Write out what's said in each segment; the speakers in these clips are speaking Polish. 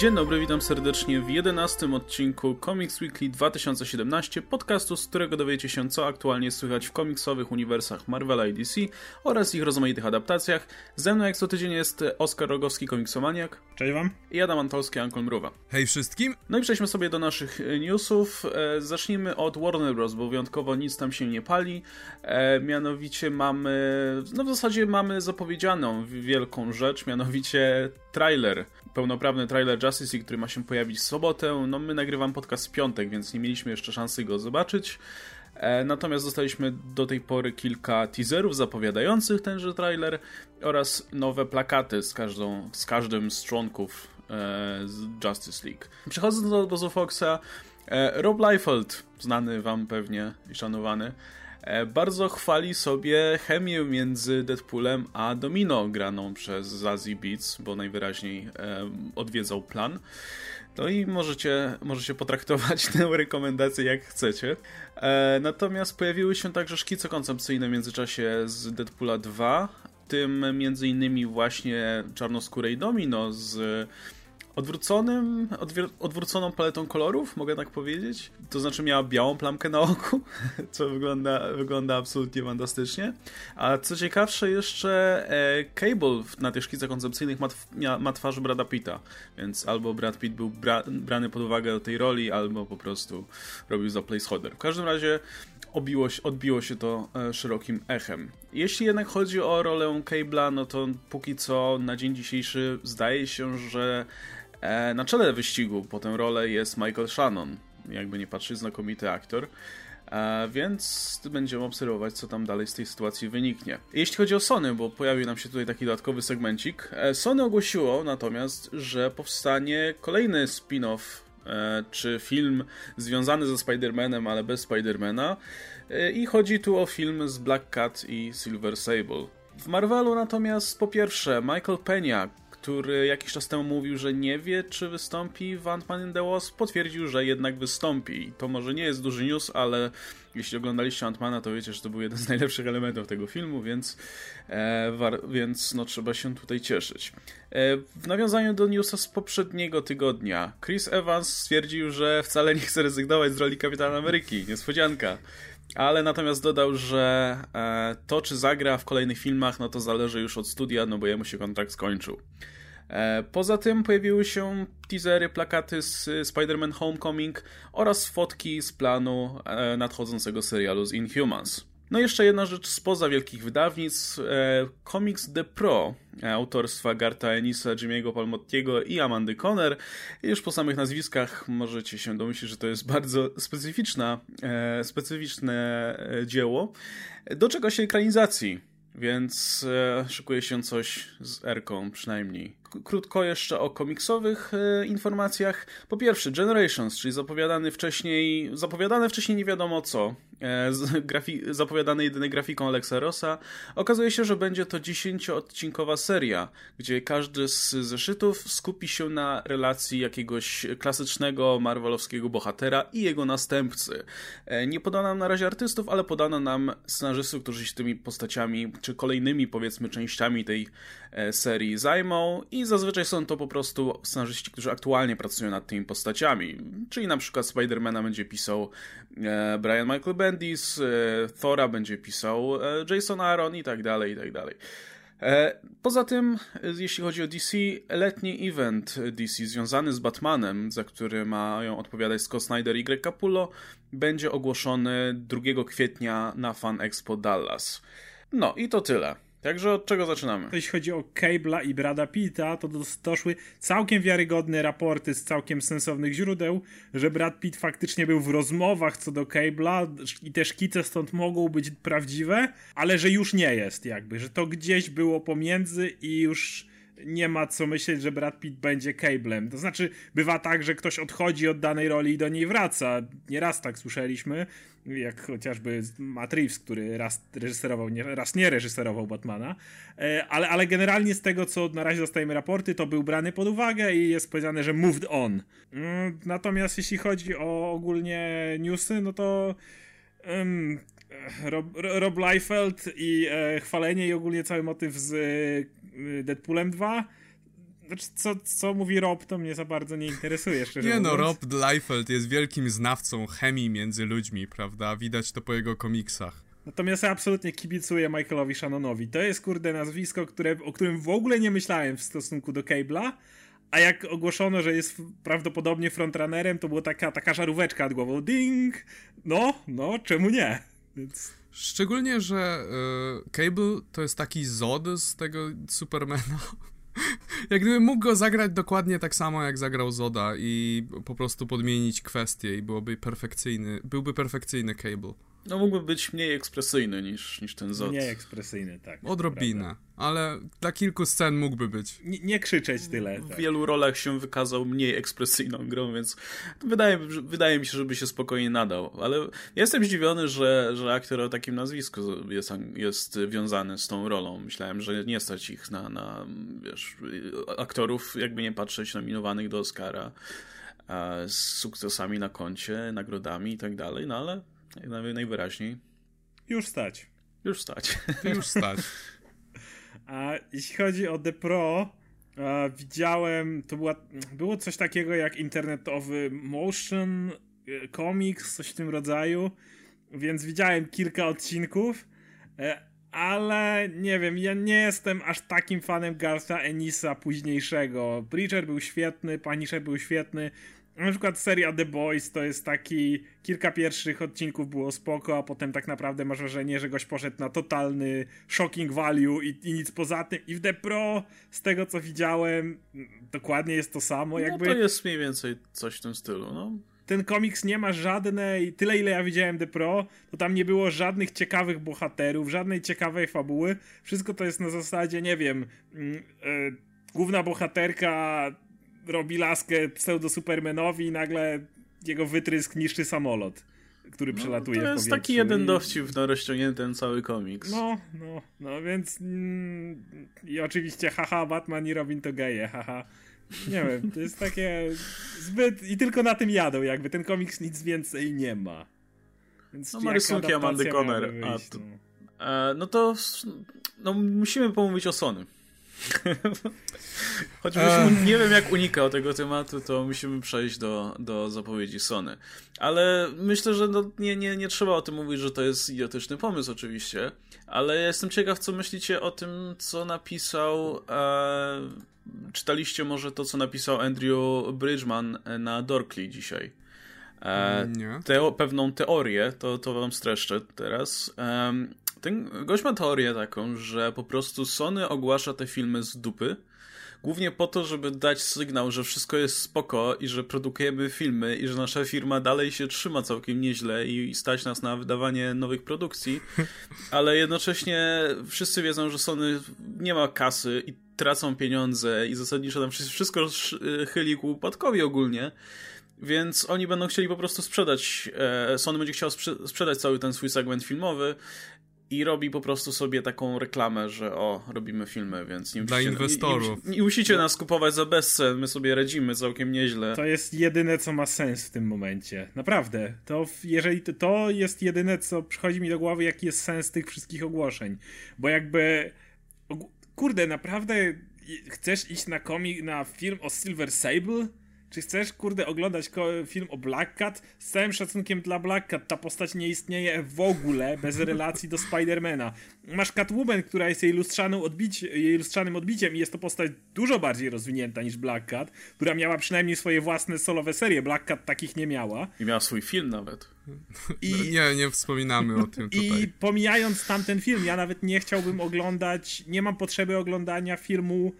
Dzień dobry, witam serdecznie w 11 odcinku Comics Weekly 2017, podcastu, z którego dowiecie się, co aktualnie słychać w komiksowych uniwersach Marvela i DC oraz ich rozmaitych adaptacjach. Ze mną jak co tydzień jest Oskar Rogowski, komiksomaniak. Cześć wam. I Adam Antolski, Ankol Mruwa. Hej wszystkim. No i przejdźmy sobie do naszych newsów. E, zacznijmy od Warner Bros., bo wyjątkowo nic tam się nie pali. E, mianowicie mamy, no w zasadzie mamy zapowiedzianą wielką rzecz, mianowicie trailer, pełnoprawny trailer Justice League, który ma się pojawić w sobotę. No my nagrywam podcast w piątek, więc nie mieliśmy jeszcze szansy go zobaczyć. E, natomiast dostaliśmy do tej pory kilka teaserów zapowiadających tenże trailer oraz nowe plakaty z, każdą, z każdym z członków e, Justice League. Przechodząc do obozu Foxa, e, Rob Liefeld, znany wam pewnie i szanowany, bardzo chwali sobie chemię między Deadpoolem a Domino graną przez Zazie Beats, bo najwyraźniej odwiedzał plan. No i możecie, możecie potraktować tę rekomendację jak chcecie. E, natomiast pojawiły się także szkice koncepcyjne w międzyczasie z Deadpoola 2, tym między innymi właśnie czarnoskórej Domino z odwróconym, odwróconą paletą kolorów, mogę tak powiedzieć. To znaczy miała białą plamkę na oku, co wygląda, wygląda absolutnie fantastycznie. A co ciekawsze jeszcze e, Cable na tych szkicach koncepcyjnych ma, ma twarz Brada Pitta, więc albo Brad Pitt był bra, brany pod uwagę do tej roli, albo po prostu robił za placeholder. W każdym razie obiło się, odbiło się to e, szerokim echem. Jeśli jednak chodzi o rolę Cable'a, no to póki co na dzień dzisiejszy zdaje się, że na czele wyścigu po tę rolę jest Michael Shannon, jakby nie patrzeć, znakomity aktor. E, więc będziemy obserwować, co tam dalej z tej sytuacji wyniknie. Jeśli chodzi o Sony, bo pojawił nam się tutaj taki dodatkowy segmencik, e, Sony ogłosiło natomiast, że powstanie kolejny spin-off czy film związany ze Spider-Manem, ale bez Spider-Mana. I chodzi tu o film z Black Cat i Silver Sable. W Marvelu natomiast po pierwsze Michael Pena, który jakiś czas temu mówił, że nie wie, czy wystąpi w Ant-Man in the Wasp, potwierdził, że jednak wystąpi. To może nie jest duży news, ale jeśli oglądaliście Ant-Mana, to wiecie, że to był jeden z najlepszych elementów tego filmu, więc, e, war, więc no, trzeba się tutaj cieszyć. E, w nawiązaniu do newsa z poprzedniego tygodnia, Chris Evans stwierdził, że wcale nie chce rezygnować z roli Kapitana Ameryki. Niespodzianka ale natomiast dodał, że e, to, czy zagra w kolejnych filmach, no to zależy już od studia, no bo jemu się kontrakt skończył. E, poza tym pojawiły się teasery, plakaty z Spider-Man Homecoming oraz fotki z planu e, nadchodzącego serialu z Inhumans. No jeszcze jedna rzecz spoza wielkich wydawnictw. E, Comics The Pro e, autorstwa Garta Enisa, Jimmy'ego Palmottiego i Amandy Conner. Już po samych nazwiskach możecie się domyślić, że to jest bardzo specyficzna, e, specyficzne dzieło. Doczeka się ekranizacji, więc szykuje się coś z Erką przynajmniej krótko jeszcze o komiksowych e, informacjach. Po pierwsze, Generations, czyli zapowiadany wcześniej, zapowiadane wcześniej nie wiadomo co, e, grafi, zapowiadane jedynie grafiką Alexa Rossa. Okazuje się, że będzie to 10-odcinkowa seria, gdzie każdy z zeszytów skupi się na relacji jakiegoś klasycznego marvelowskiego bohatera i jego następcy. E, nie podano nam na razie artystów, ale podano nam scenarzystów, którzy się tymi postaciami, czy kolejnymi powiedzmy częściami tej serii zajmą i zazwyczaj są to po prostu scenarzyści, którzy aktualnie pracują nad tymi postaciami. Czyli na przykład Spidermana będzie pisał e, Brian Michael Bendis, e, Thora będzie pisał e, Jason Aaron i tak dalej, i tak dalej. Poza tym, jeśli chodzi o DC, letni event DC związany z Batmanem, za który mają odpowiadać Scott Snyder i Greg Capullo, będzie ogłoszony 2 kwietnia na Fan Expo Dallas. No i to tyle. Także od czego zaczynamy? Jeśli chodzi o Cable'a i Brada Pitta, to doszły całkiem wiarygodne raporty z całkiem sensownych źródeł, że Brad Pitt faktycznie był w rozmowach co do Cable'a i te szkice stąd mogą być prawdziwe, ale że już nie jest jakby, że to gdzieś było pomiędzy i już nie ma co myśleć, że Brad Pitt będzie Cablem. To znaczy, bywa tak, że ktoś odchodzi od danej roli i do niej wraca. Nieraz tak słyszeliśmy, jak chociażby Matt Reeves, który raz reżyserował, nie, raz nie reżyserował Batmana. E, ale, ale generalnie z tego, co na razie dostajemy raporty, to był brany pod uwagę i jest powiedziane, że moved on. Mm, natomiast jeśli chodzi o ogólnie newsy, no to um, Rob, Rob Liefeld i e, chwalenie i ogólnie cały motyw z Deadpoolem 2 Znaczy, co, co mówi Rob, to mnie za bardzo nie interesuje, szczerze Nie no, mówiąc. Rob Liefeld jest wielkim znawcą chemii między ludźmi, prawda? Widać to po jego komiksach. Natomiast ja absolutnie kibicuję Michaelowi Shannonowi. To jest, kurde, nazwisko, które, o którym w ogóle nie myślałem w stosunku do Cable'a, a jak ogłoszono, że jest prawdopodobnie frontrunnerem, to była taka, taka żaróweczka nad głową. Ding! No, no, czemu nie? Więc... Szczególnie, że y, Cable to jest taki Zod z tego Supermana. jak gdyby mógł go zagrać dokładnie tak samo, jak zagrał Zoda i po prostu podmienić kwestie i byłoby perfekcyjny, byłby perfekcyjny Cable. No mógłby być mniej ekspresyjny niż, niż ten Zod. Nie ekspresyjny, tak. Odrobinę, ale dla kilku scen mógłby być. Nie, nie krzyczeć tyle. W Tak. wielu rolach się wykazał mniej ekspresyjną grą, więc wydaje, wydaje mi się, żeby się spokojnie nadał. Ale jestem zdziwiony, że, że aktor o takim nazwisku jest, jest wiązany z tą rolą. Myślałem, że nie stać ich na, na wiesz, aktorów, jakby nie patrzeć, nominowanych do Oscara z sukcesami na koncie, nagrodami i tak dalej, no ale najwyraźniej. Już stać. Już stać. Już stać. A jeśli chodzi o The Pro, e, widziałem, to była, było coś takiego jak internetowy motion e, comics, coś w tym rodzaju, więc widziałem kilka odcinków, e, ale nie wiem, ja nie jestem aż takim fanem Gartha Enisa późniejszego. Preacher był świetny, Punisher był świetny, na przykład seria The Boys to jest taki, kilka pierwszych odcinków było spoko, a potem tak naprawdę masz wrażenie, że goś poszedł na totalny shocking value i, i nic poza tym. I w The Pro, z tego co widziałem, dokładnie jest to samo. Jakby no to jest mniej więcej coś w tym stylu, no. Ten komiks nie ma żadnej, tyle ile ja widziałem The Pro, to tam nie było żadnych ciekawych bohaterów, żadnej ciekawej fabuły. Wszystko to jest na zasadzie, nie wiem, yy, główna bohaterka robi laskę pseudo-supermanowi i nagle jego wytrysk niszczy samolot, który przelatuje no, To jest taki jeden dowcip na rozciągnięty ten cały komiks. No, no, no więc mm, i oczywiście haha, Batman i Robin to geje, haha. Nie wiem, to jest takie zbyt i tylko na tym jadą jakby, ten komiks nic więcej nie ma. Więc no ma rysunki Amandy Conner. A to, no. E, no to no, musimy pomówić o Sony. Choćbyś uh. nie wiem, jak unikał tego tematu, to musimy przejść do, do zapowiedzi Sony. Ale myślę, że no, nie, nie, nie trzeba o tym mówić, że to jest idiotyczny pomysł, oczywiście. Ale jestem ciekaw, co myślicie o tym, co napisał. E, czytaliście może to, co napisał Andrew Bridgman na Dorkly dzisiaj. E, teo, pewną teorię, to, to wam streszczę teraz. E, ten gość ma teorię taką, że po prostu Sony ogłasza te filmy z dupy, głównie po to, żeby dać sygnał, że wszystko jest spoko i że produkujemy filmy i że nasza firma dalej się trzyma całkiem nieźle i stać nas na wydawanie nowych produkcji, ale jednocześnie wszyscy wiedzą, że Sony nie ma kasy i tracą pieniądze i zasadniczo tam wszystko chyli ku upadkowi ogólnie. Więc oni będą chcieli po prostu sprzedać, e, Sony będzie chciał sprze sprzedać cały ten swój segment filmowy i robi po prostu sobie taką reklamę, że o, robimy filmy, więc nie Dla musicie, inwestorów. Nie, nie, nie musicie nas kupować za bezcen, my sobie radzimy całkiem nieźle. To jest jedyne, co ma sens w tym momencie. Naprawdę. To jeżeli to, to jest jedyne, co przychodzi mi do głowy, jaki jest sens tych wszystkich ogłoszeń. Bo jakby kurde, naprawdę chcesz iść na komik, na film o Silver Sable? Czy chcesz, kurde, oglądać film o Black Cat? Z całym szacunkiem dla Black Cat, ta postać nie istnieje w ogóle bez relacji do Spidermana. Masz Catwoman, która jest jej lustrzanym, odbici jej lustrzanym odbiciem i jest to postać dużo bardziej rozwinięta niż Black Cat, która miała przynajmniej swoje własne solowe serie. Black Cat takich nie miała. I miała swój film nawet. I, no, nie, nie wspominamy o tym tutaj. I pomijając tamten film, ja nawet nie chciałbym oglądać, nie mam potrzeby oglądania filmu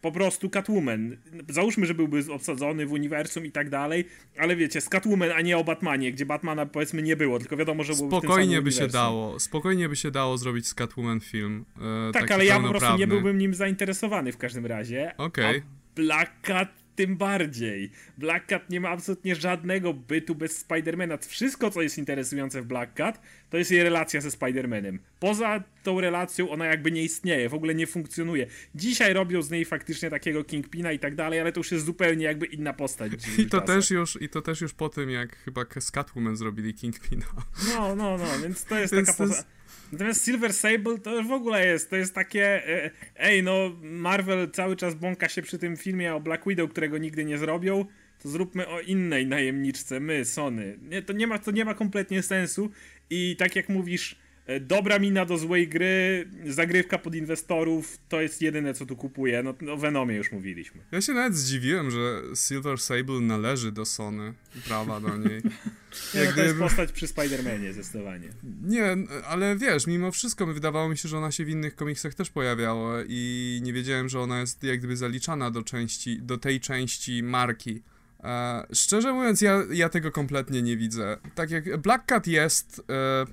po prostu Catwoman. Załóżmy, że byłby obsadzony w uniwersum i tak dalej, ale wiecie, z Catwoman, a nie o Batmanie, gdzie Batmana powiedzmy nie było, tylko wiadomo, że byłby Spokojnie by się dało, spokojnie by się dało zrobić z Catwoman film. E, tak, ale ja po prostu nie byłbym nim zainteresowany w każdym razie. Okej. Okay. Black Cat tym bardziej. Black Cat nie ma absolutnie żadnego bytu bez Spidermana. Wszystko, co jest interesujące w Black Cat, to jest jej relacja ze Spidermanem. Poza tą relacją ona jakby nie istnieje, w ogóle nie funkcjonuje. Dzisiaj robią z niej faktycznie takiego Kingpina i tak dalej, ale to już jest zupełnie jakby inna postać. I to, też już, I to też już po tym, jak chyba z Catwoman zrobili Kingpina. No, no, no, więc to jest więc taka poza... Natomiast Silver Sable to w ogóle jest, to jest takie, e, ej no, Marvel cały czas bąka się przy tym filmie o Black Widow, którego nigdy nie zrobią, to zróbmy o innej najemniczce, my, Sony. Nie, to, nie ma, to nie ma kompletnie sensu i tak jak mówisz, dobra mina do złej gry, zagrywka pod inwestorów, to jest jedyne co tu kupuję. No o Venomie już mówiliśmy. Ja się nawet zdziwiłem, że Silver Sable należy do Sony, prawa do niej. Nie, no, to jest postać przy Spider-Manie zdecydowanie. Nie, ale wiesz, mimo wszystko wydawało mi się, że ona się w innych komiksach też pojawiała i nie wiedziałem, że ona jest jak gdyby zaliczana do części, do tej części marki. E, szczerze mówiąc, ja, ja tego kompletnie nie widzę. Tak jak Black Cat jest e,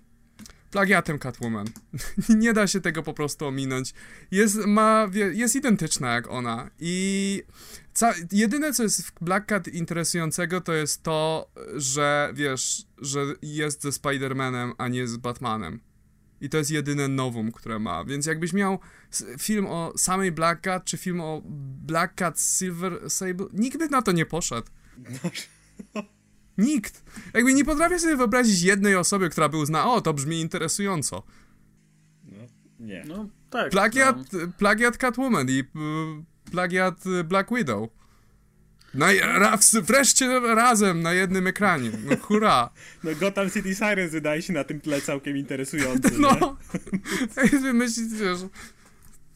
plagiatem Catwoman. nie da się tego po prostu ominąć. Jest, ma, jest identyczna jak ona i ca jedyne co jest w Black Cat interesującego to jest to, że wiesz, że jest ze Spider-Manem, a nie z Batmanem. I to jest jedyne nowum, które ma. Więc jakbyś miał film o samej Black Cat, czy film o Black Cat Silver Sable, nikt by na to nie poszedł. Nikt. Jakby nie potrafię sobie wyobrazić jednej osoby, która by uznała, o, to brzmi interesująco. No, nie. No, tak. Plagiat, no. plagiat Catwoman i plagiat Black Widow. Na, ra, wreszcie razem na jednym ekranie. No hurra. No Gotham City Sirens wydaje się na tym tle całkiem interesujący. No. Myślisz, że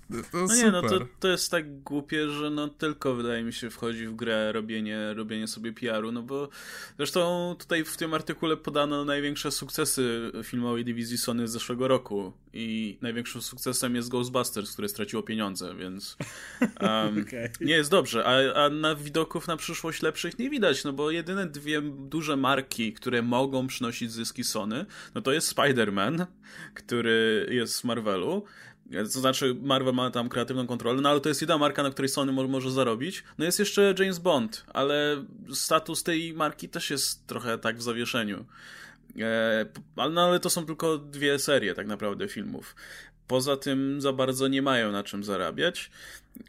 to no nie, no to, to jest tak głupie, że no tylko wydaje mi się wchodzi w grę robienie, robienie sobie PR-u, no bo zresztą tutaj w tym artykule podano największe sukcesy filmowej dywizji Sony z zeszłego roku i największym sukcesem jest Ghostbusters, które straciło pieniądze, więc um, okay. nie jest dobrze, a, a na widoków na przyszłość lepszych nie widać, no bo jedyne dwie duże marki, które mogą przynosić zyski Sony, no to jest Spider-Man, który jest z Marvelu, to znaczy, Marvel ma tam kreatywną kontrolę, no ale to jest jedyna marka, na której Sony może, może zarobić. No jest jeszcze James Bond, ale status tej marki też jest trochę tak w zawieszeniu. E, no ale to są tylko dwie serie tak naprawdę filmów. Poza tym za bardzo nie mają na czym zarabiać.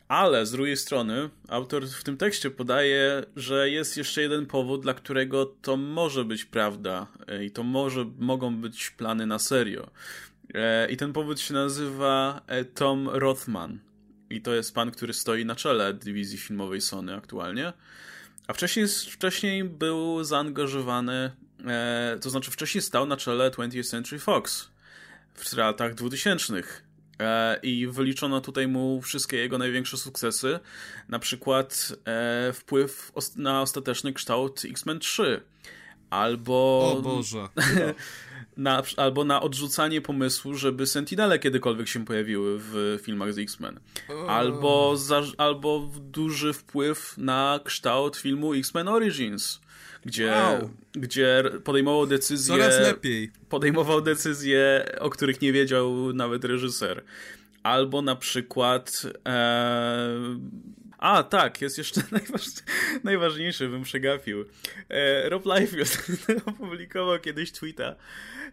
Ale z drugiej strony autor w tym tekście podaje, że jest jeszcze jeden powód, dla którego to może być prawda e, i to może mogą być plany na serio. E, I ten powód się nazywa e, Tom Rothman. I to jest pan, który stoi na czele dywizji filmowej Sony aktualnie. A wcześniej, wcześniej był zaangażowany, e, to znaczy wcześniej stał na czele 20th Century Fox w latach 2000. I wyliczono tutaj mu wszystkie jego największe sukcesy, na przykład wpływ na ostateczny kształt X-Men 3. Albo. O Boże. na, albo na odrzucanie pomysłu, żeby Sentinele kiedykolwiek się pojawiły w filmach z X-Men. Albo, za, albo duży wpływ na kształt filmu X-Men Origins. Gdzie, wow. gdzie podejmował decyzje. Coraz lepiej. Podejmował decyzje, o których nie wiedział nawet reżyser. Albo na przykład e, a, tak, jest jeszcze najważ... najważniejszy, bym przegapił. E, Rob Liefeld opublikował kiedyś tweeta,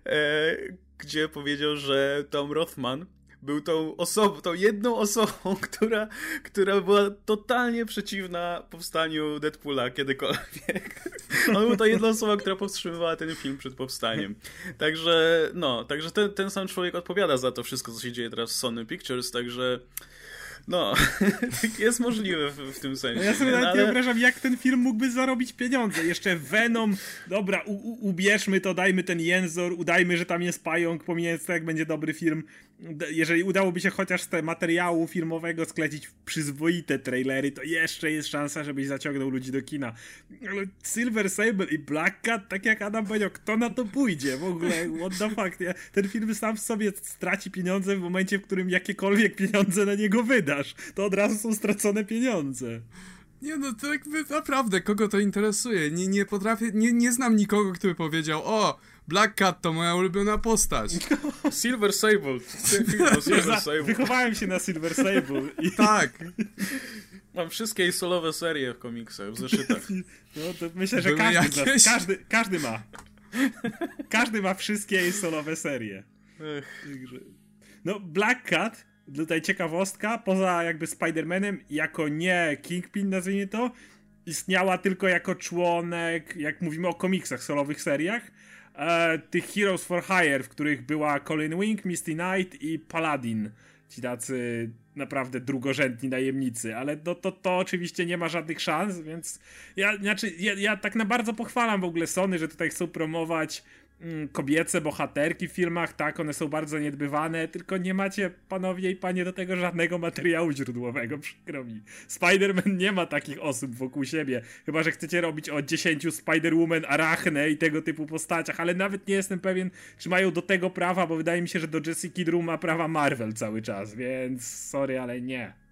e, gdzie powiedział, że Tom Rothman był tą osobą, tą jedną osobą, która, która była totalnie przeciwna powstaniu Deadpoola kiedykolwiek. On był to jedna osoba, która powstrzymywała ten film przed powstaniem. Także, no, także ten, ten sam człowiek odpowiada za to wszystko, co się dzieje teraz w Sony Pictures, także no, jest możliwe w, w tym sensie. Ja sobie nawet ale... nie wyobrażam, jak ten film mógłby zarobić pieniądze. Jeszcze Venom, dobra, u, u, ubierzmy to, dajmy ten jęzor, udajmy, że tam jest pająk, pomijając to, jak będzie dobry film. Jeżeli udałoby się chociaż z materiału filmowego sklecić przyzwoite trailery, to jeszcze jest szansa, żebyś zaciągnął ludzi do kina. Ale Silver Sable i Black Cat, tak jak Adam powiedział, kto na to pójdzie? W ogóle, what the fuck? Ten film sam w sobie straci pieniądze w momencie, w którym jakiekolwiek pieniądze na niego wyda to od razu są stracone pieniądze. Nie no, to jakby naprawdę, kogo to interesuje? Nie, nie potrafię, nie, nie znam nikogo, kto by powiedział, o, Black Cat to moja ulubiona postać. Silver Sable. Silver Sable. Wychowałem się na Silver Sable. I... Tak. Mam wszystkie solowe serie w komiksach, w zeszytach. No to myślę, że każdy, jakieś... każdy, każdy ma. Każdy ma wszystkie solowe serie. Ech. No, Black Cat tutaj ciekawostka, poza jakby Spider-Manem, jako nie Kingpin, nazwijmy to, istniała tylko jako członek, jak mówimy o komiksach, solowych seriach, e, tych Heroes for Hire, w których była Colin Wing, Misty Knight i Paladin. Ci tacy naprawdę drugorzędni najemnicy, ale to, to, to oczywiście nie ma żadnych szans, więc ja, znaczy, ja, ja tak na bardzo pochwalam w ogóle Sony, że tutaj chcą promować kobiece bohaterki w filmach, tak, one są bardzo niedbywane, tylko nie macie, panowie i panie, do tego żadnego materiału źródłowego, przykro mi. Spider-Man nie ma takich osób wokół siebie, chyba, że chcecie robić o 10 Spider-Woman, Arachne i tego typu postaciach, ale nawet nie jestem pewien, czy mają do tego prawa, bo wydaje mi się, że do Jessica Drew ma prawa Marvel cały czas, więc sorry, ale nie.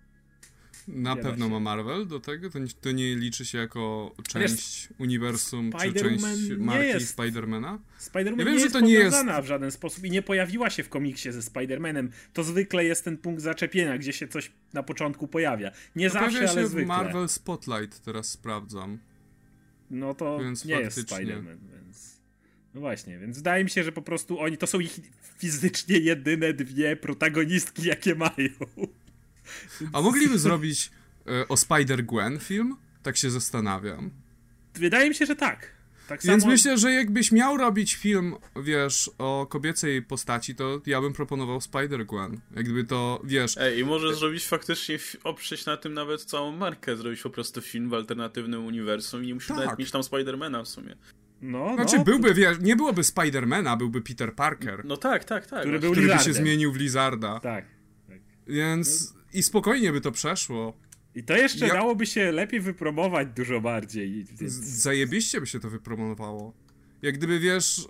Na pewno ma Marvel do tego? To nie, to nie liczy się jako część Wiesz, uniwersum czy część marki Spidermana? Spider-Man ja wiem, nie że jest to nie jest w żaden sposób i nie pojawiła się w komiksie ze Spider-Manem. To zwykle jest ten punkt zaczepienia, gdzie się coś na początku pojawia. Nie to zawsze, ale się zwykle. Marvel Spotlight teraz sprawdzam. No to więc nie faktycznie. jest Spider-Man, więc... No właśnie, więc wydaje mi się, że po prostu oni to są ich fizycznie jedyne dwie protagonistki, jakie mają. A mogliby zrobić e, o Spider-Gwen film? Tak się zastanawiam. Wydaje mi się, że tak. Tak Więc samo... myślę, że jakbyś miał robić film, wiesz, o kobiecej postaci, to ja bym proponował Spider-Gwen. Jakby to, wiesz... Ej, i może zrobić faktycznie, oprzeć na tym nawet całą markę, zrobić po prostu film w alternatywnym uniwersum i nie musi tak. nawet mieć tam Spidermana w sumie. No, znaczy no, byłby, wiesz, nie byłoby Spidermana, byłby Peter Parker. No tak, tak, tak. Który, był który by się zmienił w Lizarda. Tak. tak. Więc i spokojnie by to przeszło. I to jeszcze ja... dałoby się lepiej wypromować dużo bardziej. Więc... Zajebiście by się to wypromowało. Jak gdyby, wiesz, y,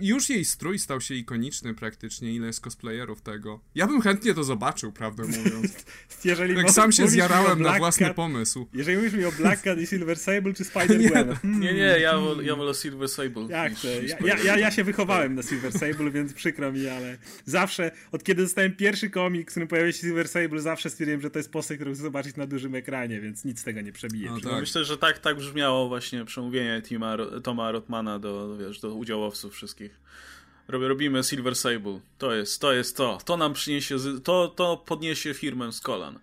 już jej strój stał się ikoniczny praktycznie, ile jest cosplayerów tego. Ja bym chętnie to zobaczył, prawdę mówiąc. jeżeli tak sam się zjarałem na własny Cat, pomysł. Jeżeli mówisz mi o Black Cat i Silver Sable czy Spider-Gwen? nie, nie, nie, ja, wol, ja wolę Silver Sable. Jak to? Ja, ja, ja, ja, się wychowałem na Silver Sable, więc przykro mi, ale zawsze, od kiedy dostałem pierwszy komik, w którym pojawił się Silver Sable, zawsze stwierdziłem, że to jest postać, którą chcę zobaczyć na dużym ekranie, więc nic z tego nie przebije. No, tak. Myślę, że tak, tak brzmiało właśnie przemówienie Tima, Toma Rotmana do, wiesz, do udziałowców wszystkich. Robimy Silver Sable. To jest, to jest to. To nam przyniesie, to, to podniesie firmę z kolan.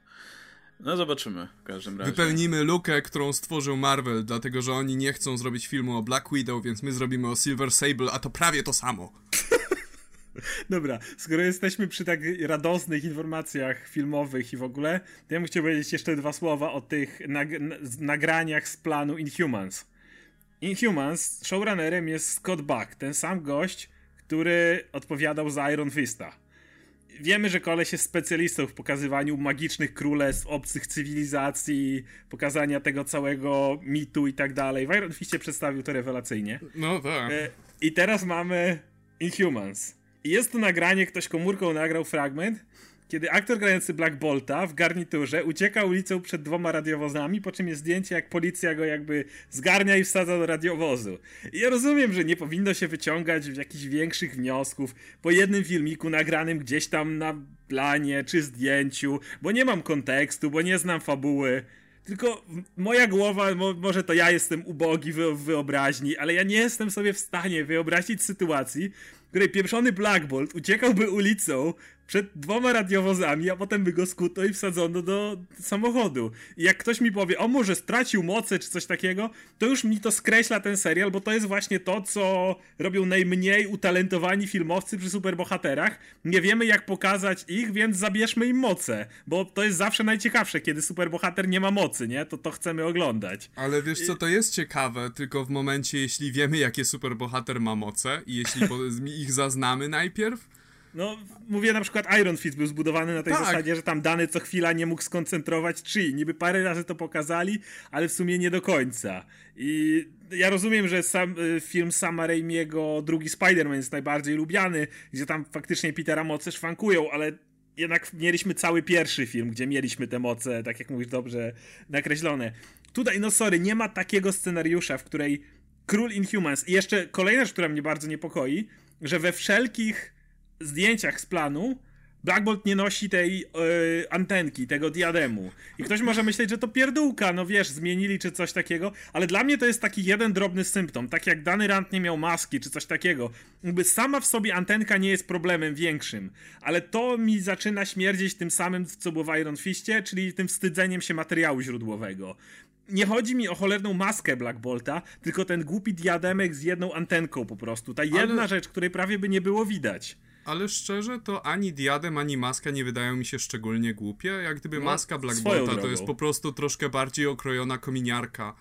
No zobaczymy w każdym razie. Wypełnimy lukę, którą stworzył Marvel, dlatego że oni nie chcą zrobić filmu o Black Widow, więc my zrobimy o Silver Sable, a to prawie to samo. Dobra, skoro jesteśmy przy tak radosnych informacjach filmowych i w ogóle, to ja bym chciał powiedzieć jeszcze dwa słowa o tych nag nagraniach z planu Inhumans. Inhumans, showrunnerem jest Scott Buck, ten sam gość, który odpowiadał za Iron Fista. Wiemy, że koleś jest specjalistą w pokazywaniu magicznych królestw, obcych cywilizacji, pokazania tego całego mitu i tak dalej. W Iron Fistie przedstawił to rewelacyjnie. No tak. E, I teraz mamy Inhumans. Jest to nagranie, ktoś komórką nagrał fragment, kiedy aktor grający Black Bolta w garniturze ucieka ulicą przed dwoma radiowozami, po czym jest zdjęcie, jak policja go jakby zgarnia i wsadza do radiowozu. I ja rozumiem, że nie powinno się wyciągać jakichś większych wniosków po jednym filmiku nagranym gdzieś tam na planie czy zdjęciu, bo nie mam kontekstu, bo nie znam fabuły. Tylko moja głowa, mo, może to ja jestem ubogi w wyobraźni, ale ja nie jestem sobie w stanie wyobrazić sytuacji, w której pieprzony Black Bolt uciekałby ulicą przed dwoma radiowozami, a potem by go skuto i wsadzono do samochodu. I jak ktoś mi powie, o może stracił moce czy coś takiego, to już mi to skreśla ten serial, bo to jest właśnie to, co robią najmniej utalentowani filmowcy przy superbohaterach. Nie wiemy jak pokazać ich, więc zabierzmy im moce, bo to jest zawsze najciekawsze, kiedy superbohater nie ma mocy, nie? To to chcemy oglądać. Ale wiesz co, to jest ciekawe, tylko w momencie, jeśli wiemy jakie superbohater ma moce i jeśli ich zaznamy najpierw, no, mówię na przykład Iron Fist był zbudowany na tej tak. zasadzie, że tam dany co chwila nie mógł skoncentrować chi. Niby parę razy to pokazali, ale w sumie nie do końca. I ja rozumiem, że sam, y, film Sama Raimiego, drugi Spider-Man jest najbardziej lubiany, gdzie tam faktycznie Petera moce szwankują, ale jednak mieliśmy cały pierwszy film, gdzie mieliśmy te moce, tak jak mówisz, dobrze nakreślone. Tutaj, no sorry, nie ma takiego scenariusza, w której Król Inhumans i jeszcze kolejna rzecz, która mnie bardzo niepokoi, że we wszelkich zdjęciach z planu Black Bolt nie nosi tej yy, antenki, tego diademu. I ktoś może myśleć, że to pierdółka, no wiesz, zmienili czy coś takiego, ale dla mnie to jest taki jeden drobny symptom, tak jak Dany Rand nie miał maski czy coś takiego. Jakby sama w sobie antenka nie jest problemem większym, ale to mi zaczyna śmierdzieć tym samym, co było w Iron Fistie, czyli tym wstydzeniem się materiału źródłowego. nie chodzi mi o cholerną maskę Black Bolta, tylko ten głupi diademek z jedną antenką po prostu. Ta jedna Ale... rzecz, której prawie by nie było widać. Ale szczerze, to ani diadem, ani maska nie wydają mi się szczególnie głupie. Jak gdyby no, maska Black Bolta to jest po prostu troszkę bardziej okrojona kominiarka.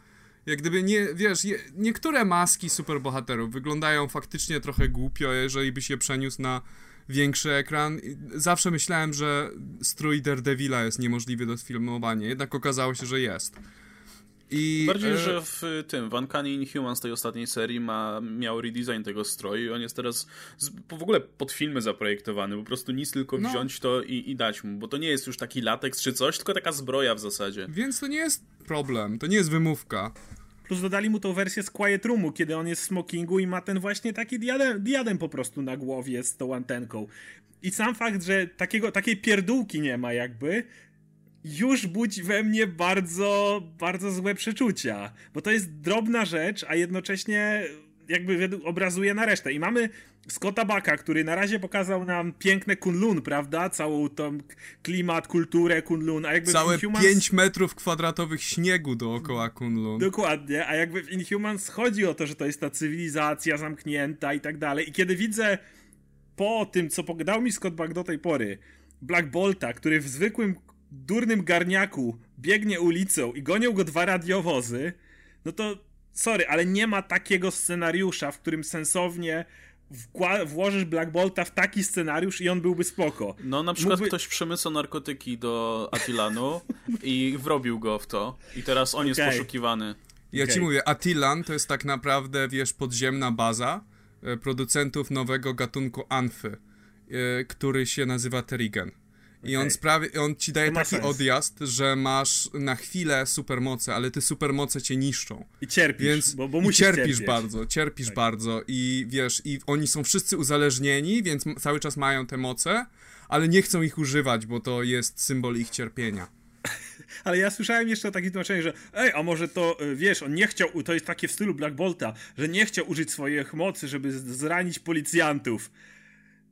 Jak gdyby nie, wiesz, je, niektóre maski superbohaterów wyglądają faktycznie trochę głupio, jeżeli byś je przeniósł na większy ekran. Zawsze myślałem, że strój Daredevila jest niemożliwy do sfilmowania, jednak okazało się, że jest. I, Bardziej, e... że w tym, w Uncanny Inhumans tej ostatniej serii ma, miał redesign tego stroju i on jest teraz z, w ogóle pod filmy zaprojektowany, po prostu nic tylko no. wziąć to i, i dać mu, bo to nie jest już taki lateks czy coś, tylko taka zbroja w zasadzie. Więc to nie jest problem, to nie jest wymówka. Plus dodali mu tą wersję z Quiet Roomu, kiedy on jest w smokingu i ma ten właśnie taki diadem, diadem po prostu na głowie z tą antenką. I sam fakt, że takiego, takiej pierdółki nie ma jakby, już budzi we mnie bardzo, bardzo złe przeczucia. Bo to jest drobna rzecz, a jednocześnie jakby obrazuje na resztę. I mamy Scotta Baka, który na razie pokazał nam piękne Kunlun, prawda? Całą tą klimat, kulturę Kunlun, a jakby Całe Inhumans... 5 metrów kwadratowych śniegu dookoła Kunlun. Dokładnie, a jakby w Inhumans chodzi o to, że to jest ta cywilizacja zamknięta i tak dalej. I kiedy widzę po tym, co pogadał mi Scott Buck do tej pory, Black Bolta, który w zwykłym durnym garniaku biegnie ulicą i gonią go dwa radiowozy, no to sorry, ale nie ma takiego scenariusza, w którym sensownie włożysz Black Bolta w taki scenariusz i on byłby spoko. No na przykład Mógłby... ktoś przemysł narkotyki do Attilanu i wrobił go w to i teraz on okay. jest poszukiwany. Ja okay. ci mówię, Attilan to jest tak naprawdę, wiesz, podziemna baza e, producentów nowego gatunku Anfy, e, który się nazywa Terrigen. I on, sprawi, on ci daje taki sens. odjazd, że masz na chwilę supermoce, ale te supermoce cię niszczą. I cierpisz, więc, bo, bo musisz cierpisz cierpieć. bardzo, cierpisz tak. bardzo i wiesz, i oni są wszyscy uzależnieni, więc cały czas mają te moce, ale nie chcą ich używać, bo to jest symbol ich cierpienia. Ale ja słyszałem jeszcze o takim tłumaczeniu, że ej, a może to, y, wiesz, on nie chciał, to jest takie w stylu Black Bolta, że nie chciał użyć swoich mocy, żeby zranić policjantów.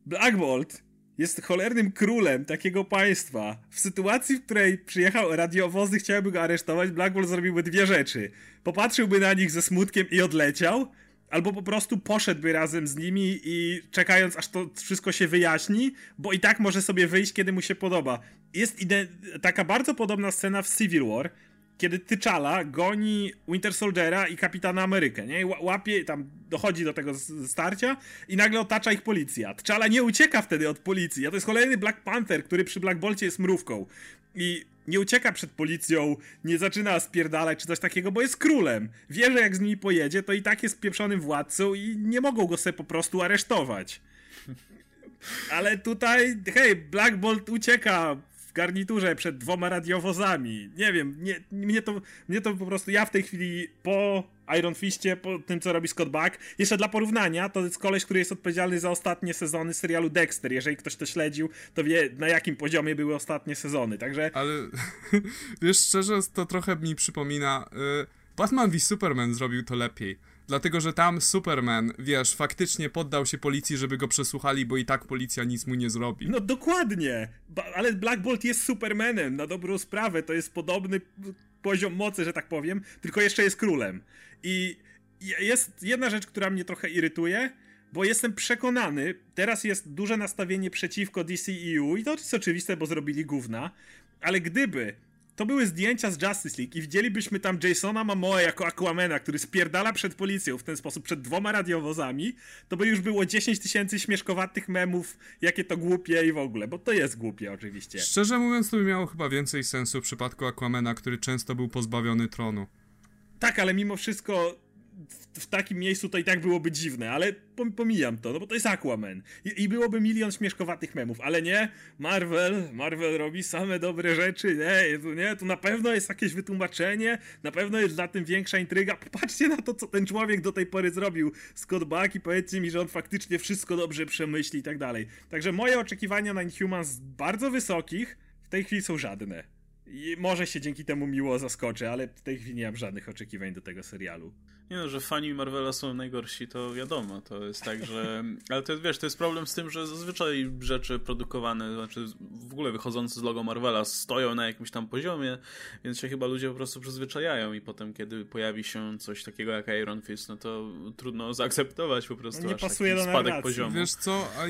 Black Bolt jest cholernym królem takiego państwa. W sytuacji, w której przyjechał radiowozy, chciałyby go aresztować, Blackball zrobiłby dwie rzeczy. Popatrzyłby na nich ze smutkiem i odleciał, albo po prostu poszedłby razem z nimi i czekając, aż to wszystko się wyjaśni, bo i tak może sobie wyjść, kiedy mu się podoba. Jest taka bardzo podobna scena w Civil War, kiedy T'Challa goni Winter Soldiera i Kapitana Amerykę, nie? Łapie, tam dochodzi do tego starcia i nagle otacza ich policja. T'Challa nie ucieka wtedy od policji, a to jest kolejny Black Panther, który przy Black Bolcie jest mrówką. I nie ucieka przed policją, nie zaczyna spierdalać czy coś takiego, bo jest królem. Wie, że jak z nimi pojedzie, to i tak jest pieprzonym władcą i nie mogą go sobie po prostu aresztować. Ale tutaj, hej, Black Bolt ucieka w garniturze przed dwoma radiowozami. Nie wiem, nie, mnie, to, mnie to po prostu, ja w tej chwili po Iron Fistie, po tym co robi Scott Buck, jeszcze dla porównania, to jest koleś, który jest odpowiedzialny za ostatnie sezony serialu Dexter. Jeżeli ktoś to śledził, to wie na jakim poziomie były ostatnie sezony, także... Ale wiesz, szczerze, to trochę mi przypomina... Y Batman v Superman zrobił to lepiej Dlatego, że tam Superman, wiesz, faktycznie poddał się policji, żeby go przesłuchali, bo i tak policja nic mu nie zrobi. No dokładnie, ale Black Bolt jest Supermanem, na dobrą sprawę, to jest podobny poziom mocy, że tak powiem, tylko jeszcze jest królem. I jest jedna rzecz, która mnie trochę irytuje, bo jestem przekonany, teraz jest duże nastawienie przeciwko DCEU i to jest oczywiste, bo zrobili gówna, ale gdyby to były zdjęcia z Justice League i widzielibyśmy tam Jasona Momoa jako Aquamena, który spierdala przed policją w ten sposób, przed dwoma radiowozami, to by już było 10 tysięcy śmieszkowatych memów, jakie to głupie i w ogóle, bo to jest głupie oczywiście. Szczerze mówiąc, to by miało chyba więcej sensu w przypadku Aquamena, który często był pozbawiony tronu. Tak, ale mimo wszystko w, w, takim miejscu to i tak byłoby dziwne, ale pomijam to, no bo to jest Aquaman. I, I, byłoby milion śmieszkowatych memów, ale nie, Marvel, Marvel robi same dobre rzeczy, nie, tu, nie, tu na pewno jest jakieś wytłumaczenie, na pewno jest za tym większa intryga. Popatrzcie na to, co ten człowiek do tej pory zrobił, Scott Buck i powiedzcie mi, że on faktycznie wszystko dobrze przemyśli i tak dalej. Także moje oczekiwania na Inhumans bardzo wysokich w tej chwili są żadne. I może się dzięki temu miło zaskoczę, ale w tej chwili nie mam żadnych oczekiwań do tego serialu. Nie no, że fani Marvela są najgorsi, to wiadomo, to jest tak, że... Ale to jest, wiesz, to jest problem z tym, że zazwyczaj rzeczy produkowane, znaczy w ogóle wychodzące z logo Marvela stoją na jakimś tam poziomie, więc się chyba ludzie po prostu przyzwyczajają i potem, kiedy pojawi się coś takiego jak Iron Fist, no to trudno zaakceptować po prostu nie aż pasuje taki do spadek narracji. poziomu. Wiesz co, a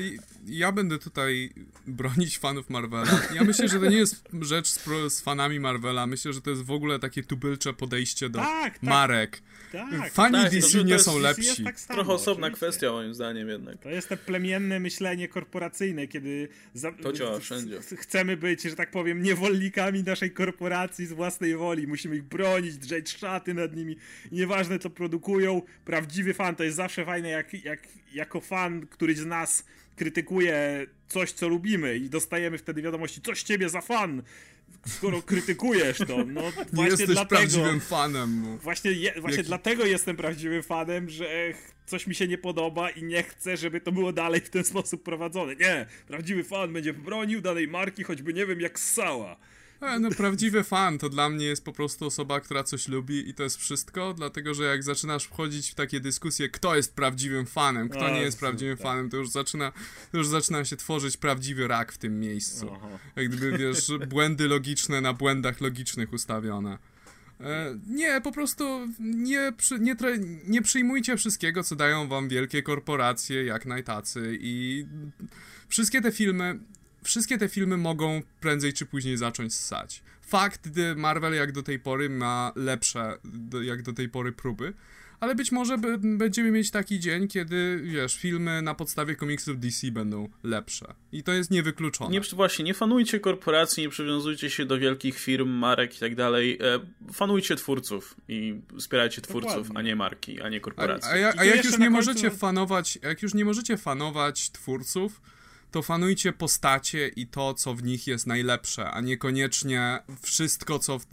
ja będę tutaj bronić fanów Marvela. Ja myślę, że to nie jest rzecz z, z fanami Marvela. Myślę, że to jest w ogóle takie tubylcze podejście do Tak, tak. marek. Tak, Fani tak, to- DC to nie jest- są lepsi. jest tak samo, Trochę osobna oczywiście. kwestia moim zdaniem jednak. To jest te plemienne myślenie korporacyjne, kiedy za... To działa wszędzie. ch- chcemy być, że tak powiem, niewolnikami naszej korporacji z własnej woli. Musimy ich bronić, drzeć szaty nad nimi. I nieważne, co produkują. Prawdziwy fan to jest zawsze fajne, jak, jak jako fan któryś z nas krytykuje coś, co lubimy i dostajemy wtedy wiadomości, coś ciebie za fan, skoro krytykujesz to. No Nie właśnie jesteś dlatego... prawdziwym fanem. bo- Właśnie, je, właśnie Jaki- dlatego jestem prawdziwym fanem, że coś mi się nie podoba i nie chcę, żeby to było dalej w ten sposób prowadzone. Nie, prawdziwy fan będzie bronił danej marki, choćby nie wiem jak ssała. E, no, prawdziwy fan to dla mnie jest po prostu osoba, która coś lubi i to jest wszystko, dlatego że jak zaczynasz wchodzić w takie dyskusje, kto jest prawdziwym fanem, kto A, nie jest prawdziwym fanem, to już zaczyna, to już zaczyna się tworzyć prawdziwy rak w tym miejscu. Aha. Jak gdyby, wiesz, błędy logiczne na błędach logicznych ustawione. E, nie, po prostu nie, przy, nie, nie przyjmujcie wszystkiego, co dają wam wielkie korporacje, jak najtacy i wszystkie te filmy, wszystkie te filmy mogą prędzej czy później zacząć ssać. Fakt, gdy Marvel jak do tej pory ma lepsze, do, jak do tej pory próby, ale być może b- będziemy mieć taki dzień, kiedy, wiesz, filmy na podstawie komiksów DC będą lepsze. I to jest niewykluczone. Nie, właśnie, nie fanujcie korporacji, nie przywiązujcie się do wielkich firm, marek i tak dalej. E, Fanujcie twórców i wspierajcie twórców, Dokładnie. a nie marki, a nie A, korporacje. a, I a tu jak już nie końcu- możecie fanować, jak już nie możecie fanować twórców, to fanujcie postacie i to, co w nich jest najlepsze, a niekoniecznie wszystko, co, w,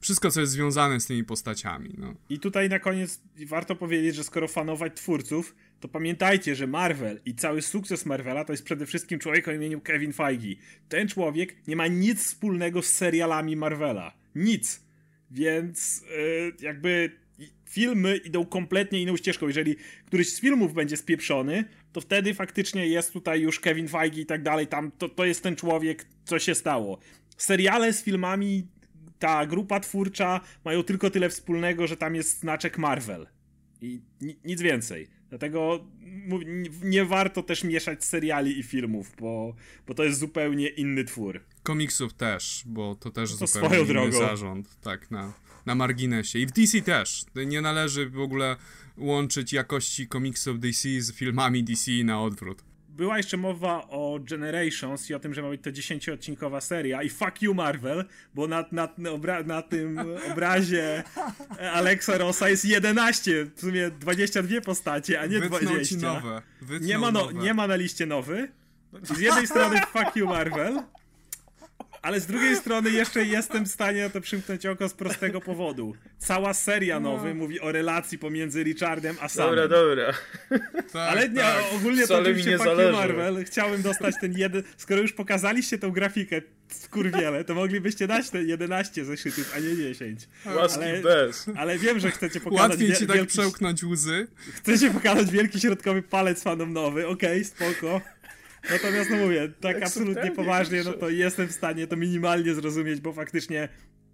wszystko, co jest związane z tymi postaciami. No. I tutaj na koniec warto powiedzieć, że skoro fanować twórców, to pamiętajcie, że Marvel i cały sukces Marvela to jest przede wszystkim człowiek o imieniu Kevin Feige. Ten człowiek nie ma nic wspólnego z serialami Marvela. Nic. Więc yy, jakby filmy idą kompletnie inną ścieżką. Jeżeli któryś z filmów będzie spieprzony, to wtedy faktycznie jest tutaj już Kevin Feige i tak dalej. Tam to, to jest ten człowiek, co się stało. Seriale z filmami ta grupa twórcza mają tylko tyle wspólnego, że tam jest znaczek Marvel. I ni- nic więcej. Dlatego nie- warto też mieszać seriali i filmów, bo, bo to jest zupełnie inny twór. Komiksów też, bo to też To zupełnie swoją inny drogą. zarząd, tak, na, na marginesie. I w DC też. Nie należy w ogóle łączyć jakości komiksów DC z filmami DC na odwrót. Była jeszcze mowa o Generations i o tym, że ma być to 10-odcinkowa seria i fuck you Marvel, bo na, na, obra na tym obrazie Alexa Rossa jest 11, w sumie 22 postacie, a nie Wytnął 20. ci nowe. Nie ma, no, nowe. nie ma na liście nowy. Z jednej strony fuck you Marvel, ale z drugiej strony jeszcze jestem w stanie na to przymknąć oko z prostego powodu. Cała seria nowy mówi o relacji pomiędzy Richardem a Samem. Dobra, dobra. Tak, Ale nie, tak. ogólnie to Wcale mi oczywiście nie fuck. Marvel. Chciałem dostać ten jeden... Skoro już pokazaliście tą grafikę skurwiele, to moglibyście dać te 11 zeszytów, a nie 10. Łaski Ale- bez. Ale wiem, że chcecie pokazać Łatwiej wie- ci tak wielki, przełknąć łzy. chcecie pokazać wielki środkowy palec fanom nowy, okej, spoko. Natomiast no mówię, tak absolutnie poważnie, no to jestem w stanie to minimalnie zrozumieć, bo faktycznie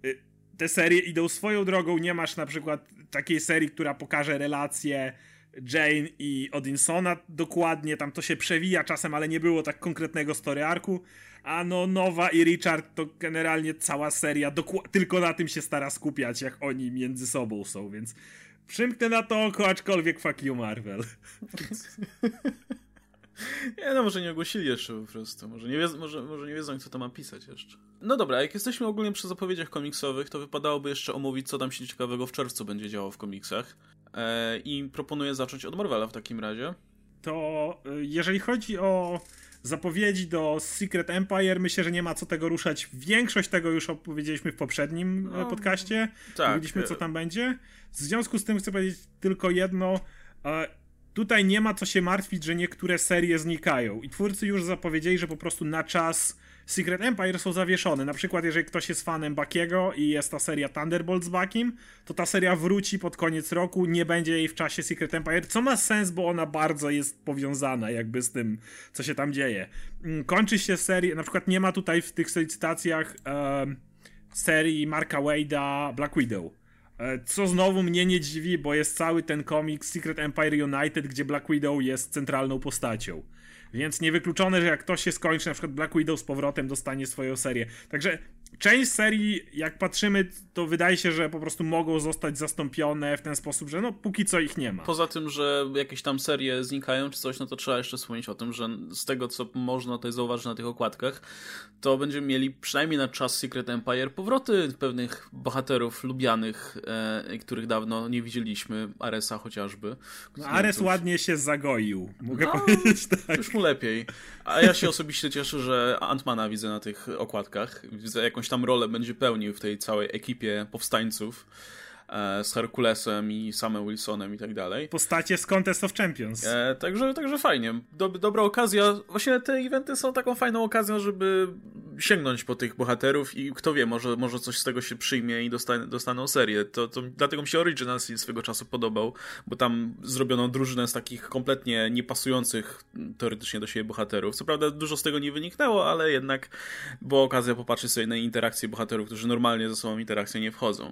y, te serie idą swoją drogą. Nie masz na przykład takiej serii, która pokaże relacje Jane i Odinsona dokładnie, tam to się przewija czasem, ale nie było tak konkretnego story arku. A no Nowa i Richard to generalnie cała seria tylko na tym się stara skupiać, jak oni między sobą są, więc przymknę na to oko, aczkolwiek fuck you Marvel. Nie no, może nie ogłosili jeszcze po prostu. Może nie, wiedzą, może, może nie wiedzą, kto to ma pisać jeszcze. No dobra, jak jesteśmy ogólnie przy zapowiedziach komiksowych, to wypadałoby jeszcze omówić, co tam się ciekawego w czerwcu będzie działo w komiksach. E, I proponuję zacząć od Marvela w takim razie. to y, jeżeli chodzi o zapowiedzi do Secret Empire, myślę, że nie ma co tego ruszać. Większość tego już opowiedzieliśmy w poprzednim No, no, podcaście. tak, Mówiliśmy, co e- tam będzie. W związku z tym chcę powiedzieć tylko jedno. Tutaj nie ma co się martwić, że niektóre serie znikają. I twórcy już zapowiedzieli, że po prostu na czas Secret Empire są zawieszone. Na przykład, jeżeli ktoś jest fanem Bakiego i jest ta seria Thunderbolt z Bakim, to ta seria wróci pod koniec roku, nie będzie jej w czasie Secret Empire, co ma sens, bo ona bardzo jest powiązana jakby z tym, co się tam dzieje. Mm, kończy się seria, na przykład nie ma tutaj w tych licytacjach e, serii Marka Wade'a Black Widow. E, co znowu mnie nie dziwi, bo jest cały ten komiks Secret Empire United, gdzie Black Widow jest centralną postacią. Więc niewykluczone, że jak ktoś się skończy, na przykład Black Widow z powrotem dostanie swoją serię. Także część serii, jak patrzymy, to wydaje się, że po prostu mogą zostać zastąpione w ten sposób, że no póki co ich nie ma. Poza tym, że jakieś tam serie znikają czy coś, no to trzeba jeszcze wspomnieć o tym, że z tego, co można tutaj zauważyć na tych okładkach, to będziemy mieli przynajmniej na czas Secret Empire powroty pewnych bohaterów lubianych, e, których dawno nie widzieliśmy, Aresa chociażby. No, Ares ładnie się zagoił, mogę no, powiedzieć tak. Już mu lepiej. A ja się osobiście cieszę, że Antmana widzę na tych okładkach. Widzę jakąś tam rolę będzie pełnił w tej całej ekipie powstańców z Herkulesem i samym Wilsonem i tak dalej. Postacie z Contest of Champions. E, także, także fajnie. Dob dobra okazja. Właśnie te eventy są taką fajną okazją, żeby sięgnąć po tych bohaterów i kto wie, może, może coś z tego się przyjmie i dostanie, dostaną serię. To, to, dlatego mi się Originals swego czasu podobał, bo tam zrobiono drużynę z takich kompletnie niepasujących teoretycznie do siebie bohaterów. Co prawda dużo z tego nie wyniknęło, ale jednak była okazja popatrzeć sobie na interakcje bohaterów, którzy normalnie ze sobą interakcję nie wchodzą.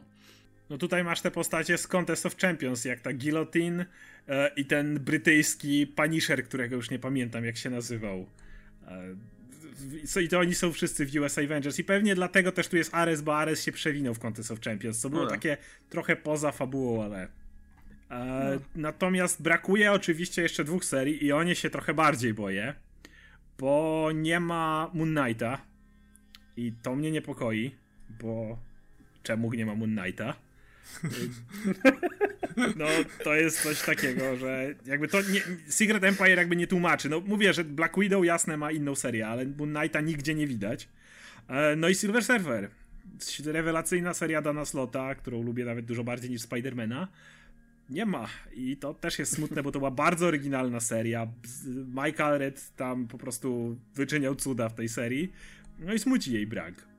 No tutaj masz te postacie z Contest of Champions, jak ta Guillotine e, i ten brytyjski Punisher, którego już nie pamiętam jak się nazywał. E, I to oni są wszyscy w US Avengers i pewnie dlatego też tu jest Ares, bo Ares się przewinął w Contest of Champions, co było no. takie trochę poza fabułą, ale... E, no. Natomiast brakuje oczywiście jeszcze dwóch serii i o nie się trochę bardziej boję, bo nie ma Moon Knighta i to mnie niepokoi, bo czemu nie ma Moon Knighta? No, to jest coś takiego, że jakby to nie, Secret Empire jakby nie tłumaczy. No, mówię, że Black Widow jasne ma inną serię, ale Moon Knighta nigdzie nie widać. E, no i Silver Surfer. Rewelacyjna seria Dana Slota, którą lubię nawet dużo bardziej niż Spidermana. Nie ma. I to też jest smutne, bo to była bardzo oryginalna seria. Michael Red tam po prostu wyczyniał cuda w tej serii. No i smuci jej brak.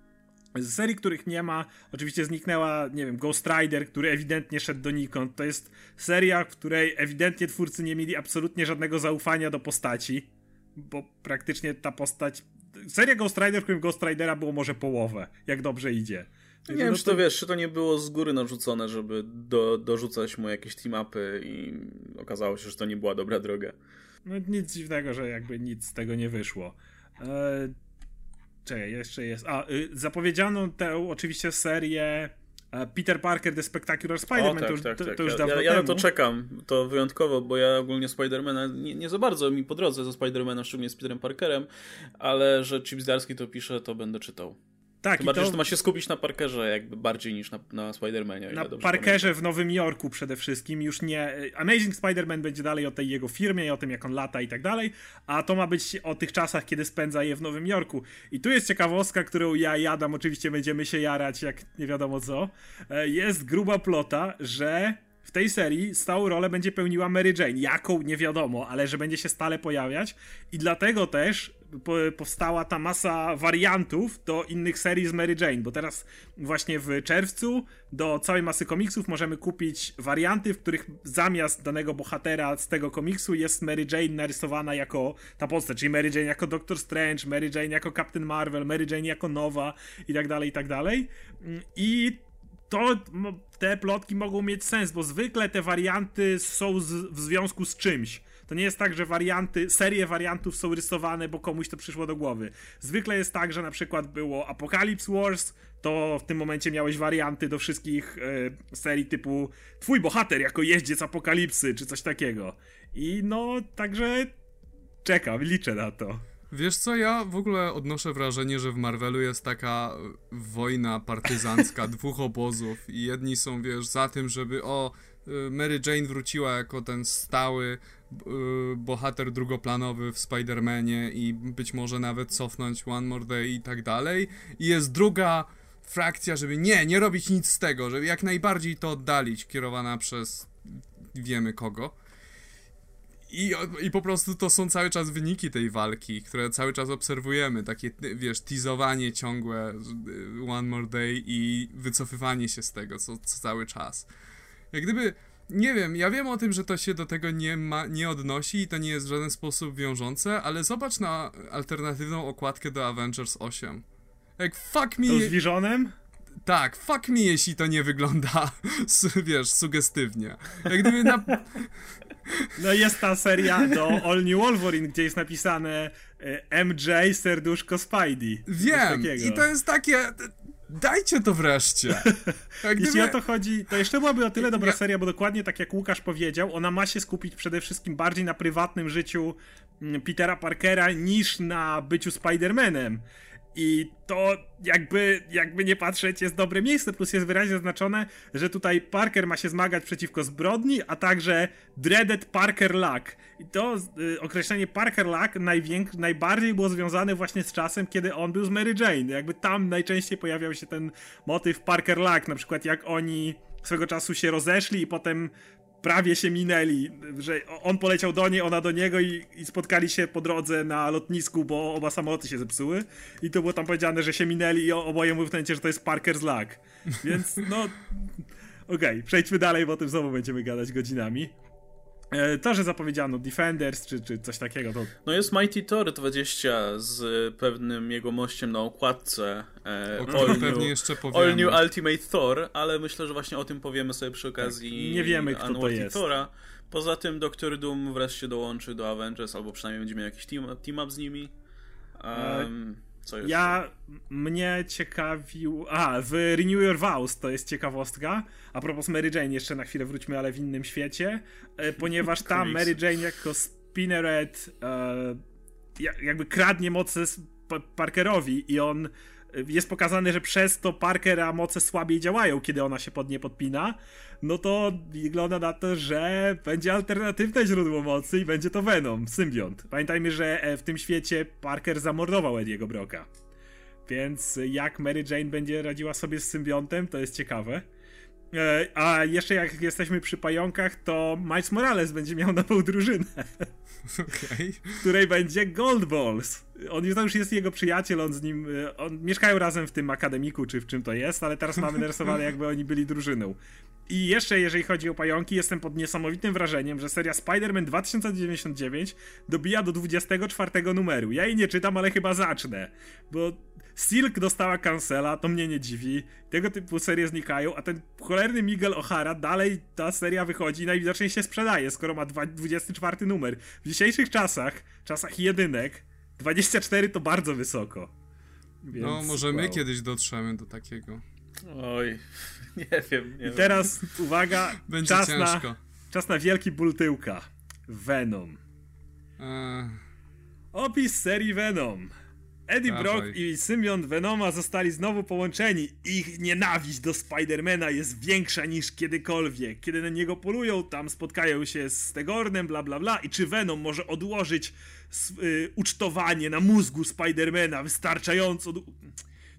Z serii, których nie ma, oczywiście zniknęła, nie wiem, Ghost Rider, który ewidentnie szedł donikąd. To jest seria, w której ewidentnie twórcy nie mieli absolutnie żadnego zaufania do postaci, bo praktycznie ta postać. Seria Ghost Rider, w którym Ghost Ridera było może połowę, jak dobrze idzie. Nie wiem, no czy to wiesz, czy to nie było z góry narzucone, żeby do, dorzucać mu jakieś team-upy i okazało się, że to nie była dobra droga. No nic dziwnego, że jakby nic z tego nie wyszło. Eee, Czekaj, jeszcze jest. A, y, zapowiedziano tę oczywiście serię e, Peter Parker The Spectacular Spider-Man, tak, to, już, tak, to, tak. to już ja, dawno ja, ja temu. na to czekam, to wyjątkowo, bo ja ogólnie Spidermana nie, nie za bardzo mi po drodze ze Spidermanem, szczególnie z Peterem Parkerem, ale że Chip Zdarski to pisze, to będę czytał. Tak, Tym bardziej, to... że to ma się skupić na Parkerze jakby bardziej niż na, na Spider-Manie. Na Parkerze pamiętam. w Nowym Jorku przede wszystkim, już nie... Amazing Spider-Man będzie dalej o tej jego firmie i o tym, jak on lata i tak dalej, a to ma być o tych czasach, kiedy spędza je w Nowym Jorku. I tu jest ciekawostka, którą ja jadam, oczywiście będziemy się jarać, jak nie wiadomo co. E, jest gruba plota, że w tej serii stałą rolę będzie pełniła Mary Jane. Jaką nie wiadomo, ale że będzie się stale pojawiać i dlatego też powstała ta masa wariantów do innych serii z Mary Jane, bo teraz właśnie w czerwcu do całej masy komiksów możemy kupić warianty, w których zamiast danego bohatera z tego komiksu jest Mary Jane narysowana jako ta postać, czyli Mary Jane jako Doctor Strange, Mary Jane jako Captain Marvel, Mary Jane jako Nowa i tak dalej, i tak dalej. I to te plotki mogą mieć sens, bo zwykle te warianty są z, w związku z czymś. To nie jest tak, że warianty, serie wariantów są rysowane, bo komuś to przyszło do głowy. Zwykle jest tak, że na przykład było Apocalypse Wars, to w tym momencie miałeś warianty do wszystkich e, serii typu twój bohater jako jeździec apokalipsy, czy coś takiego. I no, także czekam, liczę na to. Wiesz co, ja w ogóle odnoszę wrażenie, że w Marvelu jest taka wojna partyzancka dwóch obozów i jedni są, wiesz, za tym, żeby o, y, Mary Jane wróciła jako ten stały y, bohater drugoplanowy w Spider-Manie i być może nawet cofnąć One More Day i tak dalej. I jest druga frakcja, żeby nie, nie robić nic z tego, żeby jak najbardziej to oddalić, kierowana przez wiemy kogo. I, I po prostu to są cały czas wyniki tej walki, które cały czas obserwujemy. Takie, wiesz, teasowanie ciągłe, y, one more day i wycofywanie się z tego co, co cały czas. Jak gdyby, nie wiem, ja wiem o tym, że to się do tego nie, ma, nie odnosi i to nie jest w żaden sposób wiążące, ale zobacz na alternatywną okładkę do Avengers 8. Jak fuck me... To z Visionem? Tak, fuck me, jeśli to nie wygląda, wiesz, sugestywnie. Jak gdyby na... No jest ta seria do All New Wolverine, gdzie jest napisane e, MJ serduszko Spidey. Wiem, i to jest takie... Dajcie to wreszcie. Jak Jeśli o to chodzi, to jeszcze byłaby o tyle dobra ja... seria, bo dokładnie tak jak Łukasz powiedział, ona ma się skupić przede wszystkim bardziej na prywatnym życiu mm, Petera Parkera niż na byciu Spider-Manem. I to jakby, jakby nie patrzeć jest dobre miejsce, plus jest wyraźnie zaznaczone, że tutaj Parker ma się zmagać przeciwko zbrodni, a także Dreaded Parker Luck. I to y, określenie Parker Luck najwięk- najbardziej było związane właśnie z czasem, kiedy on był z Mary Jane. Jakby tam najczęściej pojawiał się ten motyw Parker Luck, na przykład jak oni swego czasu się rozeszli i potem prawie się minęli, że on poleciał do niej, ona do niego i, i, spotkali się po drodze na lotnisku, bo oba samoloty się zepsuły i to było tam powiedziane, że się minęli i oboje mówią w momencie, że to jest Parker's Luck. Więc no... Okej, okay, przejdźmy dalej, bo o tym znowu będziemy gadać godzinami. E, to, że zapowiedziano Defenders czy, czy coś takiego, to... No jest Mighty Thor 20 z pewnym jego mościem na okładce. E, o all, pewnie new, jeszcze powiemy. all New Ultimate Thor, ale myślę, że właśnie o tym powiemy sobie przy okazji tak, Nie wiemy, kto to jest. Thora. Poza tym Doctor Doom wreszcie dołączy do Avengers, albo przynajmniej będzie miał jakiś team, team up z nimi. Um, co jeszcze? Ja mnie ciekawił. A, w Renew Your Vows to jest ciekawostka. A propos Mary Jane, jeszcze na chwilę wróćmy, ale w innym świecie. E, ponieważ tam Mary Jane jako Spinneret e, jakby kradnie moce Parkerowi i on jest pokazane, że przez to Parkera moce słabiej działają, kiedy ona się pod nie podpina, no to wygląda na to, że będzie alternatywne źródło mocy i będzie to Venom, symbiont. Pamiętajmy, że e, w tym świecie Parker zamordował Ediego Broka. Więc jak Mary Jane będzie radziła sobie z symbiontem, to jest ciekawe. E, a jeszcze jak jesteśmy przy pająkach, to Miles Morales będzie miał nową drużynę. Okay. W której będzie Gold Balls. On już, to już jest jego przyjaciel, on z nim. E, on, mieszkają razem w tym akademiku, czy w czym to jest, ale teraz mamy narysowane, jakby oni byli drużyną. I jeszcze, jeżeli chodzi o pająki, jestem pod niesamowitym wrażeniem, że seria Spider-Man 2099 dobija do 24 numeru. Ja jej nie czytam, ale chyba zacznę, bo Silk dostała cancela, to mnie nie dziwi. Tego typu serie znikają, a ten cholerny Miguel O'Hara dalej ta seria wychodzi i najwidoczniej się sprzedaje, skoro ma 24 numer. W dzisiejszych czasach, czasach jedynek, 24 to bardzo wysoko. Więc, no, może wow. my kiedyś dotrzemy do takiego. Oj, nie wiem. Nie I teraz uwaga, Będzie czas, ciężko. na, czas na wielki ból tyłka. Venom. Eee. Opis serii Venom. Eddie Brock i symbiont Venoma zostali znowu połączeni. Ich nienawiść do Spidermana jest większa niż kiedykolwiek. Kiedy na niego polują, tam spotkają się z Stegornem, bla bla bla. I czy Venom może odłożyć y, ucztowanie na mózgu Spidermana wystarczająco...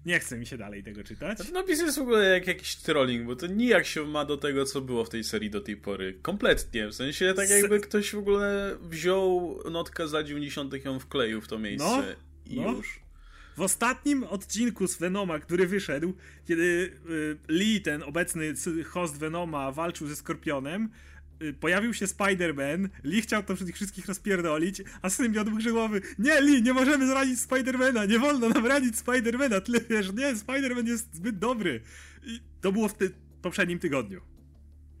Nie chce mi się dalej tego czytać. Ten napis jest w ogóle jak jakiś trolling, bo to nijak się ma do tego, co było w tej serii do tej pory. Kompletnie. W sensie tak jakby ktoś w ogóle wziął notkę z lat 90. i ją wkleił w to miejsce. No, I no. już. W ostatnim odcinku z Venoma, który wyszedł, kiedy y, Lee, ten obecny host Venoma, walczył ze Skorpionem, y, pojawił się Spider-Man, Lee chciał to wszystkich rozpierdolić, a symbiot głowy, nie Lee, nie możemy zranić Spider-Mana, nie wolno nam ranić Spider-Mana, tyle wiesz, nie, Spider-Man jest zbyt dobry. I to było w ty poprzednim tygodniu.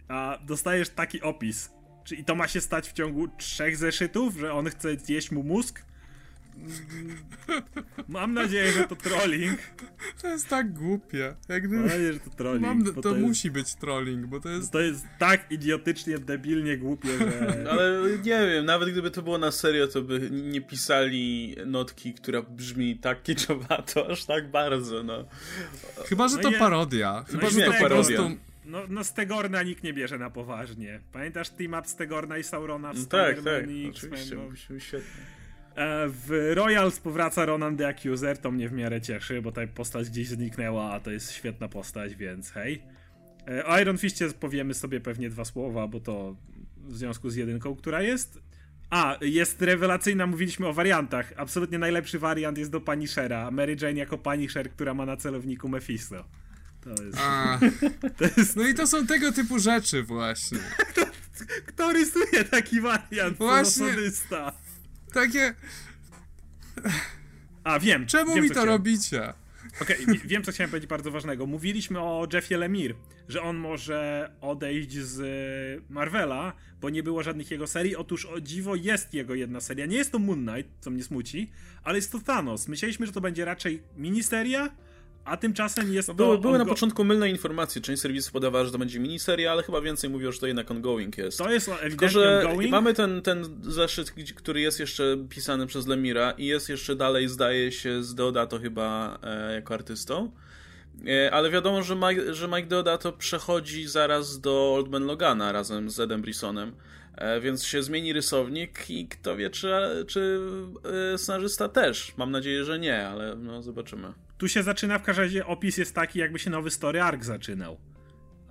A dostajesz taki opis. Czyli to ma się stać w ciągu trzech zeszytów, że on chce zjeść mu mózg? Mam nadzieję, że to trolling. To jest tak głupie. Jak Mam nadzieję, że to trolling. Mam, to, to musi być trolling, bo to jest... To jest tak idiotycznie, debilnie głupie, że... Ale nie wiem, nawet gdyby to było na serio, to by nie pisali notki, która brzmi tak kiczowato, aż tak bardzo, no. Chyba, że no to parodia. Chyba, no że to po prostu... No, no Stegorna nikt nie bierze na poważnie. Pamiętasz team up Stegorna i Saurona w no, Tak, tak, oczywiście, no. świetnie. E, w Royals powraca Ronan the Accuser, to mnie w miarę cieszy, bo ta postać gdzieś zniknęła, a to jest świetna postać, więc hej. E, o Iron Fistie powiemy sobie pewnie dwa słowa, bo to w związku z jedynką, która jest. A, jest rewelacyjna, mówiliśmy o wariantach. Absolutnie najlepszy wariant jest do Punishera. Mary Jane jako Punisher, która ma na celowniku Mephisto. To jest... A, To jest... no i to są tego typu rzeczy właśnie. Kto rysuje taki wariant? Właśnie. Właśnie. Takie, A, wiem. czemu wiem, mi to chciałem. robicie? Okej, wi- wiem, co chciałem powiedzieć bardzo ważnego. Mówiliśmy o Jeffie Lemire, że on może odejść z Marvela, bo nie było żadnych jego serii. Otóż o dziwo jest jego jedna seria. Nie jest to Moon Knight, co mnie smuci, ale jest to Thanos. Myśleliśmy, że to będzie raczej miniseria, a tymczasem jest No to... były, były na początku mylne informacje. Część serwisów podawała, że to będzie miniseria, ale chyba więcej mówiło, że to jednak ongoing jest. To jest ewidentnie ongoing. mamy ten, ten zeszyt, który jest jeszcze pisany przez Lemira i jest jeszcze dalej, zdaje się, z Deodato chyba e, jako artystą. E, ale wiadomo, że Mike, że Mike Deodato przechodzi zaraz do Old Man Logana razem z Edem Brissonem. E, więc się zmieni rysownik i kto wie, czy, czy e, scenarzysta też. Mam nadzieję, że nie, ale no, zobaczymy. Tu się zaczyna w każdym razie, opis jest taki, jakby się nowy story arc zaczynał.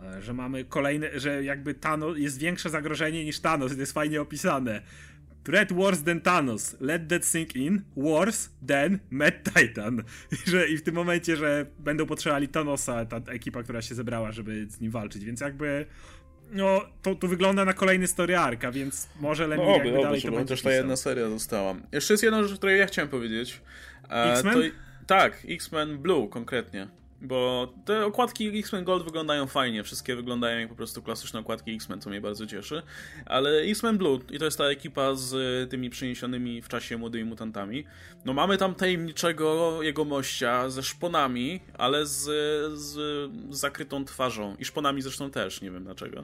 E, Że mamy kolejne, że jakby Thanos jest większe zagrożenie niż Thanos, to jest fajnie opisane. Threat worse than Thanos. Let that sink in. Worse than Mad Titan. I, że, I w tym momencie, że będą potrzebowali Thanosa, ta ekipa, która się zebrała, żeby z nim walczyć. Więc jakby. No, to, to wygląda na kolejny story arc, a więc może Lemire No, jakby oby, oby, dalej to będzie też ta jedna seria została. Jeszcze jest jedna rzecz, o której ja chciałem powiedzieć. E, X-Men? to- Tak, X-Men Blue konkretnie. Bo te okładki X-Men Gold wyglądają fajnie, wszystkie wyglądają jak po prostu klasyczne okładki X-Men, co mnie bardzo cieszy. Ale X-Men Blue, i to jest ta ekipa z y, tymi przeniesionymi w czasie młodymi mutantami, no mamy tam tajemniczego jego mościa ze szponami, ale z, z, zakrytą twarzą. I szponami zresztą też, nie wiem dlaczego.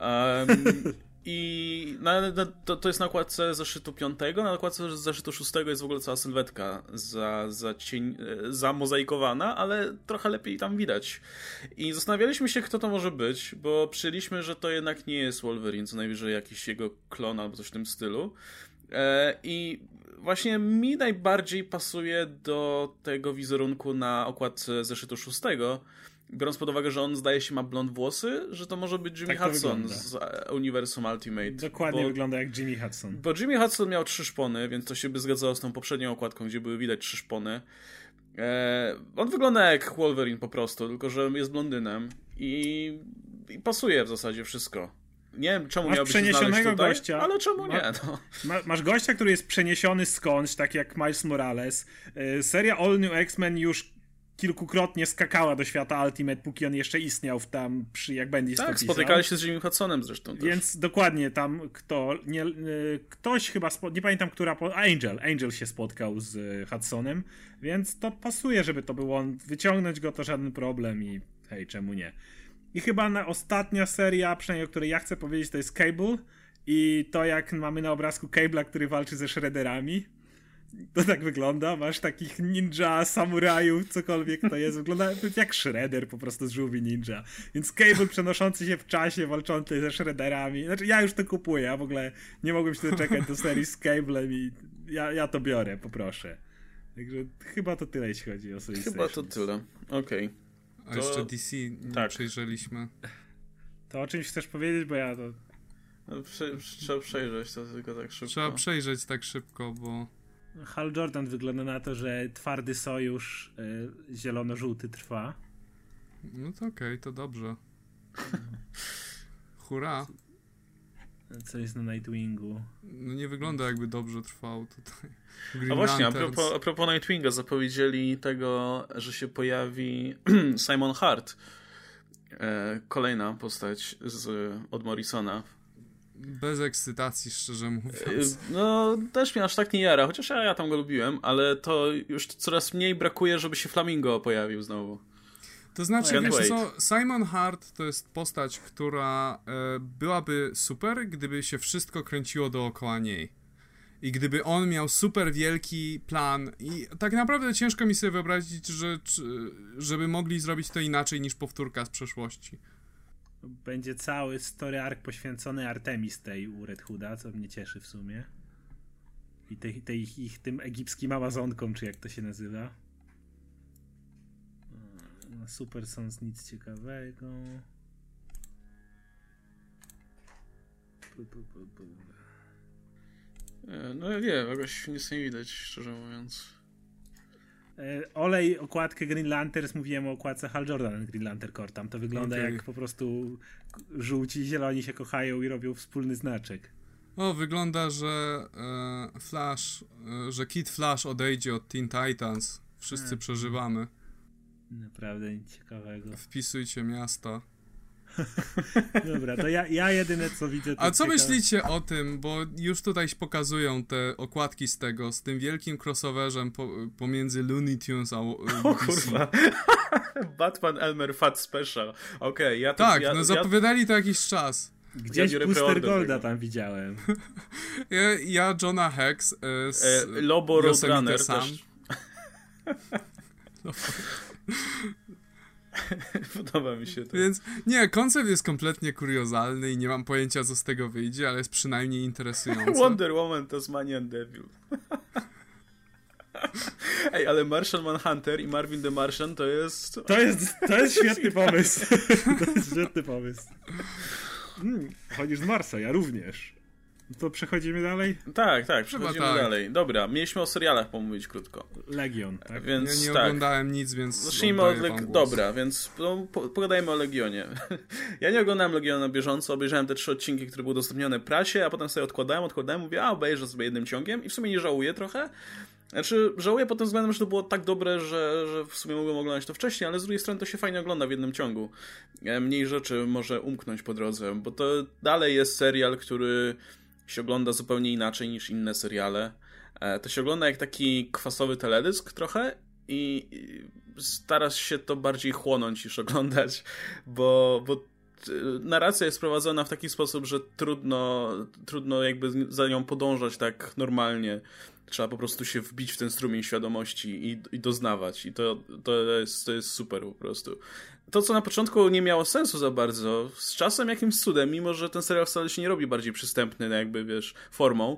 Em, I na, na, to, to jest na okładce zeszytu piątego, na okładce zeszytu szóstego jest w ogóle cała sylwetka za, za cień, e, zamozaikowana, ale trochę lepiej tam widać. I zastanawialiśmy się, kto to może być, bo przyjęliśmy, że to jednak nie jest Wolverine, co najwyżej jakiś jego klon albo coś w tym stylu. E, I właśnie mi najbardziej pasuje do tego wizerunku na okładce zeszytu szóstego, biorąc pod uwagę, że on zdaje się ma blond włosy, że to może być Jimmy Tak Hudson z e, Uniwersum Ultimate. Dokładnie bo, wygląda jak Jimmy Hudson. bo Jimmy Hudson miał trzy szpony, więc to się by zgadzało z tą poprzednią okładką, gdzie były widać trzy szpony. E, on wygląda jak Wolverine po prostu, tylko że jest blondynem i, i pasuje w zasadzie wszystko. Nie wiem, czemu Masz miałby przeniesionego tutaj, gościa. ale czemu Ma- nie? No. Ma, masz gościa, który jest przeniesiony skądś, tak jak Miles Morales. E, Seria All New X-Men już kilkukrotnie skakała do świata Ultimate, póki on jeszcze istniał w tam, przy, jak Bendis Tak, pisał. spotykali się z Jimmy Hudsonem zresztą też. Więc dokładnie tam kto, nie, e, ktoś chyba, spo, nie pamiętam która, Angel, Angel się spotkał z e, Hudsonem, więc to pasuje, żeby to był on, wyciągnąć go to żaden problem i hej, czemu nie. I chyba na ostatnia seria, przynajmniej o której ja chcę powiedzieć, to jest Cable i to jak mamy na obrazku Cable'a, który walczy ze Shredderami. To tak wygląda, masz takich ninja, samurajów, cokolwiek to jest. Wygląda jak Shredder po prostu z żółwi ninja. Więc Cable przenoszący się w czasie, walczący ze Shredderami. Znaczy ja już to kupuję, ja w ogóle nie mogłem się doczekać do serii z Cablem i ja, ja to biorę, poproszę. Także chyba to tyle, jeśli chodzi o Solid Chyba to tyle. Okej. A To- jeszcze DC nie tak. przejrzeliśmy. To o czymś chcesz powiedzieć, bo ja to... No, prze- Trzeba przejrzeć to tylko tak szybko. Trzeba przejrzeć tak szybko, bo Hal Jordan wygląda na to, że twardy sojusz y, zielono-żółty trwa. no to okej, to dobrze. Hurra. Co jest na Nightwingu? No nie wygląda jakby dobrze trwał tutaj. Green A właśnie, a propos, a propos Nightwinga, zapowiedzieli tego, że się pojawi Simon Hart. E, kolejna postać z, od Morrisona. Bez ekscytacji, szczerze mówiąc. No, też mnie aż tak nie jara, chociaż ja, ja tam go lubiłem, ale to już coraz mniej brakuje, żeby się Flamingo pojawił znowu. To znaczy, wiesz co, Simon Hart to jest postać, która e, byłaby super, gdyby się wszystko kręciło dookoła niej. I gdyby on miał super wielki plan i tak naprawdę ciężko mi sobie wyobrazić, że, żeby mogli zrobić to inaczej niż powtórka z przeszłości. Będzie cały story arc poświęcony Artemis tej u Red Hooda, co mnie cieszy w sumie. I tej, tej ich, ich tym egipskim amazonkom, czy jak to się nazywa. No, Super Sons nic ciekawego. E, no nie, jakoś nic nie widać, szczerze mówiąc. E, olej okładkę Green Lanterns, mówiłem o okładce Hal Jordan Green Lantern Corps. Tam to wygląda okay. jak po prostu żółci i zieloni się kochają i robią wspólny znaczek. O, wygląda, że e, Flash, e, że Kid Flash odejdzie od Teen Titans. Wszyscy hmm. przeżywamy. Naprawdę nic ciekawego. Wpisujcie miasta. Dobra, to ja, ja jedyne co widzę. A co ciekawe... myślicie o tym, bo już tutaj pokazują te okładki z tego, z tym wielkim crossoverem po, pomiędzy Looney Tunes a. O kurwa. Batman Elmer Fat Special. Okej, okay, ja to. Tak, ja, no zapowiadali ja... to jakiś czas. Gdzieś ja Booster Golda tam widziałem. Ja, ja Johna Hex e, z e, Lobo Roadrunner sam. Podoba mi się to. Więc nie, koncept jest kompletnie kuriozalny i nie mam pojęcia, co z tego wyjdzie, ale jest przynajmniej interesujący. Wonder Woman, Tasmanian Devil. Ej, ale Martian Manhunter i Marvin the Martian to jest... To jest, to jest świetny pomysł. To jest świetny pomysł. Hmm, chodzisz z Marsa, ja również. To przechodzimy dalej? Tak, tak, przechodzimy tak. dalej. Dobra, mieliśmy o serialach pomówić krótko. Legion, tak? Więc, ja nie tak. oglądałem nic, więc. Zacznijmy od Legionu. Dobra, więc no, po, pogadajmy o Legionie. ja nie oglądałem Legiona na bieżąco, obejrzałem te trzy odcinki, które były udostępnione prasie, a potem sobie odkładałem, odkładałem, mówię, a obejrzę sobie jednym ciągiem i w sumie nie żałuję trochę. Znaczy, żałuję pod tym względem, że to było tak dobre, że, że w sumie mogłem oglądać to wcześniej, ale z drugiej strony to się fajnie ogląda w jednym ciągu. E, mniej rzeczy może umknąć po drodze, bo to dalej jest serial, który się ogląda zupełnie inaczej niż inne seriale. E, to się ogląda jak taki kwasowy teledysk trochę i stara się to bardziej chłonąć niż oglądać, bo, bo narracja jest prowadzona w taki sposób, że trudno, trudno jakby za nią podążać tak normalnie. Trzeba po prostu się wbić w ten strumień świadomości i, i doznawać. I to, to, jest, to jest super po prostu. To, co na początku nie miało sensu za bardzo, z czasem jakimś cudem, mimo że ten serial wcale się nie robi bardziej przystępny, no jakby wiesz, formą,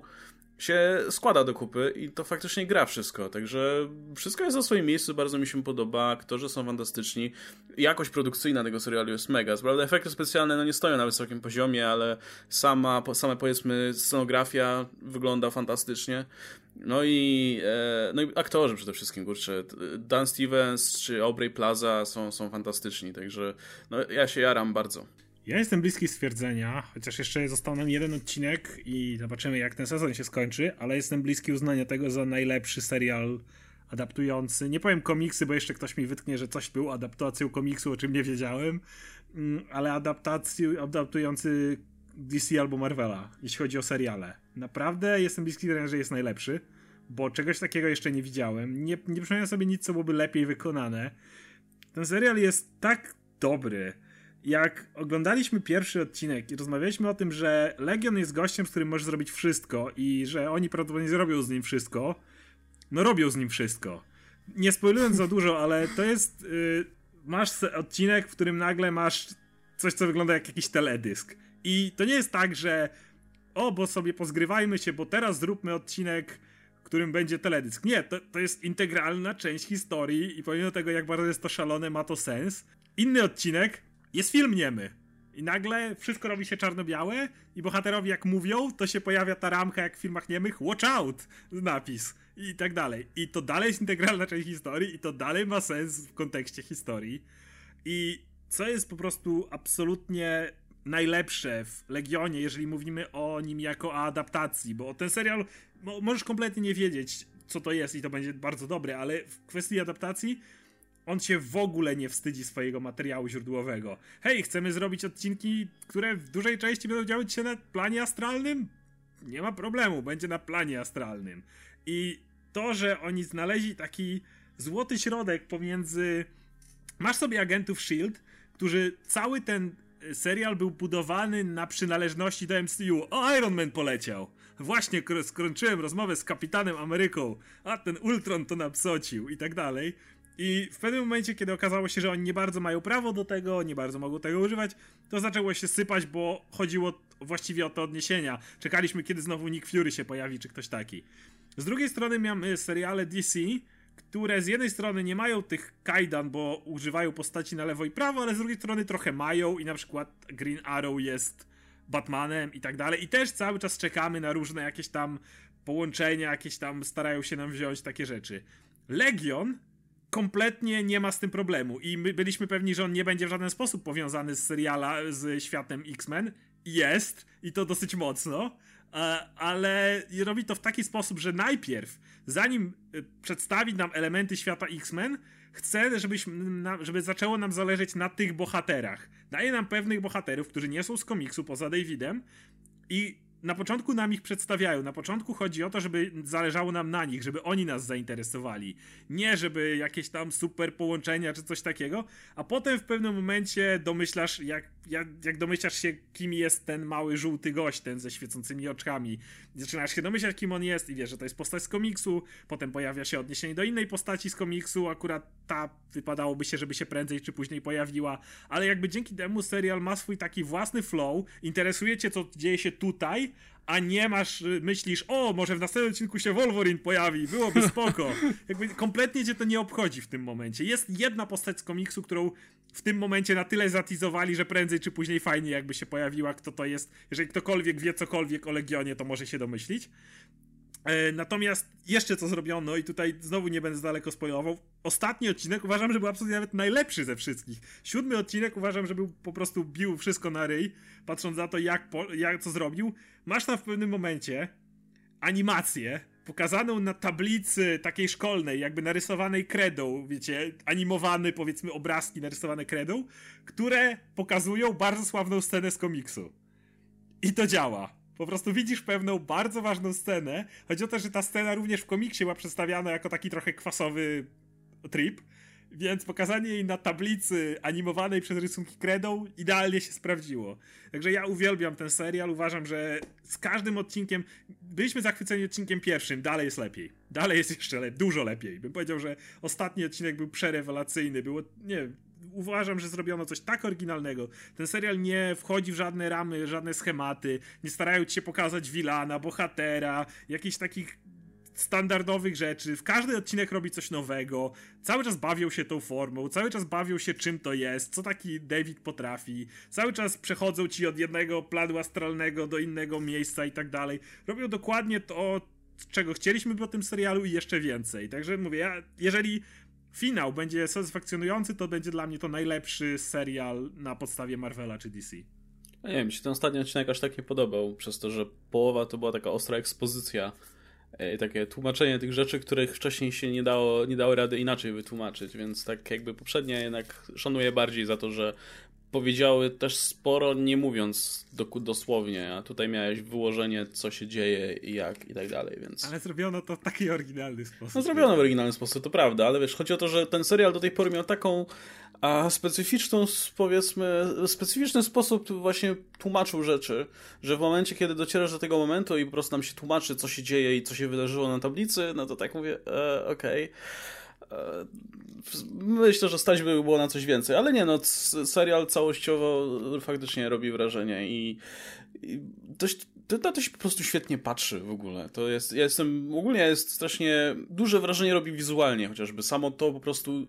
się składa do kupy i to faktycznie gra wszystko. Także wszystko jest na swoim miejscu, bardzo mi się podoba, aktorzy są fantastyczni. Jakość produkcyjna tego serialu jest mega. Prawda, efekty specjalne no, nie stoją na wysokim poziomie, ale sama, sama powiedzmy scenografia wygląda fantastycznie. No i, e, no i aktorzy przede wszystkim, kurczę. Dan Stevens czy Aubrey Plaza są, są fantastyczni, także no, ja się jaram bardzo. Ja jestem bliski stwierdzenia, chociaż jeszcze został nam jeden odcinek i zobaczymy jak ten sezon się skończy, ale jestem bliski uznania tego za najlepszy serial adaptujący. Nie powiem komiksy, bo jeszcze ktoś mi wytknie, że coś był adaptacją komiksu, o czym nie wiedziałem, mm, ale adaptacji, adaptujący DC albo Marvela, jeśli chodzi o seriale. Naprawdę jestem bliski stwierdzenia, że jest najlepszy, bo czegoś takiego jeszcze nie widziałem. Nie, nie przypominam sobie nic, co byłoby lepiej wykonane. Ten serial jest tak dobry jak oglądaliśmy pierwszy odcinek i rozmawialiśmy o tym, że Legion jest gościem, z którym możesz zrobić wszystko i że oni prawdopodobnie zrobią z nim wszystko, no robią z nim wszystko. Nie spoilując za dużo, ale to jest... Yy, masz odcinek, w którym nagle masz coś, co wygląda jak jakiś teledysk. I to nie jest tak, że o, bo sobie pozgrywajmy się, bo teraz zróbmy odcinek, w którym będzie teledysk. Nie, to, to jest integralna część historii i pomimo tego, jak bardzo jest to szalone, ma to sens. Inny odcinek jest film niemy. I nagle wszystko robi się czarno-białe i bohaterowie jak mówią, to się pojawia ta ramka jak w filmach niemych watch out, napis i tak dalej. I to dalej jest integralna część historii i to dalej ma sens w kontekście historii. I co jest po prostu absolutnie najlepsze w Legionie, jeżeli mówimy o nim jako o adaptacji, bo ten serial możesz kompletnie nie wiedzieć, co to jest i to będzie bardzo dobre, ale w kwestii adaptacji on się w ogóle nie wstydzi swojego materiału źródłowego. Hej, chcemy zrobić odcinki, które w dużej części będą działać się na planie astralnym? Nie ma problemu, będzie na planie astralnym. I to, że oni znaleźli taki złoty środek pomiędzy. Masz sobie agentów Shield, którzy cały ten serial był budowany na przynależności do MCU. O, Iron Man poleciał. Właśnie skończyłem rozmowę z Kapitanem Ameryką, a ten Ultron to napsocił i tak dalej. I w pewnym momencie, kiedy okazało się, że oni nie bardzo mają prawo do tego, nie bardzo mogą tego używać, to zaczęło się sypać, bo chodziło właściwie o te odniesienia. Czekaliśmy, kiedy znowu Nick Fury się pojawi, czy ktoś taki. Z drugiej strony mamy seriale DC, które z jednej strony nie mają tych kajdan, bo używają postaci na lewo i prawo, ale z drugiej strony trochę mają i na przykład Green Arrow jest Batmanem i tak dalej. I też cały czas czekamy na różne jakieś tam połączenia jakieś tam starają się nam wziąć takie rzeczy. Legion kompletnie nie ma z tym problemu i my byliśmy pewni, że on nie będzie w żaden sposób powiązany z seriala, z światem X-Men. Jest i to dosyć mocno, e, ale robi to w taki sposób, że najpierw, zanim e, przedstawi nam elementy świata X-Men, chce, żebyśmy, żeby zaczęło nam zależeć na tych bohaterach. Daje nam pewnych bohaterów, którzy nie są z komiksu poza Davidem i na początku nam ich przedstawiają. Na początku chodzi o to, żeby zależało nam na nich, żeby oni nas zainteresowali. Nie, żeby jakieś tam super połączenia czy coś takiego, a potem w pewnym momencie domyślasz, jak, jak, jak domyślasz się, kim jest ten mały żółty gość, ten ze świecącymi oczkami. Zaczynasz się domyślać, kim on jest i wiesz, że to jest postać z komiksu, potem pojawia się odniesienie do innej postaci z komiksu, akurat ta wypadałoby się, żeby się prędzej czy później pojawiła, ale jakby dzięki temu serial ma swój taki własny flow, interesuje cię, co dzieje się tutaj, a nie masz, y, myślisz, o, może w następnym odcinku się Wolverine pojawi, byłoby spoko. Jakby kompletnie cię to nie obchodzi w tym momencie. Jest jedna postać z komiksu, którą w tym momencie na tyle zatizowali, że prędzej czy później fajnie jakby się pojawiła, kto to jest. Jeżeli ktokolwiek wie cokolwiek o Legionie, to może się domyślić. E, natomiast jeszcze co zrobiono, i tutaj znowu nie będę daleko spoilował. Ostatni odcinek uważam, że był absolutnie nawet najlepszy ze wszystkich. Siódmy odcinek uważam, że był po prostu bił wszystko na ryj, patrząc na to, jak, po, jak co zrobił. Masz tam w pewnym momencie animację pokazaną na tablicy takiej szkolnej, jakby narysowanej kredą, wiecie, animowany powiedzmy obrazki narysowane kredą, które pokazują bardzo sławną scenę z komiksu. I to działa po prostu widzisz pewną bardzo ważną scenę. Chodzi o to, że ta scena również w komiksie była przedstawiana jako taki trochę kwasowy trip, więc pokazanie jej na tablicy animowanej przez rysunki kredą idealnie się sprawdziło. Także ja uwielbiam ten serial, uważam, że z każdym odcinkiem byliśmy zachwyceni odcinkiem pierwszym, dalej jest lepiej. Dalej jest jeszcze lepiej, dużo lepiej. Bym powiedział, że ostatni odcinek był przerewelacyjny, było, nie uważam, że zrobiono coś tak oryginalnego. Ten serial nie wchodzi w żadne ramy, żadne schematy, nie starają się pokazać wilana, bohatera, jakichś takich standardowych rzeczy. W każdy odcinek robi coś nowego. Cały czas bawią się tą formą, cały czas bawią się czym to jest, co taki David potrafi. Cały czas przechodzą ci od jednego planu astralnego do innego miejsca i tak dalej. Robią dokładnie to, czego chcieliśmy po tym serialu i jeszcze więcej. Także mówię, ja, jeżeli finał będzie satysfakcjonujący, to będzie dla mnie to najlepszy serial na podstawie Marvela czy DC. Ja nie wiem, mi się ten ostatni odcinek aż tak nie podobał, przez to, że połowa to była taka ostra ekspozycja e, takie tłumaczenie tych rzeczy, których wcześniej się nie dało, nie dało rady inaczej wytłumaczyć, więc tak jakby poprzednie jednak szanuję bardziej za to, że powiedziały też sporo, nie mówiąc do, dosłownie, a tutaj miałeś wyłożenie, co się dzieje i jak i tak dalej, więc... Ale zrobiono to w taki oryginalny sposób. No zrobiono w oryginalny sposób, to prawda, ale wiesz, chodzi o to, że ten serial do tej pory miał taką a specyficzną, powiedzmy, specyficzny sposób właśnie tłumaczył rzeczy, że w momencie, kiedy docierasz do tego momentu i po prostu nam się tłumaczy, co się dzieje i co się wydarzyło na tablicy, no to tak mówię, e, okej. Okay myślę, że stać by było na coś więcej, ale nie, no, serial całościowo faktycznie robi wrażenie i, i dość, to, to się po prostu świetnie patrzy w ogóle. To jest, ja jestem, ogólnie jest strasznie, duże wrażenie robi wizualnie chociażby. Samo to po prostu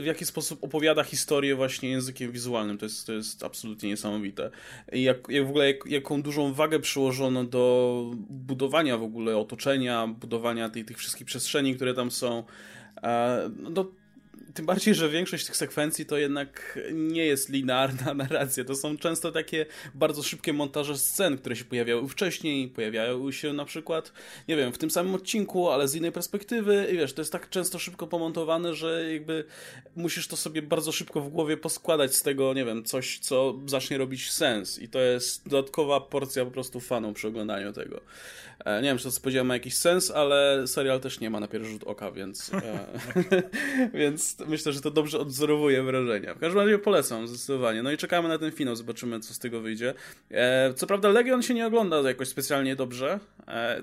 w jaki sposób opowiada historię właśnie językiem wizualnym, to jest, to jest absolutnie niesamowite. I jak, jak w ogóle, jak, jaką dużą wagę przyłożono do budowania w ogóle otoczenia, budowania tej, tych wszystkich przestrzeni, które tam są. No, tym bardziej, że większość tych sekwencji to jednak nie jest linearna narracja. To są często takie bardzo szybkie montaże scen, które się pojawiały wcześniej, pojawiają się na przykład, nie wiem, w tym samym odcinku, ale z innej perspektywy i wiesz, to jest tak często szybko pomontowane, że jakby musisz to sobie bardzo szybko w głowie poskładać z tego, nie wiem, coś, co zacznie robić sens i to jest dodatkowa porcja po prostu fanom przy oglądaniu tego. E, nie wiem, czy to co powiedziałem ma jakiś sens, ale serial też nie ma na pierwszy rzut oka, więc e, więc myślę, że to dobrze odzorowuje wrażenia. W każdym razie polecam zdecydowanie. No i czekamy na ten finał, zobaczymy co z tego wyjdzie. E, co prawda Legion się nie ogląda jakoś specjalnie dobrze,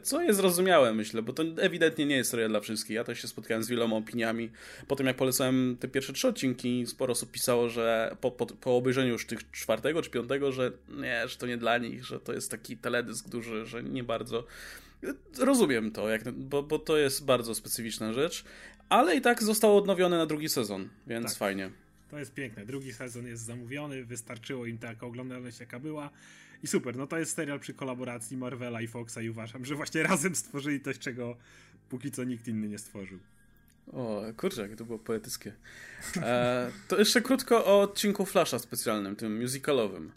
co jest zrozumiałe myślę, bo to ewidentnie nie jest serial dla wszystkich. Ja też się spotkałem z wieloma opiniami. Po tym jak polecałem te pierwsze trzy odcinki, sporo osób pisało, że po, po, po obejrzeniu już tych czwartego czy piątego, że nie, że to nie dla nich, że to jest taki teledysk duży, że nie bardzo Rozumiem to, jak, bo, bo to jest bardzo specyficzna rzecz, ale i tak został odnowiony na drugi sezon, więc tak. fajnie. To jest piękne. Drugi sezon jest zamówiony, wystarczyło im taka oglądalność, jaka była. I super, no to jest serial przy kolaboracji Marvela i Foxa i uważam, że właśnie razem stworzyli coś, czego póki co nikt inny nie stworzył. O, kurczę, jakie to było poetyckie. E, to jeszcze krótko o odcinku Flasha specjalnym, tym musicalowym.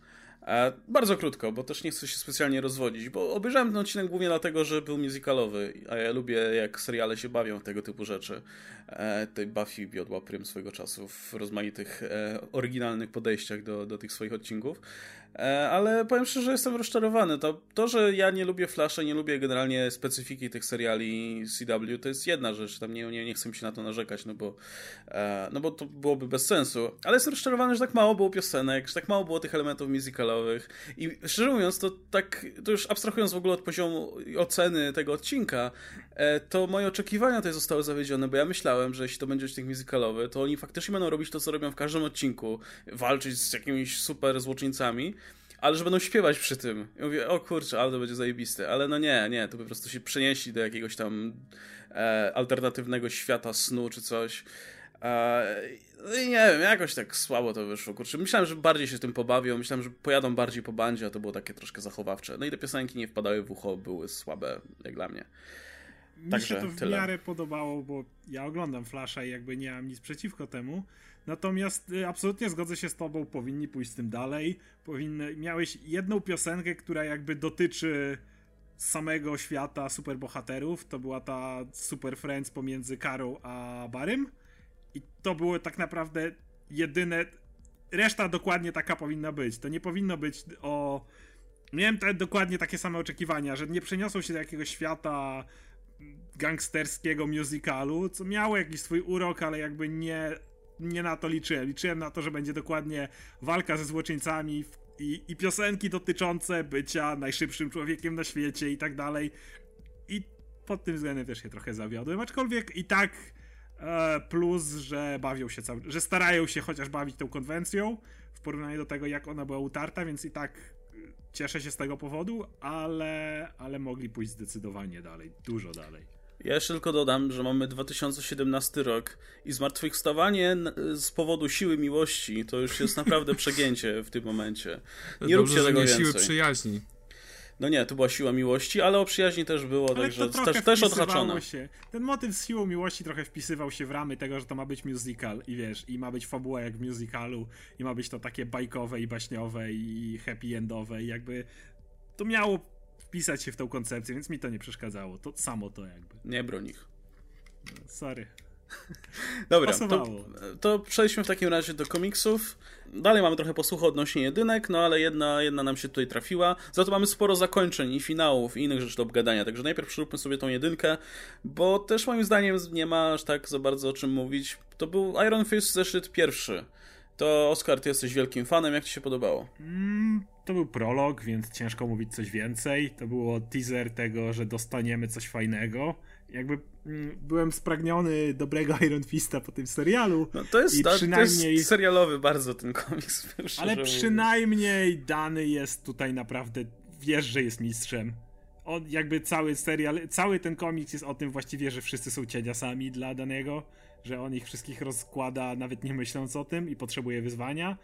Bardzo krótko, bo też nie chcę się specjalnie rozwodzić, bo obejrzałem ten odcinek głównie dlatego, że był musicalowy, a ja lubię jak seriale się bawią w tego typu rzeczy. E, tej Buffy wiodła prym swego czasu w rozmaitych e, oryginalnych podejściach do, do tych swoich odcinków. E, ale powiem szczerze, że jestem rozczarowany. To, to, że ja nie lubię Flasha, nie lubię generalnie specyfiki tych seriali CW, to jest jedna rzecz. Tam nie, nie, nie chcę mi się na to narzekać, no bo, e, no bo to byłoby bez sensu. Ale jestem rozczarowany, że tak mało było piosenek, że tak mało było tych elementów musicalowych. I szczerze mówiąc, to tak, to już abstrahując w ogóle od poziomu oceny tego odcinka, e, to moje oczekiwania tutaj zostały zawiedzione, bo ja myślałem, że jeśli to będzie odcinek musicalowy, to oni faktycznie będą robić to, co robią w każdym odcinku, walczyć z jakimiś super złoczyńcami, ale że będą śpiewać przy tym. I mówię, o kurczę, ale to będzie zajebiste. Ale no nie, nie, to po prostu się przenieśli do jakiegoś tam e, alternatywnego świata snu czy coś. E, no i nie wiem, jakoś tak słabo to wyszło. Kurczę, myślałem, że bardziej się tym pobawią, myślałem, że pojadą bardziej po bandzie, a to było takie troszkę zachowawcze. No i te piosenki nie wpadały w ucho, były słabe, jak dla mnie. Mi Także się to w tyle. miarę podobało, bo ja oglądam Flasha i jakby nie mam nic przeciwko temu. Natomiast y, absolutnie zgodzę się z tobą, powinni pójść z tym dalej. Powinny, miałeś jedną piosenkę, która jakby dotyczy samego świata superbohaterów. To była ta Super Friends pomiędzy Karą a Barym. I to było tak naprawdę jedyne. Reszta dokładnie taka powinna być. To nie powinno być o. Miałem te, dokładnie takie same oczekiwania, że nie przeniosą się do jakiegoś świata gangsterskiego musicalu, co miało jakiś swój urok, ale jakby nie, nie na to liczyłem. Liczyłem na to, że będzie dokładnie walka ze złoczyńcami i, i piosenki dotyczące bycia najszybszym człowiekiem na świecie i tak dalej. I pod tym względem też się trochę zawiodłem, aczkolwiek i tak e, plus, że bawią się cały, że starają się chociaż bawić tą konwencją w porównaniu do tego, jak ona była utarta, więc i tak cieszę się z tego powodu, ale, ale mogli pójść zdecydowanie dalej, dużo dalej. Ja jeszcze tylko dodam, że mamy 2017 rok i zmartwychwstawanie z powodu siły miłości to już jest naprawdę przegięcie w tym momencie. Nie Dobrze, róbcie tego nie więcej. siły przyjaźni. No nie, to była siła miłości, ale o przyjaźni też było, ale także to też, też odhaczone. Się. Ten motyw z siłą miłości trochę wpisywał się w ramy tego, że to ma być musical i wiesz, i ma być fabuła jak w musicalu i ma być to takie bajkowe i baśniowe i happy endowe i jakby to miało wpisać się w tą koncepcję, więc mi to nie przeszkadzało. To samo to jakby. Nie broń ich. Sorry. Dobra, to, to, przejdźmy w takim razie do komiksów. Dalej mamy trochę posłuchu odnośnie jedynek, no ale jedna, jedna nam się tutaj trafiła. Za to mamy sporo zakończeń i finałów i innych rzeczy do obgadania, także najpierw przeróbmy sobie tą jedynkę, bo też moim zdaniem nie ma aż tak za bardzo o czym mówić. To był Iron Fist zeszyt pierwszy. To Oskar, ty jesteś wielkim fanem, jak ci się podobało? Mm, to był prolog, więc ciężko mówić coś więcej. To było teaser tego, że dostaniemy coś fajnego jakby mm, byłem spragniony dobrego Iron Fista po tym serialu. No to jest, i przynajmniej... to jest serialowy bardzo ten komiks. Ale przynajmniej dany jest tutaj naprawdę, wiesz, że jest mistrzem. On jakby cały serial, cały ten komiks jest o tym właściwie, że wszyscy są cieniasami dla danego, że on ich wszystkich rozkłada nawet nie myśląc o tym i potrzebuje wyzwania.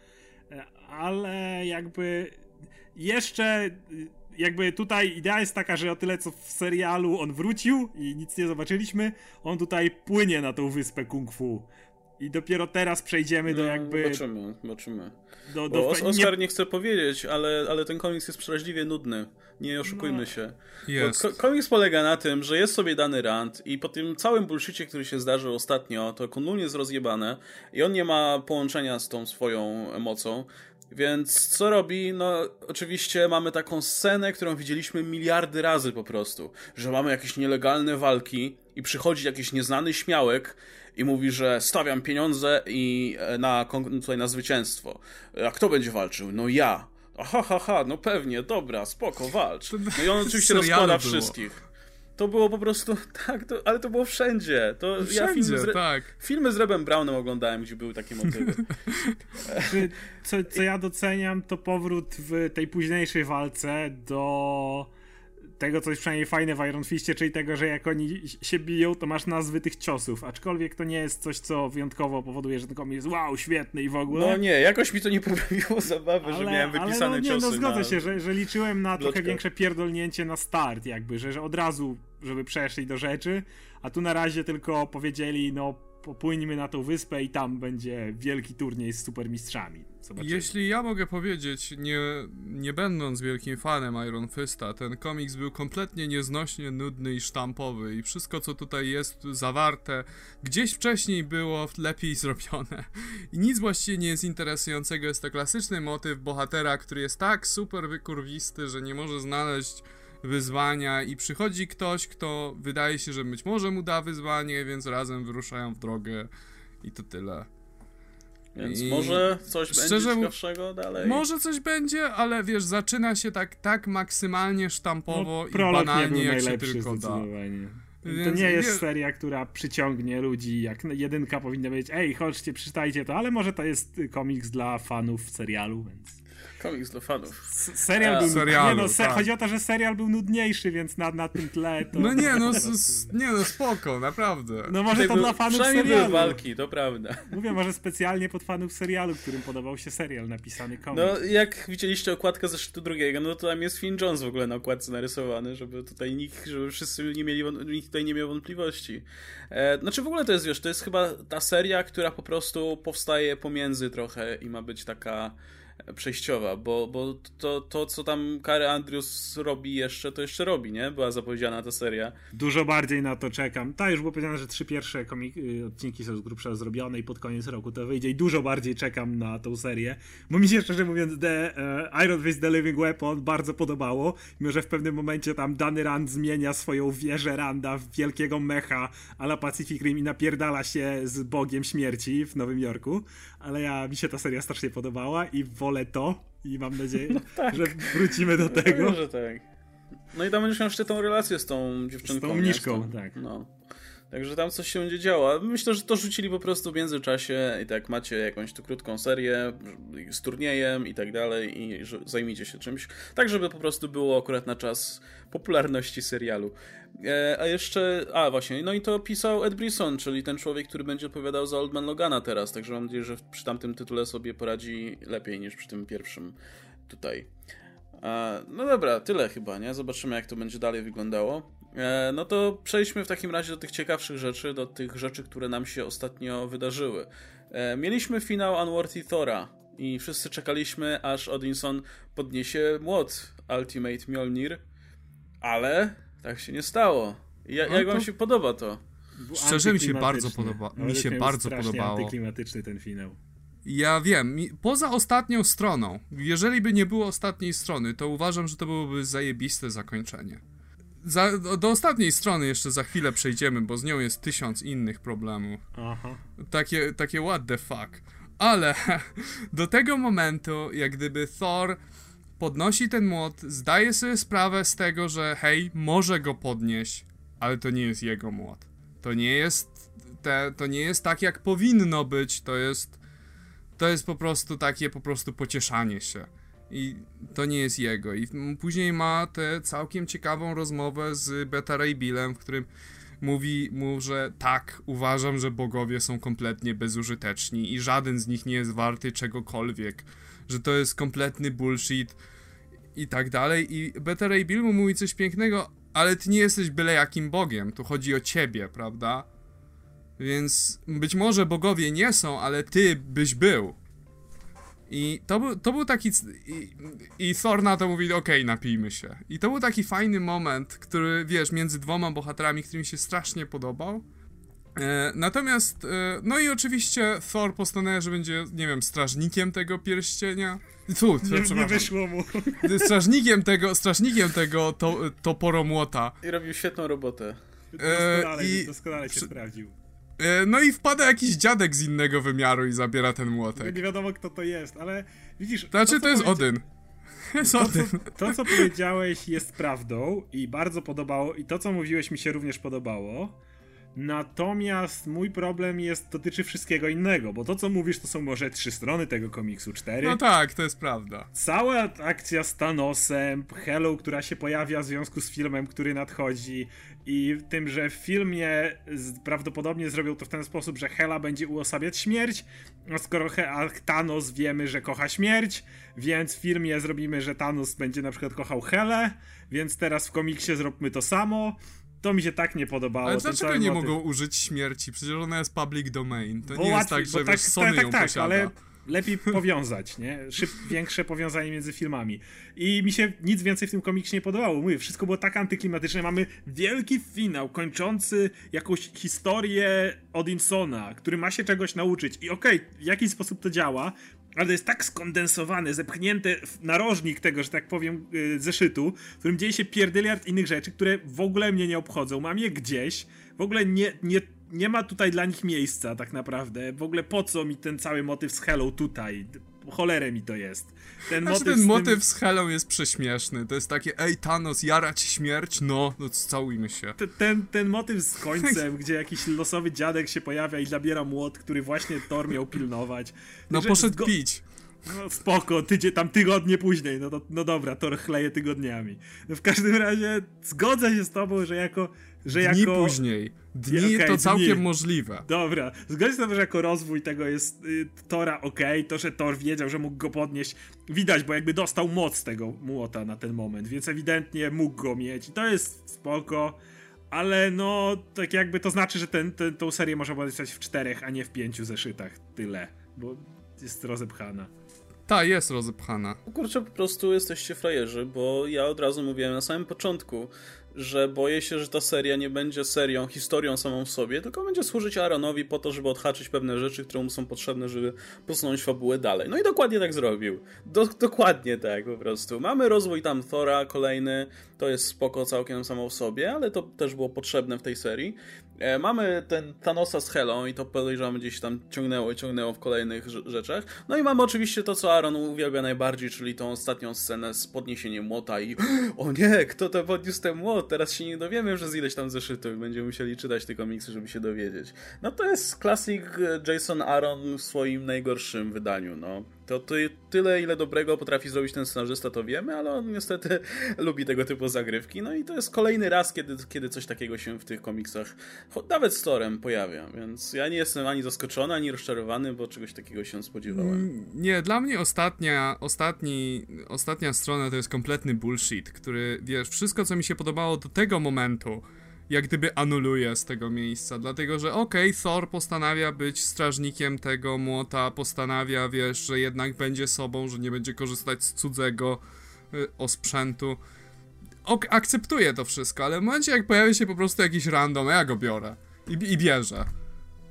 E, ale jakby jeszcze jakby tutaj idea jest taka, że o tyle co w serialu on wrócił i nic nie zobaczyliśmy, on tutaj płynie na tą wyspę kung fu. I dopiero teraz przejdziemy no, do jakby. Zobaczymy, zobaczymy. Do, do... Oscar nie... nie chce powiedzieć, ale, ale ten komiks jest przeraźliwie nudny. Nie oszukujmy no. się. Jest. Ko komiks polega na tym, że jest sobie dany rant i po tym całym bullshicie, który się zdarzył ostatnio, to Kunlun jest rozjebane i on nie ma połączenia z tą swoją mocą. Więc co robi? No, oczywiście mamy taką scenę, którą widzieliśmy miliardy razy po prostu, że mamy jakieś nielegalne walki i przychodzi jakiś nieznany śmiałek i mówi, że stawiam pieniądze i e, na, tutaj na zwycięstwo. A kto będzie walczył? No ja. Aha, ha, ha, no pewnie, dobra, spoko, walcz. No i on oczywiście rozkłada wszystkich. To było po prostu, tak, to, ale to było wszędzie. To wszędzie, ja filmy z, tak. Filmy z Rebem Brownem oglądałem, gdzie były takie motywy. co, co ja doceniam, to powrót w tej późniejszej walce do tego, co jest przynajmniej fajne w Iron Fistie, czyli tego, że jak oni się biją, to masz nazwy tych ciosów, aczkolwiek to nie jest coś, co wyjątkowo powoduje, że ten komiks jest wow, świetny i w ogóle. No nie, jakoś mi to nie poprawiło zabawy, ale, że miałem wypisane ale no, nie, no ciosy No zgodzę na... się, że, że liczyłem na trochę większe pierdolnięcie na start jakby, że, że od razu, żeby przeszli do rzeczy, a tu na razie tylko powiedzieli, no popłyńmy na tą wyspę i tam będzie wielki turniej z supermistrzami. Zobaczymy. Jeśli ja mogę powiedzieć, nie, nie będąc wielkim fanem Iron Fista, ten komiks był kompletnie nieznośnie nudny i sztampowy i wszystko co tutaj jest zawarte gdzieś wcześniej było lepiej zrobione. I nic właściwie nie jest interesującego, jest to klasyczny motyw bohatera, który jest tak super wykurwisty, że nie może znaleźć wyzwania i przychodzi ktoś, kto wydaje się, że być może mu da wyzwanie, więc razem wyruszają w drogę i to tyle. Więc I może coś szczerze, będzie ciekawszego dalej. Może coś będzie, ale wiesz, zaczyna się tak, tak maksymalnie sztampowo no, i banalnie, jak się tylko da. Więc, to nie jest nie... seria, która przyciągnie ludzi, jak jedynka powinna być, ej, chodźcie, przeczytajcie to, ale może to jest komiks dla fanów serialu, więc... Komiks dla fanów. S serial był serialu, nie no, se tak. Chodzi o to, że serial był nudniejszy, więc na, na tym tle to... No nie no, nie no, spoko, naprawdę. No może Tutaj to był, dla fanów serialu. były walki, to prawda. Mówię, może specjalnie pod fanów serialu, którym podobał się serial napisany komiks. No jak widzieliście okładkę ze szczytu drugiego, no to tam jest Finn Jones w ogóle na okładce narysowany, żeby tutaj nikt, żeby wszyscy nie mieli, nikt tutaj nie miał wątpliwości. E, znaczy w ogóle to jest, wiesz, to jest chyba ta seria, która po prostu powstaje pomiędzy trochę i ma być taka przejściowa, bo, bo to, to, co tam Kary Andrews robi jeszcze, to jeszcze robi, nie? Była zapowiedziana ta seria. Dużo bardziej na to czekam. Tak, już było powiedziane, że trzy pierwsze komik- y, odcinki są z grubsza zrobione i pod koniec roku to wyjdzie i dużo bardziej czekam na tą serię, bo mi się szczerze mówiąc The uh, Iron Fist The Living Weapon bardzo podobało, mimo że w pewnym momencie tam Danny Rand zmienia swoją wieżę Randa w wielkiego mecha a la Pacific Rim i napierdala się z Bogiem Śmierci w Nowym Jorku, ale ja, mi się ta seria strasznie podobała i wolę to i mam nadzieję, no tak. że wrócimy do tego. No, tak. No i tam będziesz miał jeszcze tą relację z tą dziewczynką. Z tą mniszką, tak. No. Także tam coś się będzie działo. Myślę, że to rzucili po prostu w międzyczasie i tak macie jakąś tu krótką serię z turniejem i tak dalej i zajmijcie się czymś, tak żeby po prostu było akurat na czas popularności serialu. E, a jeszcze, a właśnie, no i to pisał Ed Brisson, czyli ten człowiek, który będzie odpowiadał za Old Man Logana teraz, także mam nadzieję, że przy tamtym tytule sobie poradzi lepiej niż przy tym pierwszym tutaj. E, no dobra, tyle chyba, nie? Zobaczymy, jak to będzie dalej wyglądało. E, no to przejdźmy w takim razie do tych ciekawszych rzeczy, do tych rzeczy, które nam się ostatnio wydarzyły. Mieliśmy finał Unworthy Thora i wszyscy czekaliśmy, aż Odinson podniesie młot Ultimate Mjolnir, ale tak się nie stało. Ja, no jak to... wam się podoba to? Szczerze mi się bardzo podoba. Mi się bardzo podobało. antyklimatyczny ten finał. Ja wiem, poza ostatnią stroną, jeżeli by nie było ostatniej strony, to uważam, że to byłoby zajebiste zakończenie. Za, do, do, ostatniej strony jeszcze za chwilę przejdziemy, bo z nią jest tysiąc innych problemów. Aha. Takie, takie what the fuck. Ale do tego momentu, jak gdyby Thor podnosi ten młot, zdaje sobie sprawę z tego, że hej, może go podnieść, ale to nie jest jego młot. To nie jest te, to nie jest tak jak powinno być, to jest to jest po prostu takie po prostu pocieszanie się. I to nie jest jego. I później ma tę całkiem ciekawą rozmowę z Beta Ray Billem, w którym mówi mu, że tak, uważam, że bogowie są kompletnie bezużyteczni i żaden z nich nie jest warty czegokolwiek że to jest kompletny bullshit i tak dalej. I Beta Ray Bill mu mówi coś pięknego, ale ty nie jesteś byle jakim bogiem, tu chodzi o ciebie, prawda? Więc być może bogowie nie są, ale ty byś był. I to był, to był taki. I, i Thor na to mówi: OK, napijmy się. I to był taki fajny moment, który wiesz, między dwoma bohaterami, który mi się strasznie podobał. E, natomiast, e, no i oczywiście Thor postanawia, że będzie, nie wiem, strażnikiem tego pierścienia. Tu, nie, nie wyszło mu. Strażnikiem tego, strażnikiem tego to, toporomłota. I robił świetną robotę. Doskonale, e, i, doskonale się sprawdził. E, no i wpada jakiś dziadek z innego wymiaru i zabiera ten młotek. Nie wiadomo kto to jest, ale widzisz... Znaczy to, to jest Odyn. Jest to, Odyn. Co, to, co powiedziałeś jest prawdą i bardzo podobało, i to, co mówiłeś mi się również podobało. Natomiast mój problem jest, dotyczy wszystkiego innego, bo to co mówisz to są może trzy strony tego komiksu, cztery. No tak, to jest prawda. Cała akcja z Thanosem, Hello, która się pojawia w związku z filmem, który nadchodzi i tym, że w filmie prawdopodobnie zrobią to w ten sposób, że Hela będzie uosabiać śmierć, a skoro He a Thanos wiemy, że kocha śmierć, więc w filmie zrobimy, że Thanos będzie na przykład kochał Helę, więc teraz w komiksie zróbmy to samo. To mi się tak nie podobało. Ale dlaczego nie motyw. mogą użyć śmierci? Przecież ona jest public domain. To bo nie jest tak, że tak, Sony tak, tak, ją tak, posiada. ale lepiej powiązać, nie? Szyb, większe powiązanie między filmami. I mi się nic więcej w tym komiksie nie podobało. Mówię, wszystko było tak antyklimatyczne. Mamy wielki finał, kończący jakąś historię Odinsona, który ma się czegoś nauczyć. I okej, okay, w jaki sposób to działa, ale jest tak skondensowane, zepchnięte w narożnik tego, że tak powiem, y, zeszytu, w którym dzieje się pierdyliard innych rzeczy, które w ogóle mnie nie obchodzą. Mam je gdzieś, w ogóle nie, nie, nie ma tutaj dla nich miejsca tak naprawdę. W ogóle po co mi ten cały motyw z Hello tutaj? Cholerę mi to jest. Ten znaczy, motyw, ten z, motyw tym... z Helą jest prześmieszny. To jest takie, ej Thanos, jara ci śmierć? No, no całujmy się. Ten, ten, ten motyw z końcem, gdzie jakiś losowy dziadek się pojawia i zabiera młot, który właśnie Thor miał pilnować. No Także poszedł zgo... pić. No spoko, tydzień, tam tygodnie później, no, to, no dobra, Thor chleje tygodniami. No w każdym razie zgodzę się z tobą, że jako że Dni jako... później. Dni okay, to całkiem dni. możliwe. Dobra. Zgodzę się na to, że jako rozwój tego jest y, Tora ok, to, że Thor wiedział, że mógł go podnieść, widać, bo jakby dostał moc tego młota na ten moment, więc ewidentnie mógł go mieć i to jest spoko, ale no, tak jakby to znaczy, że ten, ten, tą serię można oglądać w czterech, a nie w pięciu zeszytach. Tyle, bo jest rozepchana. Ta, jest rozepchana. Kurczę, po prostu jesteście frajerzy, bo ja od razu mówiłem na samym początku, że boję się, że ta seria nie będzie serią, historią samą w sobie, tylko będzie służyć Aaronowi po to, żeby odhaczyć pewne rzeczy, które mu są potrzebne, żeby posunąć fabułę dalej. No i dokładnie tak zrobił. Do, dokładnie tak po prostu. Mamy rozwój tam Thora kolejny, to jest spoko całkiem samą w sobie, ale to też było potrzebne w tej serii. E, mamy ten Thanosa z Helą i to podejrzewam gdzieś tam ciągnęło i ciągnęło w kolejnych rzeczach. No i mamy oczywiście to, co Aaron uwielbia najbardziej, czyli tą ostatnią scenę z podniesieniem młota i o nie, kto to podniósł ten młot? Teraz się nie dowiemy że z ileś tam zeszytów będziemy musieli czytać te komiksy, żeby się dowiedzieć. No to jest klasik Jason Aaron w swoim najgorszym wydaniu, no. To ty, tyle, ile dobrego potrafi zrobić ten scenarzysta, to wiemy, ale on niestety lubi tego typu zagrywki. No i to jest kolejny raz, kiedy, kiedy coś takiego się w tych komiksach, nawet z Torem, pojawia. Więc ja nie jestem ani zaskoczony, ani rozczarowany, bo czegoś takiego się spodziewałem. Mm, nie, dla mnie ostatnia, ostatni, ostatnia strona to jest kompletny bullshit, który, wiesz, wszystko, co mi się podobało do tego momentu, jak gdyby anuluje z tego miejsca, dlatego że okej, okay, Thor postanawia być strażnikiem tego młota, postanawia, wiesz, że jednak będzie sobą, że nie będzie korzystać z cudzego y, osprzętu. Ok, akceptuję to wszystko, ale w momencie jak pojawia się po prostu jakiś random, ja go biorę i, i bierze.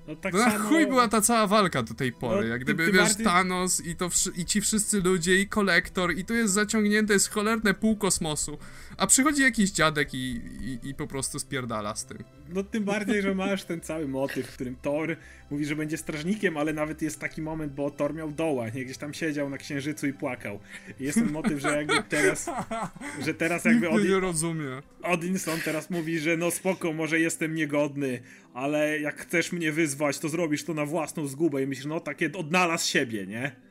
No tak no samo... chuj była ta cała walka do tej pory, no, jak gdyby, wiesz, bardziej... Thanos i, to i ci wszyscy ludzie i kolektor i tu jest zaciągnięte, jest cholerne pół kosmosu, a przychodzi jakiś dziadek i, i, i po prostu spierdala z tym. No tym bardziej, że masz ten cały motyw, w którym Thor mówi, że będzie strażnikiem, ale nawet jest taki moment, bo Thor miał doła, nie? Gdzieś tam siedział na księżycu i płakał. I jest ten motyw, że jakby teraz, że teraz jakby Odin, nie rozumie. Odinson teraz mówi, że no spoko, może jestem niegodny, ale jak chcesz mnie wyzwać, to zrobisz to na własną zgubę i myślisz, no takie odnalazł siebie, nie?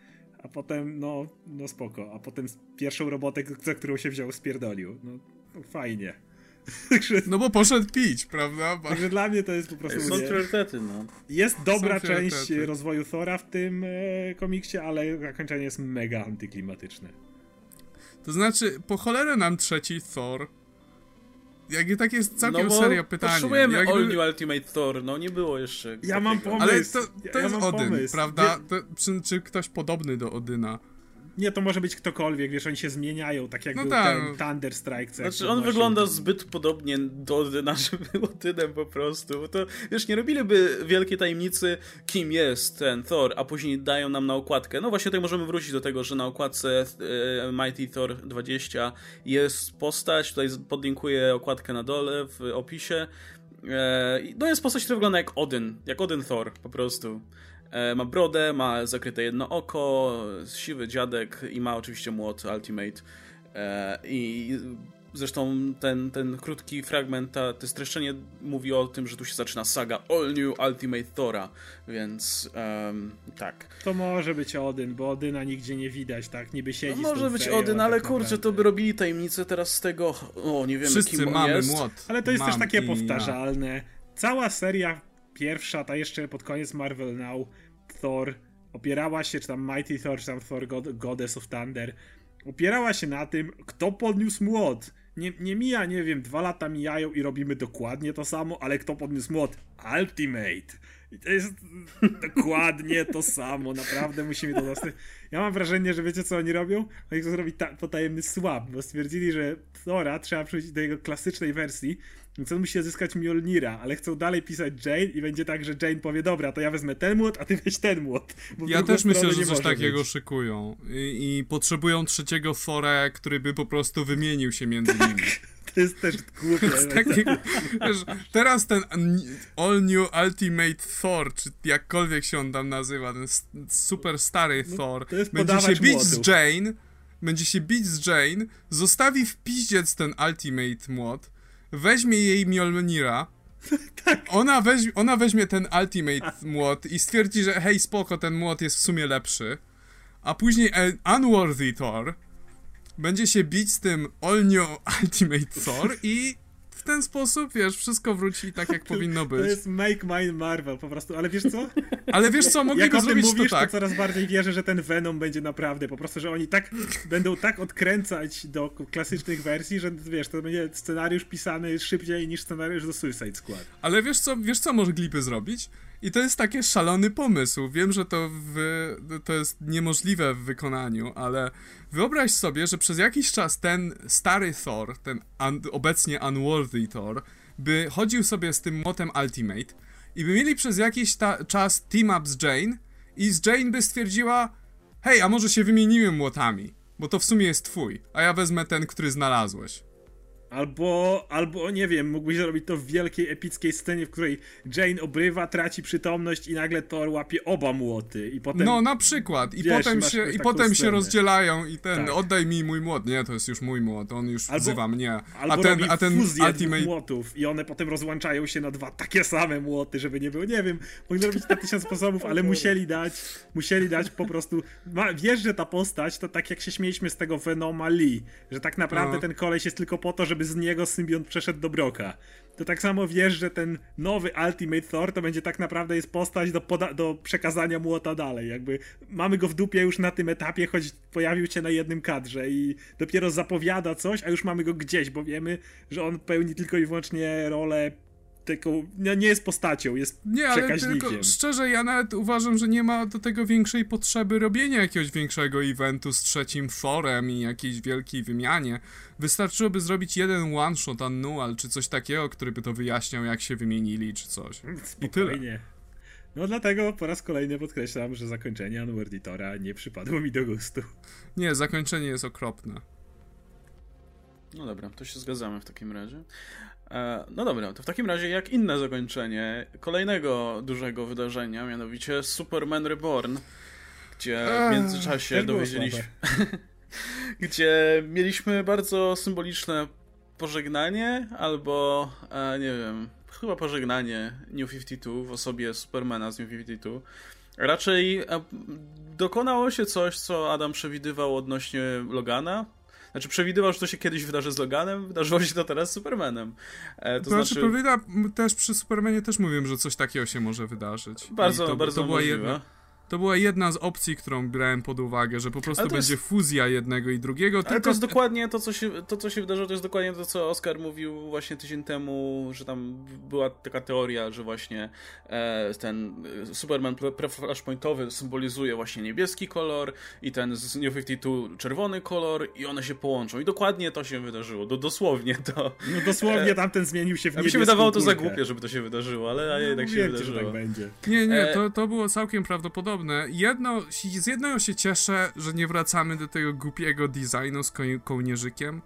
A potem, no, no spoko. A potem pierwszą robotę, za którą się wziął, spierdolił. No, no fajnie. No bo poszedł pić, prawda? Także dla mnie to jest po prostu... Są priorytety, no. Jest dobra część rozwoju Thora w tym e, komiksie, ale zakończenie jest mega antyklimatyczne. To znaczy, po cholerę nam trzeci Thor jak tak jest całkiem no serio pytanie. Potrzebujemy Jakby... All New Ultimate Thor, no nie było jeszcze. Ja takiego. mam pomysł. Ale to, to ja jest Odyn, pomysł. prawda? To, czy, czy ktoś podobny do Odyna? Nie, to może być ktokolwiek, wiesz, oni się zmieniają, tak jak no był tak. ten Thunder Strike. Znaczy, on wygląda zbyt podobnie do był Odynem po prostu. Bo to, wiesz, nie robiliby wielkiej tajemnicy, kim jest ten Thor, a później dają nam na okładkę. No właśnie tutaj możemy wrócić do tego, że na okładce e, Mighty Thor 20 jest postać, tutaj podlinkuję okładkę na dole w opisie. E, no jest postać, która wygląda jak Odyn, jak Odyn Thor po prostu. E, ma brodę, ma zakryte jedno oko, siwy dziadek i ma oczywiście młot Ultimate. E, I Zresztą ten, ten krótki fragment, ta, to streszczenie mówi o tym, że tu się zaczyna saga All New Ultimate Thora, więc um, tak. To może być Odyn, bo Odyna nigdzie nie widać, tak? Niby siedzi no Może być Odyn, ale tak kurczę, to by robili tajemnicę teraz z tego, o nie wiem Wszyscy kim mamy jest. młot. Ale to jest Mam też takie powtarzalne. Ja. Cała seria pierwsza, ta jeszcze pod koniec Marvel Now, Thor, opierała się, czy tam Mighty Thor, czy tam Thor God, Goddess of Thunder, opierała się na tym, kto podniósł młot. Nie, nie mija, nie wiem, dwa lata mijają i robimy dokładnie to samo, ale kto podniósł młot? Ultimate. I to jest dokładnie to samo, naprawdę musimy to dostać. Ja mam wrażenie, że wiecie co oni robią? Oni chcą zrobić ta- potajemny swap, bo stwierdzili, że Thora trzeba przejść do jego klasycznej wersji, więc on musi zyskać Mjolnira, ale chcą dalej pisać Jane i będzie tak, że Jane powie, dobra, to ja wezmę ten młot, a ty weź ten młot. ja też myślę, że coś takiego być. szykują I, i, potrzebują trzeciego Thora, który by po prostu wymienił się między nimi. To jest też głupie. Taki, wiesz, teraz ten All New Ultimate Thor, czy jakkolwiek się on tam nazywa, ten super stary no, Thor, będzie się bić młotów. z Jane, będzie się bić z Jane, zostawi w piździec ten Ultimate Młot, weźmie jej Mjolnira, tak. Ona, weźmie, ona weźmie ten Ultimate Młot i stwierdzi, że hej, spoko, ten młot jest w sumie lepszy, a później Unworthy Thor będzie się bić z tym New Ultimate Thor i w ten sposób, wiesz, wszystko wróci tak, jak powinno być. To jest make mine Marvel po prostu, ale wiesz co? Ale wiesz co, mogliby jak zrobić mówisz, to tak. to coraz bardziej wierzę, że ten Venom będzie naprawdę, po prostu, że oni tak będą tak odkręcać do klasycznych wersji, że wiesz, to będzie scenariusz pisany szybciej niż scenariusz do Suicide Squad. Ale wiesz co, wiesz co mogliby zrobić? I to jest taki szalony pomysł. Wiem, że to, w, to jest niemożliwe w wykonaniu, ale wyobraź sobie, że przez jakiś czas ten stary Thor, ten un, obecnie unworthy Thor, by chodził sobie z tym motem Ultimate i by mieli przez jakiś ta, czas team up z Jane i z Jane by stwierdziła hej, a może się wymienimy młotami, bo to w sumie jest twój, a ja wezmę ten, który znalazłeś. Albo, albo nie wiem, mógłbyś zrobić to w wielkiej, epickiej scenie, w której Jane obrywa, traci przytomność i nagle Thor łapie oba młoty i potem... No, na przykład. I wiesz, potem, się, i potem się rozdzielają i ten, tak. oddaj mi mój młot. Nie, to jest już mój młot, on już albo, wzywa mnie. Albo a ten, a ten ultimate... młotów i one potem rozłączają się na dwa takie same młoty, żeby nie było, nie wiem, mogli zrobić na tysiąc sposobów, ale musieli dać, musieli dać po prostu... Ma, wiesz, że ta postać, to tak jak się śmieliśmy z tego Venoma Lee, że tak naprawdę no. ten koleś jest tylko po to, żeby z niego symbiont przeszedł do Broka. To tak samo wiesz, że ten nowy Ultimate Thor to będzie tak naprawdę jest postać do, do przekazania młota dalej. Jakby mamy go w dupie już na tym etapie, choć pojawił się na jednym kadrze i dopiero zapowiada coś, a już mamy go gdzieś, bo wiemy, że on pełni tylko i wyłącznie rolę no nie jest postacią, jest nie, przekaźnikiem. Ale tylko, szczerze, ja nawet uważam, że nie ma do tego większej potrzeby robienia jakiegoś większego eventu z trzecim Thorem i jakiejś wielkiej wymianie. Wystarczyłoby zrobić jeden one-shot annual, czy coś takiego, który by to wyjaśniał, jak się wymienili, czy coś. I tyle. No dlatego po raz kolejny podkreślam, że zakończenie Unworditora nie przypadło mi do gustu. Nie, zakończenie jest okropne. No dobra, to się zgadzamy w takim razie. E, no dobra, to w takim razie jak inne zakończenie kolejnego dużego wydarzenia, mianowicie Superman Reborn, gdzie w międzyczasie dowiedzieliśmy... gdzie mieliśmy bardzo symboliczne pożegnanie, albo e, nie wiem, chyba pożegnanie New 52 w osobie Supermana z New 52. Raczej e, dokonało się coś, co Adam przewidywał odnośnie Logana, znaczy przewidywał, że to się kiedyś wydarzy z Loganem, wydarzyło się to teraz z Supermanem. E, to, to znaczy, znaczy też przy Supermanie też mówiłem, że coś takiego się może wydarzyć. Bardzo, to, bardzo to była jedna to była jedna z opcji, którą brałem pod uwagę, że po prostu będzie jest... fuzja jednego i drugiego. Ale tylko... to jest dokładnie to co, się, to, co się wydarzyło, to jest dokładnie to, co Oscar mówił właśnie tydzień temu, że tam była taka teoria, że właśnie e, ten Superman flashpointowy symbolizuje właśnie niebieski kolor i ten z New 52 czerwony kolor i one się połączą. I dokładnie to się wydarzyło. Do, dosłownie to. No dosłownie e, tamten zmienił się w niebieską Mi się wydawało to za głupie, żeby to się wydarzyło, ale no, jednak się wydarzyło. tak będzie. Nie, nie, e, to, to było całkiem prawdopodobne Jedno, z jednego się cieszę, że nie wracamy do tego głupiego designu z ko kołnierzykiem.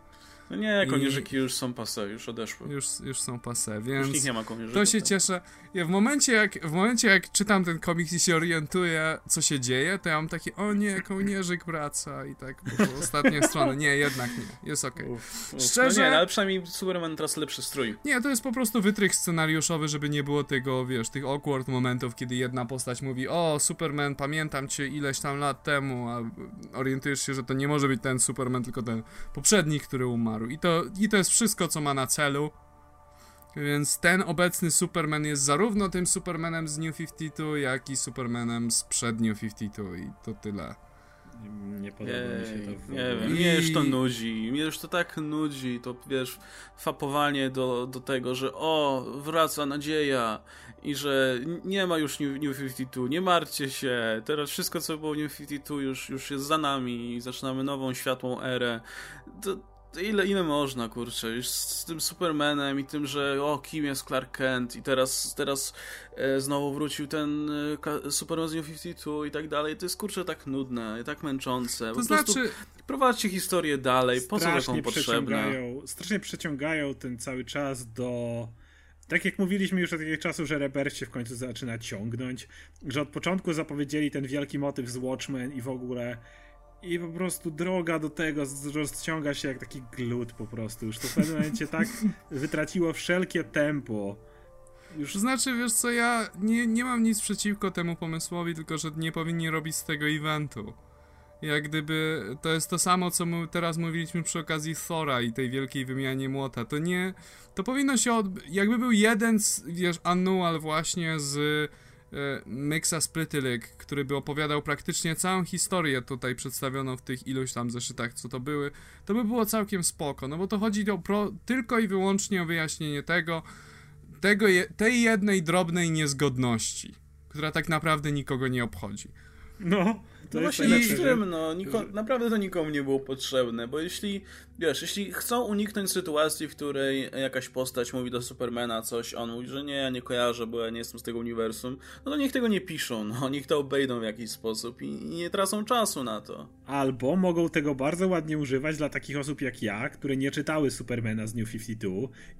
No nie, kołnierzyki I... już są pase, już odeszły. Już, już są pase, więc... Już nie ma kołnierzyków. To się cieszę. Ja w momencie, jak, w momencie jak czytam ten komiks i się orientuję, co się dzieje, to ja mam takie, o nie, kołnierzyk wraca i tak po ostatnie strony. Nie, jednak nie. Jest okej. Okay. Szczerze... No nie, ale przynajmniej Superman teraz lepszy strój. Nie, to jest po prostu wytrych scenariuszowy, żeby nie było tego, wiesz, tych awkward momentów, kiedy jedna postać mówi, o, Superman, pamiętam cię ileś tam lat temu, a orientujesz się, że to nie może być ten Superman, tylko ten poprzedni, który umarł. I to, i to jest wszystko, co ma na celu. Więc ten obecny Superman jest zarówno tym Supermanem z New 52, jak i Supermanem z przed New 52 i to tyle. Nie podoba mi się to w Nie wiem, mnie już to nudzi. Mnie już to tak nudzi. To wiesz, fapowanie do, do tego, że o, wraca nadzieja i że nie ma już New, New 52, nie martwcie się. Teraz wszystko, co było w New 52 już, już jest za nami i zaczynamy nową światłą erę. To, ile, ile można, kurczę, już z tym Supermanem i tym, że o, kim jest Clark Kent i teraz, teraz e, znowu wrócił ten e, Superman z New 52 i tak dalej, to jest, kurczę, tak nudne i tak męczące. To po znaczy... Prowadźcie historię dalej, po co taką potrzebne? Strasznie przeciągają ten cały czas do... Tak jak mówiliśmy już od jakiegoś czasu, że Rebirth się w końcu zaczyna ciągnąć, że od początku zapowiedzieli ten wielki motyw z Watchmen i w ogóle i po prostu droga do tego rozciąga się jak taki glut po prostu. Już to w pewnym momencie tak wytraciło wszelkie tempo. Już... To znaczy, wiesz co, ja nie, nie mam nic przeciwko temu pomysłowi, tylko że nie powinni robić z tego eventu. Jak gdyby to jest to samo, co my teraz mówiliśmy przy okazji Thora i tej wielkiej wymianie młota. To nie. To powinno się. Od... Jakby był jeden, wiesz, annual właśnie z E, Mixa Sprytylik, który by opowiadał praktycznie całą historię tutaj przedstawioną w tych iluś tam zeszytach, co to były, to by było całkiem spoko, no bo to chodzi o pro, tylko i wyłącznie o wyjaśnienie tego, tego je, tej jednej drobnej niezgodności, która tak naprawdę nikogo nie obchodzi. No, to no właśnie z tym, no, niko, naprawdę to nikomu nie było potrzebne, bo jeśli, wiesz, jeśli chcą uniknąć sytuacji, w której jakaś postać mówi do Supermana coś, on mówi, że nie, ja nie kojarzę, bo ja nie jestem z tego uniwersum, no to niech tego nie piszą, no, niech to obejdą w jakiś sposób i, nie tracą czasu na to. Albo mogą tego bardzo ładnie używać dla takich osób jak ja, które nie czytały Supermana z New 52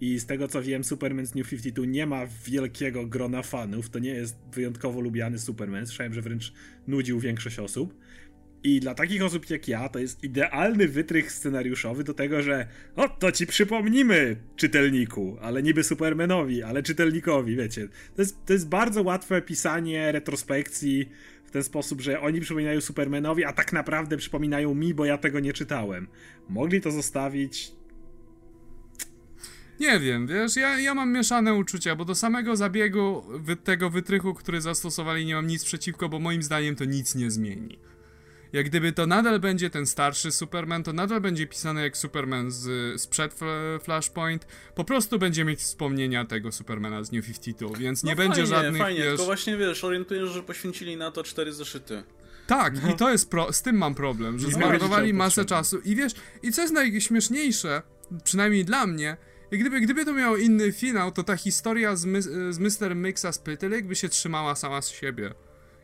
i z tego co wiem, Superman z New 52 nie ma wielkiego grona fanów, to nie jest wyjątkowo lubiany Superman, słyszałem, że wręcz nudził większość osób. I dla takich osób jak ja to jest idealny wytrych scenariuszowy do tego, że o, to ci przypomnimy czytelniku, ale niby Supermanowi, ale czytelnikowi, wiecie. To jest, to jest bardzo łatwe pisanie retrospekcji w ten sposób, że oni przypominają Supermanowi, a tak naprawdę przypominają mi, bo ja tego nie czytałem. Mogli to zostawić. Nie wiem, wiesz, ja, ja mam mieszane uczucia, bo do samego zabiegu wy, tego wytrychu, który zastosowali, nie mam nic przeciwko, bo moim zdaniem to nic nie zmieni jak gdyby to nadal będzie ten starszy Superman, to nadal będzie pisane jak Superman z, sprzed Flashpoint, po prostu będzie mieć wspomnienia tego Supermana z New 52, więc no nie fajnie, będzie żadnych, fajnie, wiesz... tylko właśnie wiesz, orientujesz, że poświęcili na to cztery zeszyty. Tak, no. i to jest pro, z tym mam problem, że zmarnowali masę czasu i wiesz, i co jest najśmieszniejsze, przynajmniej dla mnie, gdyby, gdyby to miało inny finał, to ta historia z, my, z Mr. Mixa z Pytyl by się trzymała sama z siebie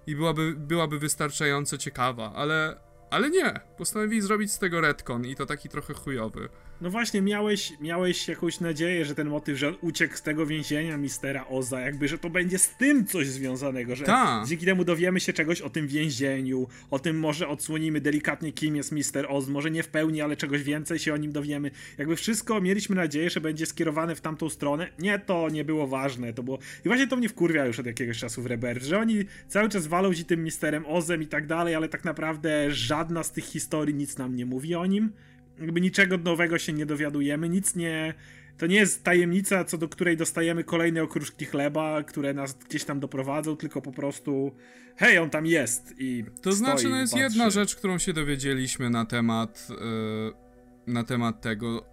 i byłaby, byłaby wystarczająco ciekawa, ale, ale nie. Postanowili zrobić z tego retcon i to taki trochę chujowy. No właśnie, miałeś, miałeś jakąś nadzieję, że ten motyw, że on uciekł z tego więzienia mistera Oza, jakby, że to będzie z tym coś związanego, że Ta. dzięki temu dowiemy się czegoś o tym więzieniu, o tym może odsłonimy delikatnie, kim jest mister Oz, może nie w pełni, ale czegoś więcej się o nim dowiemy. Jakby wszystko mieliśmy nadzieję, że będzie skierowane w tamtą stronę. Nie, to nie było ważne, to było... I właśnie to mnie wkurwia już od jakiegoś czasu w Rebirth, że oni cały czas walą się tym misterem Ozem i tak dalej, ale tak naprawdę żadna z tych historii nic nam nie mówi o nim jakby niczego nowego się nie dowiadujemy, nic nie. To nie jest tajemnica, co do której dostajemy kolejne okruszki chleba, które nas gdzieś tam doprowadzą, tylko po prostu hej, on tam jest i To znaczy, no jest patrzy. jedna rzecz, którą się dowiedzieliśmy na temat yy, na temat tego,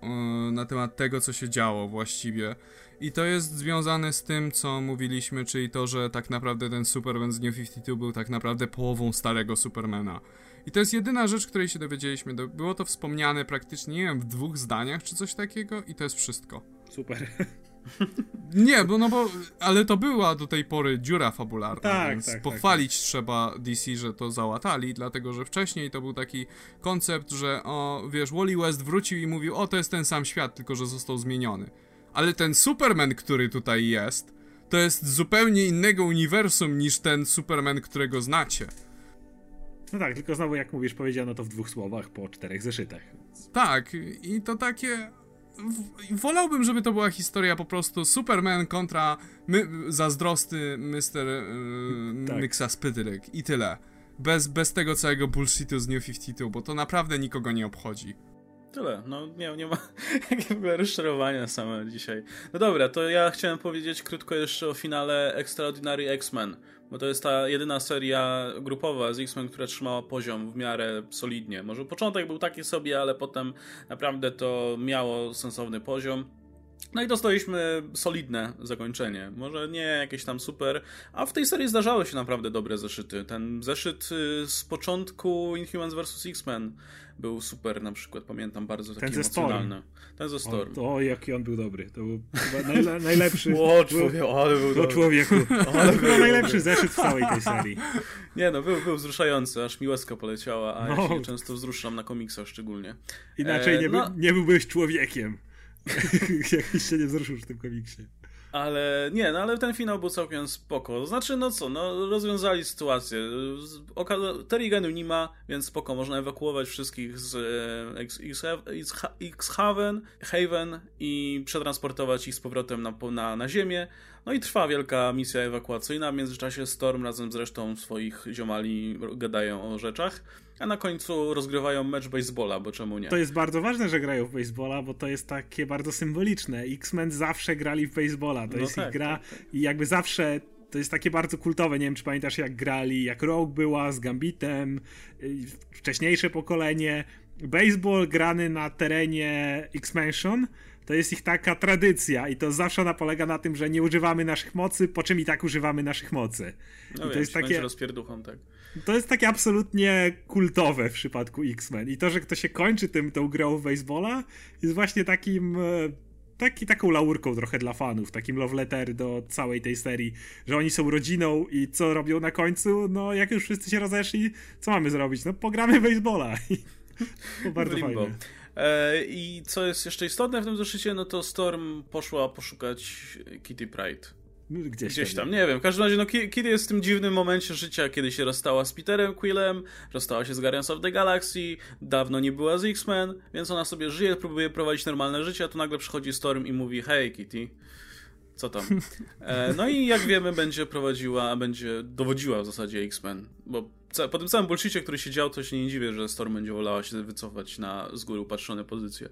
yy, na temat tego, co się działo właściwie. I to jest związane z tym, co mówiliśmy, czyli to, że tak naprawdę ten Superman z New 52 był tak naprawdę połową starego Supermana. I to jest jedyna rzecz, której się dowiedzieliśmy. Było to wspomniane praktycznie, nie wiem, w dwóch zdaniach czy coś takiego i to jest wszystko. Super. Nie, bo no bo, ale to była do tej pory dziura fabularna, Tak, więc tak, tak, pochwalić trzeba DC, że to załatali, dlatego że wcześniej to był taki koncept, że o, wiesz, Wally West wrócił i mówił, o to jest ten sam świat, tylko że został zmieniony. Ale ten Superman, który tutaj jest, to jest zupełnie innego uniwersum niż ten Superman, którego znacie. No tak, tylko znowu jak mówisz, powiedziano to w dwóch słowach po czterech zeszytach. Tak, i to takie. Wolałbym, żeby to była historia po prostu Superman kontra my, zazdrosny Mr. Yy, Tak. Mixa Spytyrek i tyle. Bez, bez tego całego bullshitu z New 52, bo to naprawdę nikogo nie obchodzi. Tyle, no nie, nie ma jakie w ogóle rozczarowania same dzisiaj. No dobra, to ja chciałem powiedzieć krótko jeszcze o finale Extraordinary X-Men, bo to jest ta jedyna seria grupowa z X-Men, która trzymała poziom w miarę solidnie. Może początek był taki sobie, ale potem naprawdę to miało sensowny poziom. No i dostaliśmy solidne zakończenie. Może nie jakieś tam super, a w tej serii zdarzały się naprawdę dobre zeszyty. Ten zeszyt y, z początku Inhumans vs. X-Men był super, na przykład pamiętam bardzo taki ze Storm. emocjonalny. Ten ze O, Storm. to jaki on był dobry. To był chyba najle, najlepszy. O, człowiek, ale był O dobry. człowieku. Ale To chyba najlepszy zeszyt w całej tej serii. Nie no, był, był wzruszający, aż mi łezka poleciała, a ja No. się często wzruszam na komiksach szczególnie. Inaczej E, nie, by, no. nie byłbyś człowiekiem. Jak się nie wzruszysz w tym komiksie. Ale nie, no ale ten finał był całkiem spoko. Znaczy, no co, no rozwiązali sytuację. Terrigenu nie ma, więc spoko, można ewakuować wszystkich z e, X-Haven Haven i przetransportować ich z powrotem na, na, na ziemię. No i trwa wielka misja ewakuacyjna. W międzyczasie Storm razem z resztą swoich ziomali gadają o rzeczach, a na końcu rozgrywają mecz baseballa, bo czemu nie? To jest bardzo ważne, że grają w baseballa, bo to jest takie bardzo symboliczne. X-Men zawsze grali w baseballa. To No jest tak, ich gra tak, i jakby zawsze to jest takie bardzo kultowe. Nie wiem, czy pamiętasz, jak grali, jak Rogue była z Gambitem, y, wcześniejsze pokolenie. Baseball grany na terenie X-Mansion to jest ich taka tradycja i to zawsze ona polega na tym, że nie używamy naszych mocy, po czym i tak używamy naszych mocy. No I wiem, to jest takie... rozpierduchą, tak. to jest takie absolutnie kultowe w przypadku X-Men. I to, że kto się kończy tym, tą grą w baseballa, jest właśnie takim. e, Taki, taką laurką trochę dla fanów, takim love letter do całej tej serii, że oni są rodziną i co robią na końcu? No, jak już wszyscy się rozeszli, co mamy zrobić? No, pogramy baseballa. To bardzo Limbo. fajne. E, I co jest jeszcze istotne w tym zeszycie, no to Storm poszła poszukać Kitty Pride. Gdzieś, Gdzieś tam, nie wiem. W każdym razie, no, Ki- Kitty jest w tym dziwnym momencie życia, kiedy się rozstała z Peterem Quillem, rozstała się z Guardians of the Galaxy, dawno nie była z X-Men, więc ona sobie żyje, próbuje prowadzić normalne życie, a tu nagle przychodzi Storm i mówi, hej Kitty, co tam? E, no i jak wiemy, będzie prowadziła, będzie dowodziła w zasadzie X-Men, bo ca- po tym całym bullshicie, który się dział, to się nie dziwię, że Storm będzie wolała się wycofać na z góry upatrzone pozycje.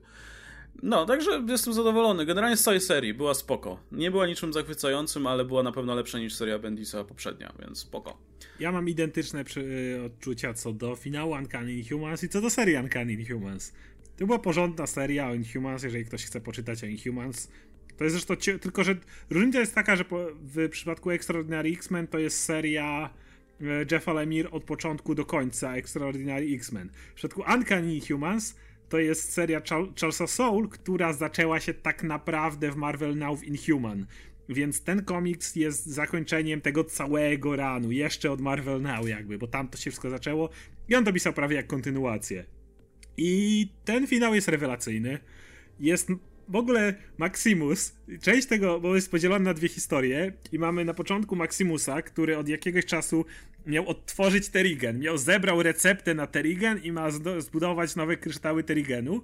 No, także jestem zadowolony. Generalnie z całej serii była spoko. Nie była niczym zachwycającym, ale była na pewno lepsza niż seria Bendisa poprzednia, więc spoko. Ja mam identyczne przy, odczucia co do finału Uncanny Inhumans i co do serii Uncanny Inhumans. To była porządna seria o Inhumans, jeżeli ktoś chce poczytać o Inhumans. To jest zresztą, cie- tylko że różnica jest taka, że po, w przypadku Extraordinary X-Men to jest seria e, Jeffa Lemire od początku do końca Extraordinary X-Men. W przypadku Uncanny Inhumans to jest seria Char- Charlesa Soule, która zaczęła się tak naprawdę w Marvel Now w Inhuman. Więc ten komiks jest zakończeniem tego całego ranu, jeszcze od Marvel Now jakby, bo tam to się wszystko zaczęło i on to pisał prawie jak kontynuację. I ten finał jest rewelacyjny. Jest w ogóle Maximus, część tego, bo jest podzielony na dwie historie i mamy na początku Maximusa, który od jakiegoś czasu miał odtworzyć Terrigen, miał zebrał receptę na Terrigen i ma zbudować nowe kryształy Terrigenu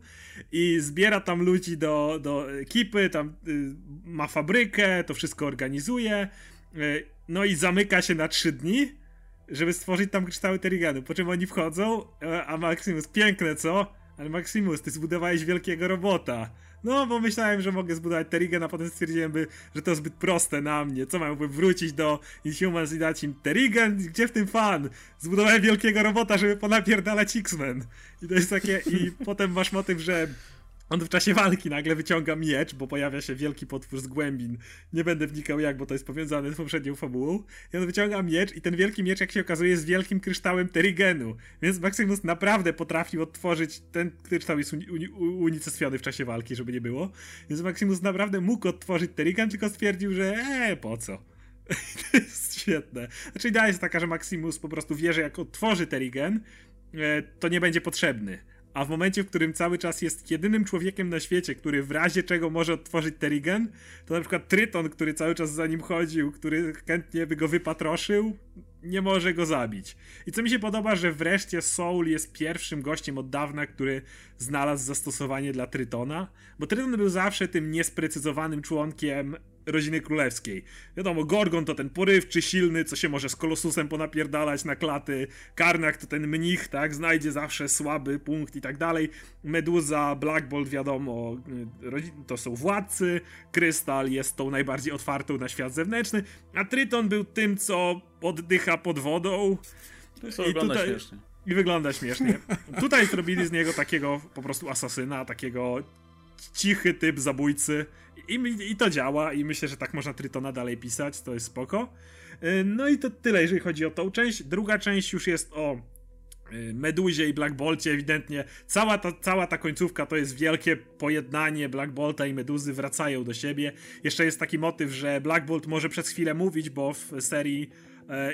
i zbiera tam ludzi do, do ekipy, tam y, ma fabrykę, to wszystko organizuje, y, no i zamyka się na trzy dni, żeby stworzyć tam kryształy Terrigenu, po czym oni wchodzą, e, a Maximus, piękne co? Ale Maximus, ty zbudowałeś wielkiego robota. No, bo myślałem, że mogę zbudować Terrigen, a potem stwierdziłem, by, że to zbyt proste na mnie. Co miałbym wrócić do Inhumans i dać im Terrigen? Gdzie w tym fan? Zbudowałem wielkiego robota, żeby ponapierdalać X-Men. I to jest takie, i potem masz motyw, że on w czasie walki nagle wyciąga miecz, bo pojawia się wielki potwór z głębin. Nie będę wnikał jak, bo to jest powiązane z poprzednią fabułą. I on wyciąga miecz i ten wielki miecz, jak się okazuje, jest wielkim kryształem Terigenu. Więc Maximus naprawdę potrafił odtworzyć ten kryształ jest uni unicestwiony w czasie walki, żeby nie było. Więc Maximus naprawdę mógł odtworzyć Terigen, tylko stwierdził, że eee, po co? to jest świetne. Znaczy idea jest taka, że Maximus po prostu wie, że jak odtworzy Terigen, e, to nie będzie potrzebny a w momencie, w którym cały czas jest jedynym człowiekiem na świecie, który w razie czego może odtworzyć Terigen, to na przykład Tryton, który cały czas za nim chodził, który chętnie by go wypatroszył, nie może go zabić. I co mi się podoba, że wreszcie Soul jest pierwszym gościem od dawna, który znalazł zastosowanie dla Trytona, bo Tryton był zawsze tym niesprecyzowanym członkiem rodziny królewskiej. Wiadomo, Gorgon to ten porywczy, silny, co się może z Kolosusem ponapierdalać na klaty. Karnak to ten mnich, tak, znajdzie zawsze słaby punkt i tak dalej. Meduza, Black Bolt, wiadomo, y, to są władcy. Krystal jest tą najbardziej otwartą na świat zewnętrzny. A Tryton był tym, co oddycha pod wodą. To I tutaj... śmiesznie. I wygląda śmiesznie. Tutaj zrobili z niego takiego po prostu asasyna, takiego cichy typ zabójcy i, I to działa i myślę, że tak można Trytona dalej pisać, to jest spoko. Y, no i to tyle, jeżeli chodzi o tą część. Druga część już jest o y, Meduzie i Black Bolcie, ewidentnie cała ta, cała ta końcówka to jest wielkie pojednanie Black Bolta i Meduzy wracają do siebie. Jeszcze jest taki motyw, że Black Bolt może przez chwilę mówić, bo w serii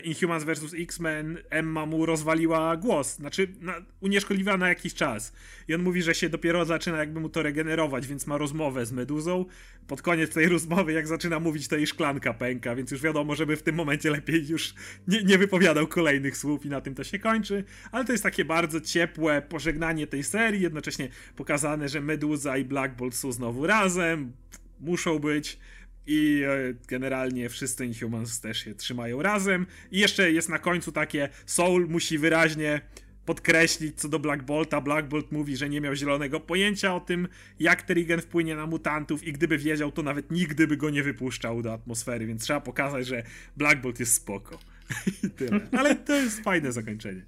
Inhumans vs. X-Men Emma mu rozwaliła głos, znaczy na, unieszkodliwiła na jakiś czas. I on mówi, że się dopiero zaczyna jakby mu to regenerować, więc ma rozmowę z Meduzą. Pod koniec tej rozmowy, jak zaczyna mówić, to jej szklanka pęka, więc już wiadomo, żeby w tym momencie lepiej już nie, nie wypowiadał kolejnych słów i na tym to się kończy. Ale to jest takie bardzo ciepłe pożegnanie tej serii, jednocześnie pokazane, że Meduza i Black Bolt są znowu razem, muszą być i e, generalnie wszyscy Inhumans też się trzymają razem. I jeszcze jest na końcu takie, Soul musi wyraźnie podkreślić co do Black Bolta. Black Bolt mówi, że nie miał zielonego pojęcia o tym, jak Terrigen wpłynie na mutantów i gdyby wiedział, to nawet nigdy by go nie wypuszczał do atmosfery, więc trzeba pokazać, że Black Bolt jest spoko. I tyle. Ale to jest fajne zakończenie.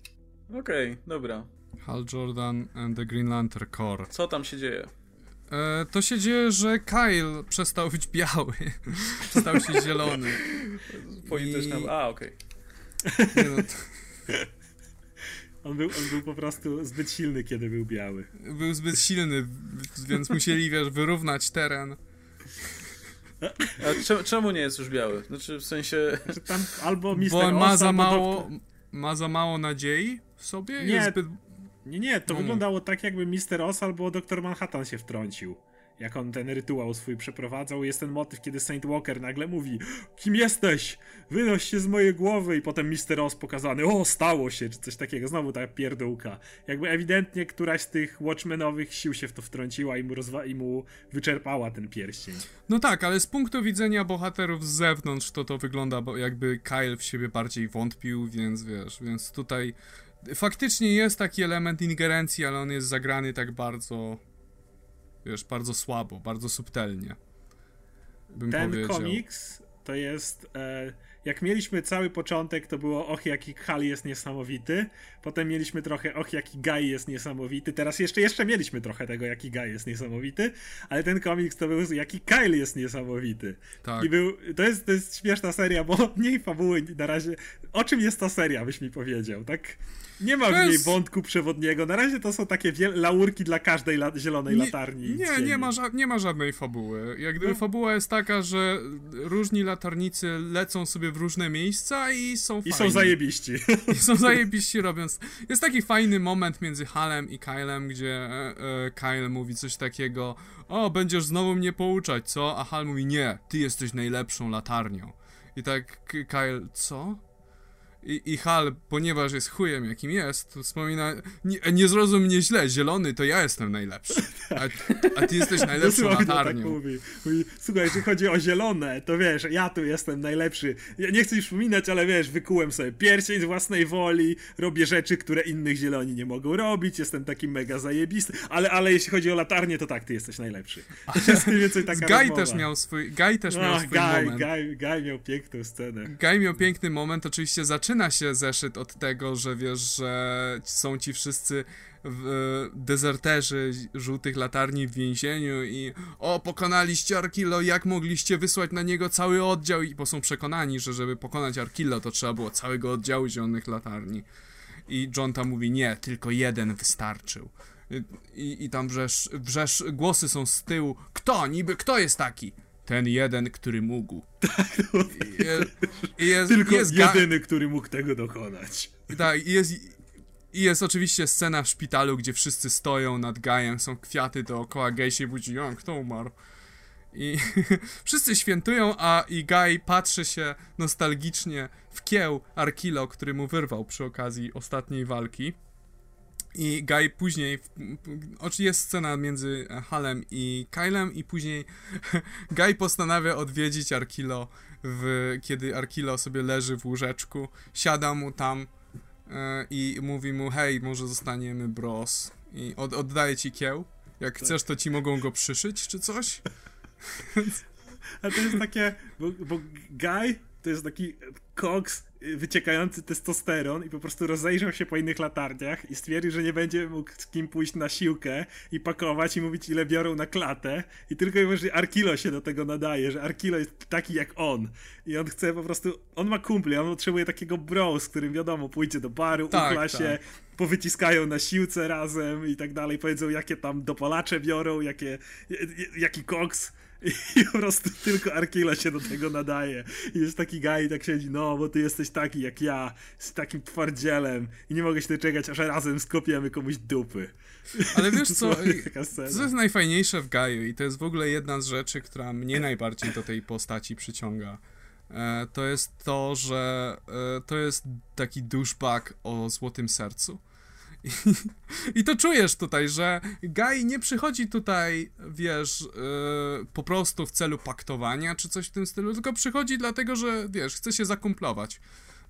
Okej, okay, dobra. Hal Jordan and the Green Lantern Corps. Co tam się dzieje? E, to się dzieje, że Kyle przestał być biały. przestał się zielony. Polityczna... I... A, okej. Okay. No on, był, on był po prostu zbyt silny, kiedy był biały. Był zbyt silny, więc musieli, wiesz, wyrównać teren. A czemu, nie jest już biały? Znaczy, w sensie... Znaczy tam albo Mr. Bo ma za mało... Ma za mało nadziei w sobie? Nie, jest zbyt nie, nie, to no. wyglądało tak, jakby Mister Oz albo Doktor Manhattan się wtrącił. Jak on ten rytuał swój przeprowadzał, jest ten motyw, kiedy Saint Walker nagle mówi: Kim jesteś? Wynoś się z mojej głowy, i potem Mister Oz pokazany: O, stało się, czy coś takiego. Znowu ta pierdółka. Jakby ewidentnie któraś z tych Watchmenowych sił się w to wtrąciła i mu, rozwa- i mu wyczerpała ten pierścień. No tak, ale z punktu widzenia bohaterów z zewnątrz to to wygląda, bo jakby Kyle w siebie bardziej wątpił, więc wiesz, więc tutaj faktycznie jest taki element ingerencji, ale on jest zagrany tak bardzo, wiesz, bardzo słabo, bardzo subtelnie. Bym Ten powiedział. komiks to jest. E, jak mieliśmy cały początek, to było och, jaki Hal jest niesamowity. Potem mieliśmy trochę och, jaki Guy jest niesamowity. Teraz jeszcze, jeszcze mieliśmy trochę tego, jaki Guy jest niesamowity. Ale ten komiks to był jaki Kyle jest niesamowity. Tak. I był, to jest, to jest śmieszna seria, bo mniej fabuły na razie. O czym jest ta seria, byś mi powiedział, tak? Nie ma w niej jest... wątku przewodniego. Na razie to są takie laurki dla każdej la zielonej nie, latarni. Nie, nie ma, nie ma żadnej fabuły. Jak gdyby no. fabuła jest taka, że różni latarnicy lecą sobie w różne miejsca i są I fajni. są zajebiści. I są zajebiści robiąc. Jest taki fajny moment między Halem i Kylem, gdzie e, e, Kyle mówi coś takiego o, będziesz znowu mnie pouczać, co? A Hal mówi nie, ty jesteś najlepszą latarnią. I tak Kyle, co? I, I Hal, ponieważ jest chujem jakim jest, to wspomina, nie, nie zrozum mnie źle, zielony to ja jestem najlepszy, a, a ty jesteś najlepszą tak latarnią. Tak mówi. mówi. Słuchaj, jeśli chodzi o zielone, to wiesz, ja tu jestem najlepszy. Ja nie chcę już wspominać, ale wiesz, wykułem sobie pierścień z własnej woli, robię rzeczy, które innych zieloni nie mogą robić, jestem taki mega zajebisty, ale, ale jeśli chodzi o latarnię, to tak, ty jesteś najlepszy. To jest mniej więcej taka Guy też miał swój, Guy też miał swój Guy, moment. Guy, Guy miał piękną scenę. Guy miał piękny moment, oczywiście zaczyna zaczyna się zeszyt od tego, że wiesz, że są ci wszyscy w, e, dezerterzy żółtych latarni w więzieniu i o, pokonaliście Arkillo, jak mogliście wysłać na niego cały oddział? I bo są przekonani, że żeby pokonać Arkillo, to trzeba było całego oddziału zielonych latarni. I John tam mówi, nie, tylko jeden wystarczył. I, i tam wrzesz, wrzesz, głosy są z tyłu. Kto? Niby kto jest taki? Ten jeden, który mógł. I jest, i jest, Tylko jest jedyny, który mógł tego dokonać. Tak, i jest, i jest oczywiście scena w szpitalu, gdzie wszyscy stoją nad Gajem, są kwiaty dookoła, Gaj się budzi, o, kto umarł? I wszyscy świętują, a i Guy patrzy się nostalgicznie w kieł Arkilo, który mu wyrwał przy okazji ostatniej walki. I Guy później, oczywiście jest scena między Halem i Kylem i później Guy postanawia odwiedzić Arkilo, w, kiedy Arkilo sobie leży w łóżeczku, siada mu tam yy, i mówi mu, hej, może zostaniemy bros i od, oddaję ci kieł, jak tak. chcesz to ci mogą go przyszyć czy coś. A to jest takie, bo, bo Guy to jest taki koks wyciekający testosteron i po prostu rozejrzał się po innych latarniach i stwierdził, że nie będzie mógł z kim pójść na siłkę i pakować i mówić ile biorą na klatę. I tylko i wyłącznie Arkilo się do tego nadaje, że Arkilo jest taki jak on. I on chce po prostu, on ma kumpli, on potrzebuje takiego bro, z którym wiadomo, pójdzie do baru, tak, ukla się, tak. powyciskają na siłce razem i tak dalej, powiedzą jakie tam dopalacze biorą, jakie, jaki koks i po prostu tylko Arkila się do tego nadaje. I jest taki guy i tak siedzi, no bo ty jesteś taki jak ja, z takim twardzielem i nie mogę się doczekać, aż razem skopiemy komuś dupy. Ale wiesz co, co jest najfajniejsze w Gaju i to jest w ogóle jedna z rzeczy, która mnie najbardziej do tej postaci przyciąga. E, to jest to, że e, to jest taki douchebag o złotym sercu i, I, to czujesz tutaj, że Guy nie przychodzi tutaj, wiesz, yy, po prostu w celu paktowania czy coś w tym stylu, tylko przychodzi dlatego, że, wiesz, chce się zakumplować.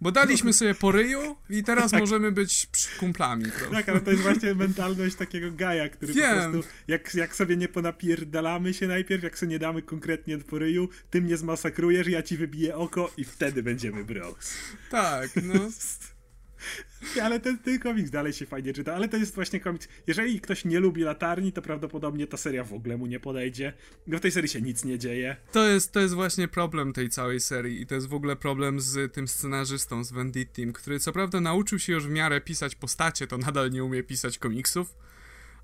Bo daliśmy sobie po ryju i teraz tak. możemy być kumplami. Prawda? Tak, ale to jest właśnie mentalność takiego gaja, który Wiem. po prostu, jak, jak sobie nie ponapierdalamy się najpierw, jak sobie nie damy konkretnie po ryju, ty mnie zmasakrujesz, ja ci wybiję oko i wtedy będziemy bros. Tak, no. Ale ten, ten komiks dalej się fajnie czyta, ale to jest właśnie komiks. Jeżeli ktoś nie lubi latarni, to prawdopodobnie ta seria w ogóle mu nie podejdzie. W tej serii się nic nie dzieje. To jest, to jest właśnie problem tej całej serii i to jest w ogóle problem z tym scenarzystą, z Vendittim, który co prawda nauczył się już w miarę pisać postacie, to nadal nie umie pisać komiksów.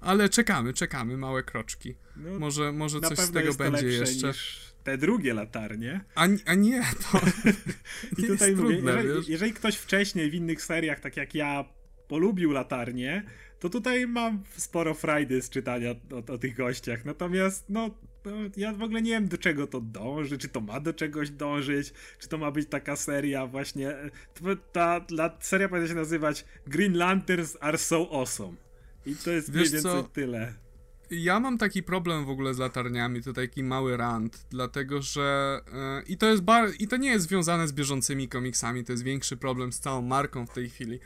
Ale czekamy, czekamy, małe kroczki. No, może może coś z tego będzie jeszcze. Niż te drugie latarnie. A, a nie, to I tutaj mówię, trudne, jeżeli, jeżeli, ktoś wcześniej w innych seriach, tak jak ja, polubił latarnie, to tutaj mam sporo frajdy z czytania o, o tych gościach. Natomiast, no, no, ja w ogóle nie wiem, do czego to dąży, czy to ma do czegoś dążyć, czy to ma być taka seria właśnie. Ta, ta seria powinna się nazywać Green Lanterns are so awesome. I to jest Wiesz mniej więcej co? tyle. Ja mam taki problem w ogóle z latarniami, to taki mały rant, dlatego że yy, i to jest bar i to nie jest związane z bieżącymi komiksami, to jest większy problem z całą marką w tej chwili.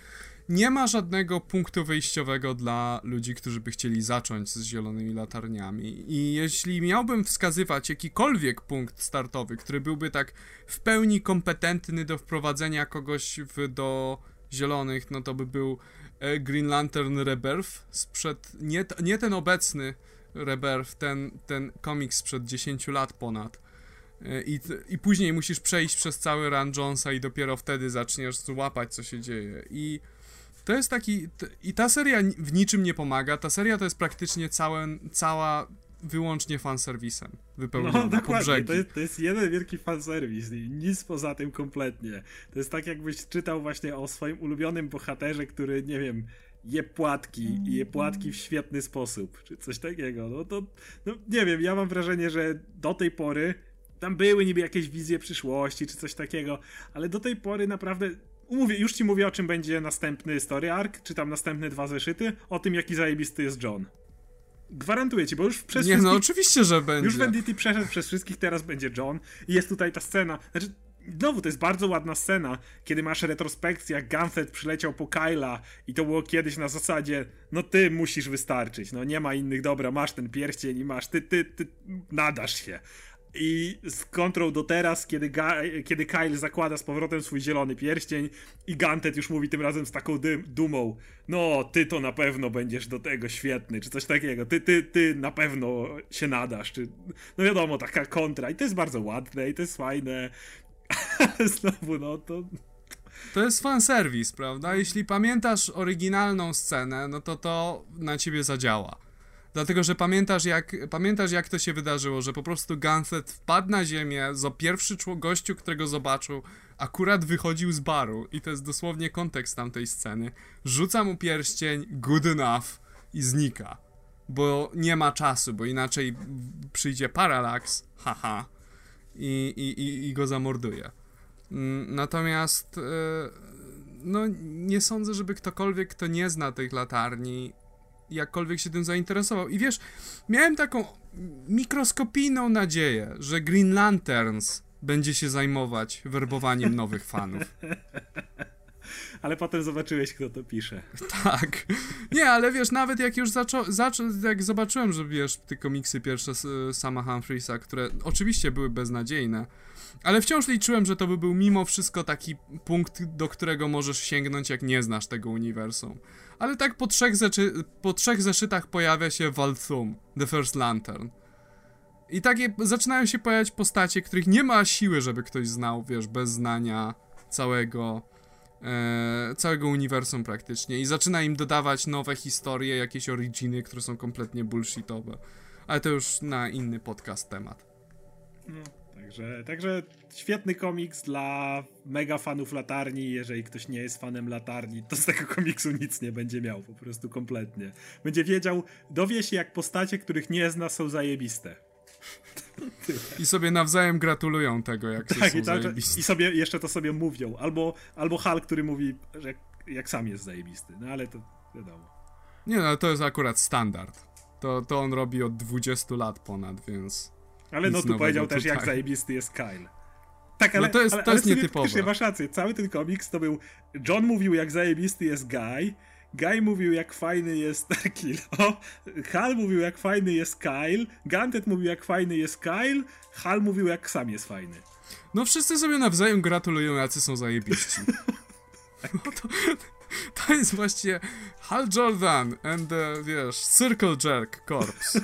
Nie ma żadnego punktu wyjściowego dla ludzi, którzy by chcieli zacząć z zielonymi latarniami. I jeśli miałbym wskazywać jakikolwiek punkt startowy, który byłby tak w pełni kompetentny do wprowadzenia kogoś w, do zielonych, no to by był Green Lantern Rebirth sprzed, nie, nie ten obecny Rebirth, ten, ten komiks sprzed 10 lat ponad. E, I, I później musisz przejść przez cały run Jonesa i dopiero wtedy zaczniesz złapać, co się dzieje. I to jest taki... I ta seria w niczym nie pomaga. Ta seria to jest praktycznie całe, cała wyłącznie fanserwisem wypełniona no, dokładnie. To jest, to jest jeden wielki fanserwis nic poza tym kompletnie. To jest tak jakbyś czytał właśnie o swoim ulubionym bohaterze, który, nie wiem, je płatki i je płatki w świetny sposób, czy coś takiego. No to, no nie wiem, ja mam wrażenie, że do tej pory tam były niby jakieś wizje przyszłości, czy coś takiego, ale do tej pory naprawdę Mówię, już ci mówię o czym będzie następny story arc, czy tam następne dwa zeszyty, o tym jaki zajebisty jest John. Gwarantuję ci, bo już przez Nie, no oczywiście, że będzie. Już Venditti przeszedł przez wszystkich, teraz będzie John. I jest tutaj ta scena. Znaczy, znowu, to jest bardzo ładna scena, kiedy masz retrospekcję, jak Gunfett przyleciał po Kyla i to było kiedyś na zasadzie, no ty musisz wystarczyć, no nie ma innych, dobra, masz ten pierścień i masz, ty, ty, ty nadasz się. I z kontrą do teraz, kiedy, Ga- kiedy Kyle zakłada z powrotem swój zielony pierścień i Gantet już mówi tym razem z taką dumą, no ty to na pewno będziesz do tego świetny, czy coś takiego, ty, ty, ty na pewno się nadasz, czy no wiadomo, taka kontra i to jest bardzo ładne i to jest fajne, znowu no to... To jest fanserwis, prawda? Jeśli pamiętasz oryginalną scenę, no to to na ciebie zadziała. Dlatego, że pamiętasz jak, pamiętasz jak to się wydarzyło, że po prostu Gunthet wpadł na ziemię, za pierwszy gościu, którego zobaczył, akurat wychodził z baru i to jest dosłownie kontekst tamtej sceny. Rzuca mu pierścień, good enough i znika. Bo nie ma czasu, bo inaczej przyjdzie Parallax, haha, i, i, i, i go zamorduje. Mm, natomiast e, no nie sądzę, żeby ktokolwiek, kto nie zna tych latarni, jakkolwiek się tym zainteresował. I wiesz, miałem taką mikroskopijną nadzieję, że Green Lanterns będzie się zajmować werbowaniem nowych fanów. Ale potem zobaczyłeś, kto to pisze. Tak. Nie, ale wiesz, nawet jak już zaczął, zaczą, jak zobaczyłem, że wiesz, te komiksy pierwsze z sama Humphreys'a, które oczywiście były beznadziejne, ale wciąż liczyłem, że to by był mimo wszystko taki punkt, do którego możesz sięgnąć, jak nie znasz tego uniwersum. Ale tak po trzech, po trzech zeszytach pojawia się Valthum, The First Lantern. I takie zaczynają się pojawiać postacie, których nie ma siły, żeby ktoś znał, wiesz, bez znania całego, e, całego uniwersum praktycznie. I zaczyna im dodawać nowe historie, jakieś originy, które są kompletnie bullshitowe. Ale to już na inny podcast temat. No. Także, także świetny komiks dla mega fanów latarni. Jeżeli ktoś nie jest fanem latarni, to z tego komiksu nic nie będzie miał, po prostu kompletnie. Będzie wiedział, dowie się jak postacie, których nie zna, są zajebiste. I sobie nawzajem gratulują tego, jak tak, są tak, I sobie jeszcze to sobie mówią. Albo, albo Hal, który mówi, że jak sam jest zajebisty. No ale to wiadomo. Nie no, to jest akurat standard. To, to on robi od 20 lat ponad, więc... Ale no tu powiedział też, jak zajebisty jest Kyle. Tak, ale, no to jest, ale, to jest nietypowe. masz rację, cały ten komiks to był John mówił, jak zajebisty jest Guy, Guy mówił, jak fajny jest Kilo, Hal mówił, jak fajny jest Kyle, Gantet mówił, jak fajny jest Kyle, Hal mówił, jak sam jest fajny. No wszyscy sobie nawzajem gratulują, jacy są zajebiści. No to, to jest właściwie Hal Jordan and the, wiesz, Circle Jerk Corps.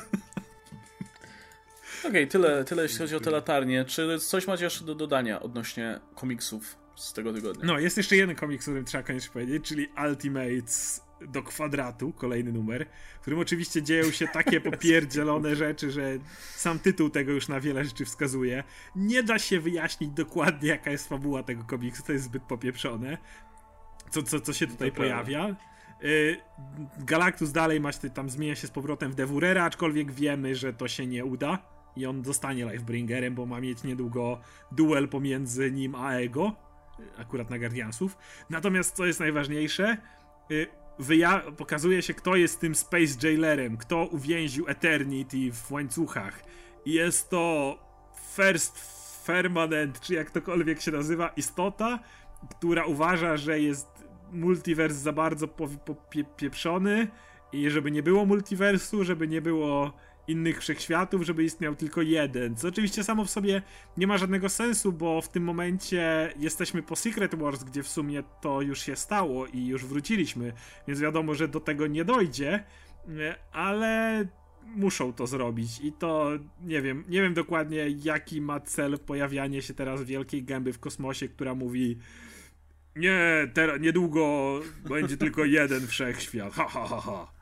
Okej, okay, tyle, tyle jeśli chodzi o te latarnie. Czy coś macie jeszcze do dodania odnośnie komiksów z tego tygodnia? No, jest jeszcze jeden komiks, o którym trzeba koniecznie powiedzieć, czyli Ultimates do kwadratu, kolejny numer, w którym oczywiście dzieją się takie popierdzielone rzeczy, że sam tytuł tego już na wiele rzeczy wskazuje. Nie da się wyjaśnić dokładnie, jaka jest fabuła tego komiksu, to jest zbyt popieprzone. Co, co, co się tutaj pojawia. Y, Galactus dalej ma tam zmienia się z powrotem w Devurera, aczkolwiek wiemy, że to się nie uda i on zostanie Lifebringerem, bo ma mieć niedługo duel pomiędzy nim a Ego, akurat na Guardiansów. Natomiast co jest najważniejsze, y, wyja- pokazuje się, kto jest tym Space Jailerem, kto uwięził Eternity w łańcuchach. Jest to First Permanent, czy jak tokolwiek się nazywa, istota, która uważa, że jest multiverse za bardzo popieprzony i żeby nie było multiversu, żeby nie było innych wszechświatów, żeby istniał tylko jeden. Co oczywiście samo w sobie nie ma żadnego sensu, bo w tym momencie jesteśmy po Secret Wars, gdzie w sumie to już się stało i już wróciliśmy, więc wiadomo, że do tego nie dojdzie, ale muszą to zrobić i to nie wiem, nie wiem dokładnie jaki ma cel pojawianie się teraz wielkiej gęby w kosmosie, która mówi nie, teraz niedługo będzie tylko jeden wszechświat. Ha ha ha ha.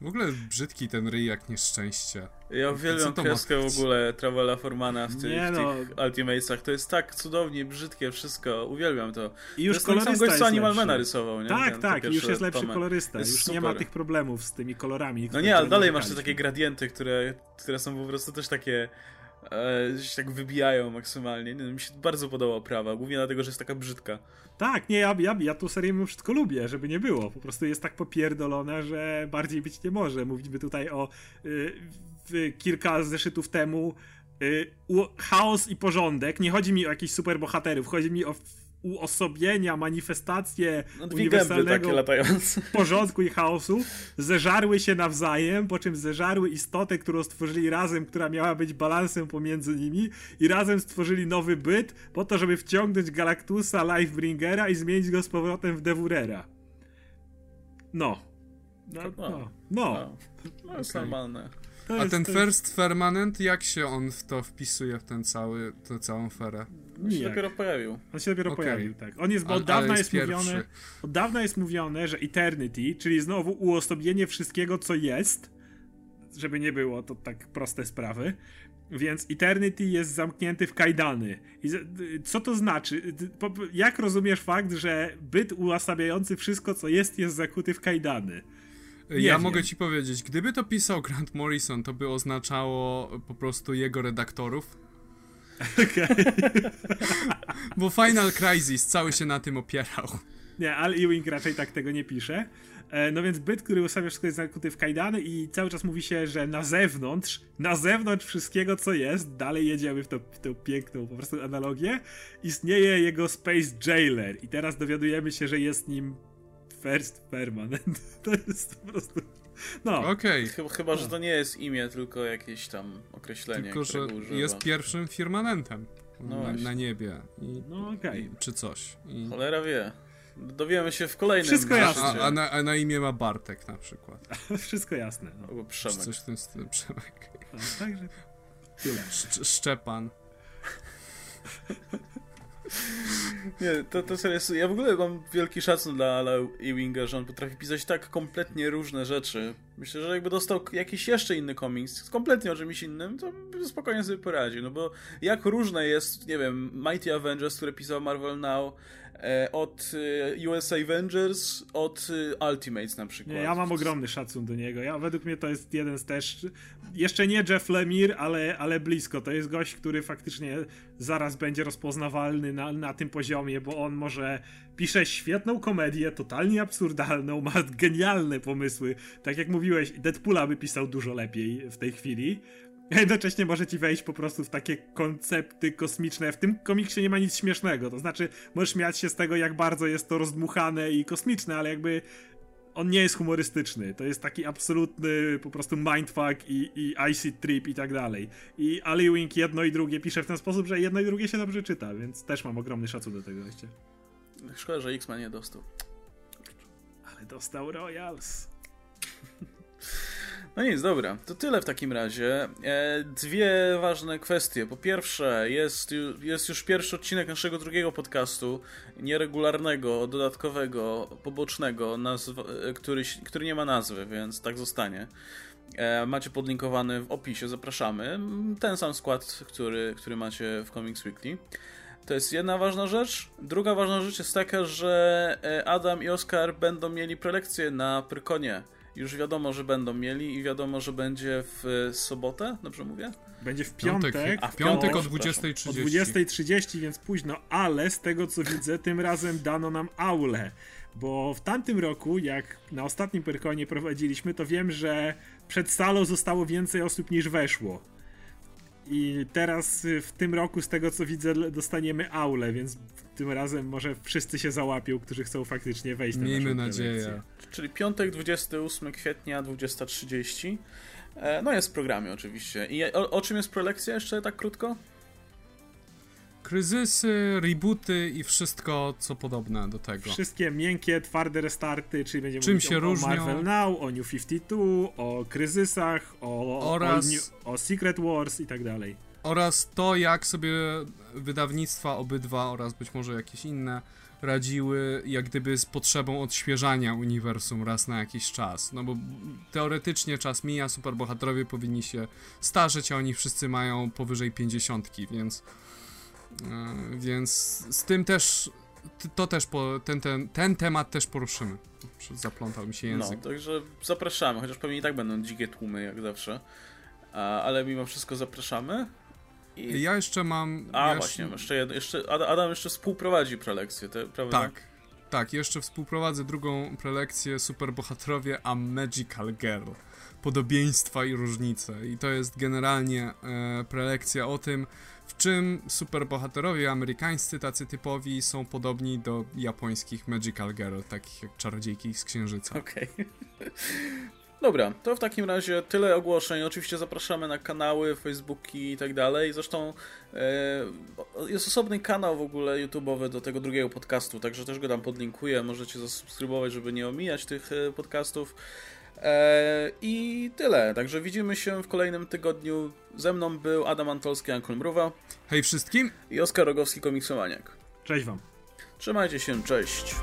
W ogóle brzydki ten ryj jak nieszczęście. Ja uwielbiam kreskę w ogóle Travela Formana w, ty, w no. tych Ultimatesach. To jest tak cudownie brzydkie wszystko. Uwielbiam to. I już to jest ten sam gość, co Animalmana rysował, nie? Tak, ten, tak. I już jest lepszy tomem. kolorysta. Już super. nie ma tych problemów z tymi kolorami. No nie, ale dalej masz te takie gradienty, które, które są po prostu też takie e, się tak wybijają maksymalnie. Nie, mi się bardzo podoba oprawa, głównie dlatego, że jest taka brzydka. Tak, nie, ja, ja, ja tu serię mimo wszystko lubię, żeby nie było. Po prostu jest tak popierdolone, że bardziej być nie może. Mówiliby tutaj o y, kilka zeszytów temu y, chaos i porządek. Nie chodzi mi o jakichś superbohaterów, chodzi mi o uosobienia, manifestacje No, uniwersalnego porządku i chaosu, zeżarły się nawzajem, po czym zeżarły istotę, którą stworzyli razem, która miała być balansem pomiędzy nimi i razem stworzyli nowy byt po to, żeby wciągnąć Galactusa, Lifebringera i zmienić go z powrotem w Devourera. No. No, No. no. no. No, no jest Okej. normalne. To A jest- ten to jest- First Permanent, jak się on w to wpisuje, w ten cały, tę całą ferę? On się dopiero pojawił. On się dopiero Okej. pojawił, tak. On jest, bo od dawna jest, jest mówione, od dawna jest mówione, że Eternity, czyli znowu uosobienie wszystkiego, co jest, żeby nie było to tak proste sprawy, więc Eternity jest zamknięty w kajdany. I co to znaczy? Jak rozumiesz fakt, że byt uosabiający wszystko, co jest, jest zakuty w kajdany? Nie ja wiem. mogę ci powiedzieć, gdyby to pisał Grant Morrison, to by oznaczało po prostu jego redaktorów. Bo Final Crisis cały się na tym opierał. Nie, ale Ewing raczej tak tego nie pisze. E, No więc byt, który ustawia wszystko jest zakuty w kajdany i cały czas mówi się, że na zewnątrz, na zewnątrz wszystkiego co jest, dalej jedziemy w, to, w tą piękną po prostu analogię, istnieje jego Space Jailer i teraz dowiadujemy się, że jest nim First Permanent. To jest po prostu... No, Okej, Chyba, chyba, że to nie jest imię, tylko jakieś tam określenie, tylko że jest pierwszym firmamentem No na, na niebie. I, no okej. i, czy coś. I, Cholera wie. Dowiemy się w kolejnym Wszystko jasne. a, a, na, a na imię ma Bartek na przykład. Wszystko jasne. No. Albo Czy Przemek. coś w tym stylu. Przemek. No, także Szczepan. Nie, to, to serio jest... Ja w ogóle mam wielki szacun dla Ala Ewinga, że on potrafi pisać tak kompletnie różne rzeczy. Myślę, że jakby dostał jakiś jeszcze inny komiks, kompletnie o czymś innym, to spokojnie sobie poradził, no bo jak różne jest, nie wiem, Mighty Avengers, które pisał Marvel Now, od e, US Avengers, od e, Ultimates na przykład. Nie, ja mam ogromny szacun do niego. Ja, według mnie to jest jeden z też. Jeszcze nie Jeff Lemire, ale, ale blisko. To jest gość, który faktycznie zaraz będzie rozpoznawalny na, na tym poziomie, bo on może pisze świetną komedię, totalnie absurdalną, ma genialne pomysły. Tak jak mówiłeś, Deadpoola by pisał dużo lepiej w tej chwili. A jednocześnie może ci wejść po prostu w takie koncepty kosmiczne. W tym komiksie nie ma nic śmiesznego. To znaczy, możesz śmiać się z tego, jak bardzo jest to rozdmuchane i kosmiczne, ale jakby on nie jest humorystyczny. To jest taki absolutny po prostu mindfuck i, i icy trip i tak dalej. I Ali Wing jedno i drugie pisze w ten sposób, że jedno i drugie się dobrze czyta, więc też mam ogromny szacun do tego gościa. Szkoda, że X-Men nie dostał. Ale dostał Royals. No nic, dobra, to tyle w takim razie. E, dwie ważne kwestie. Po pierwsze, jest, jest już pierwszy odcinek naszego drugiego podcastu, nieregularnego, dodatkowego, pobocznego, nazw, e, który, który nie ma nazwy, więc tak zostanie. E, macie podlinkowany w opisie, zapraszamy. Ten sam skład, który, który macie w Comics Weekly. To jest jedna ważna rzecz. Druga ważna rzecz jest taka, że Adam i Oskar będą mieli prelekcje na Prykonie. Już wiadomo, że będą mieli i wiadomo, że będzie w sobotę, dobrze mówię? Będzie w Piątek, piątek. A, w piątek o przepraszam. 20.30. O 20.30, więc późno, ale z tego co widzę, tym razem dano nam aulę. Bo w tamtym roku, jak na ostatnim Perkonie prowadziliśmy, to wiem, że przed salą zostało więcej osób niż weszło. I teraz y, w tym roku, z tego co widzę, dostaniemy aulę, więc tym razem może wszyscy się załapią, którzy chcą faktycznie wejść na Miejmy nadzieję. prelekcję. Czyli piątek, 28 kwietnia, 20.30. E, No jest w programie oczywiście. I o, o czym jest prelekcja jeszcze tak krótko? Kryzysy, rebooty i wszystko, co podobne do tego. Wszystkie miękkie, twarde restarty, czyli będziemy Czym mówić się o, różnią? Marvel Now, o New 52, o kryzysach, o, Oraz- o, New- o Secret Wars i tak dalej. Oraz to, jak sobie wydawnictwa obydwa oraz być może jakieś inne radziły jak gdyby z potrzebą odświeżania uniwersum raz na jakiś czas. No bo teoretycznie czas mija, superbohaterowie powinni się starzeć, a oni wszyscy mają powyżej 50, więc e, więc z tym też to też po, ten, ten, ten temat też poruszymy. Zaplątał mi się No, język. także zapraszamy, chociaż pewnie i tak będą dzikie tłumy jak zawsze. A, ale mimo wszystko zapraszamy. I... Ja jeszcze mam. A ja właśnie, jeszcze, jeszcze Ad- Adam jeszcze współprowadzi prelekcję, te, prawda? Tak. Tak, jeszcze współprowadzę drugą prelekcję Superbohaterowie a Magical Girl. Podobieństwa i różnice. I to jest generalnie e, prelekcja o tym, w czym superbohaterowie amerykańscy, tacy typowi, są podobni do japońskich Magical Girl, takich jak czarodziejki z księżyca. Okej. Okay. Dobra, to w takim razie tyle ogłoszeń. Oczywiście zapraszamy na kanały, Facebooki i tak dalej. Zresztą e, jest osobny kanał w ogóle YouTube'owy do tego drugiego podcastu, także też go tam podlinkuję. Możecie zasubskrybować, żeby nie omijać tych e, podcastów. E, I tyle. Także widzimy się w kolejnym tygodniu. Ze mną był Adam Antolski, Ankol Mruwa. Hej wszystkim! I Oskar Rogowski, komiksomaniak. Cześć wam. Trzymajcie się, cześć.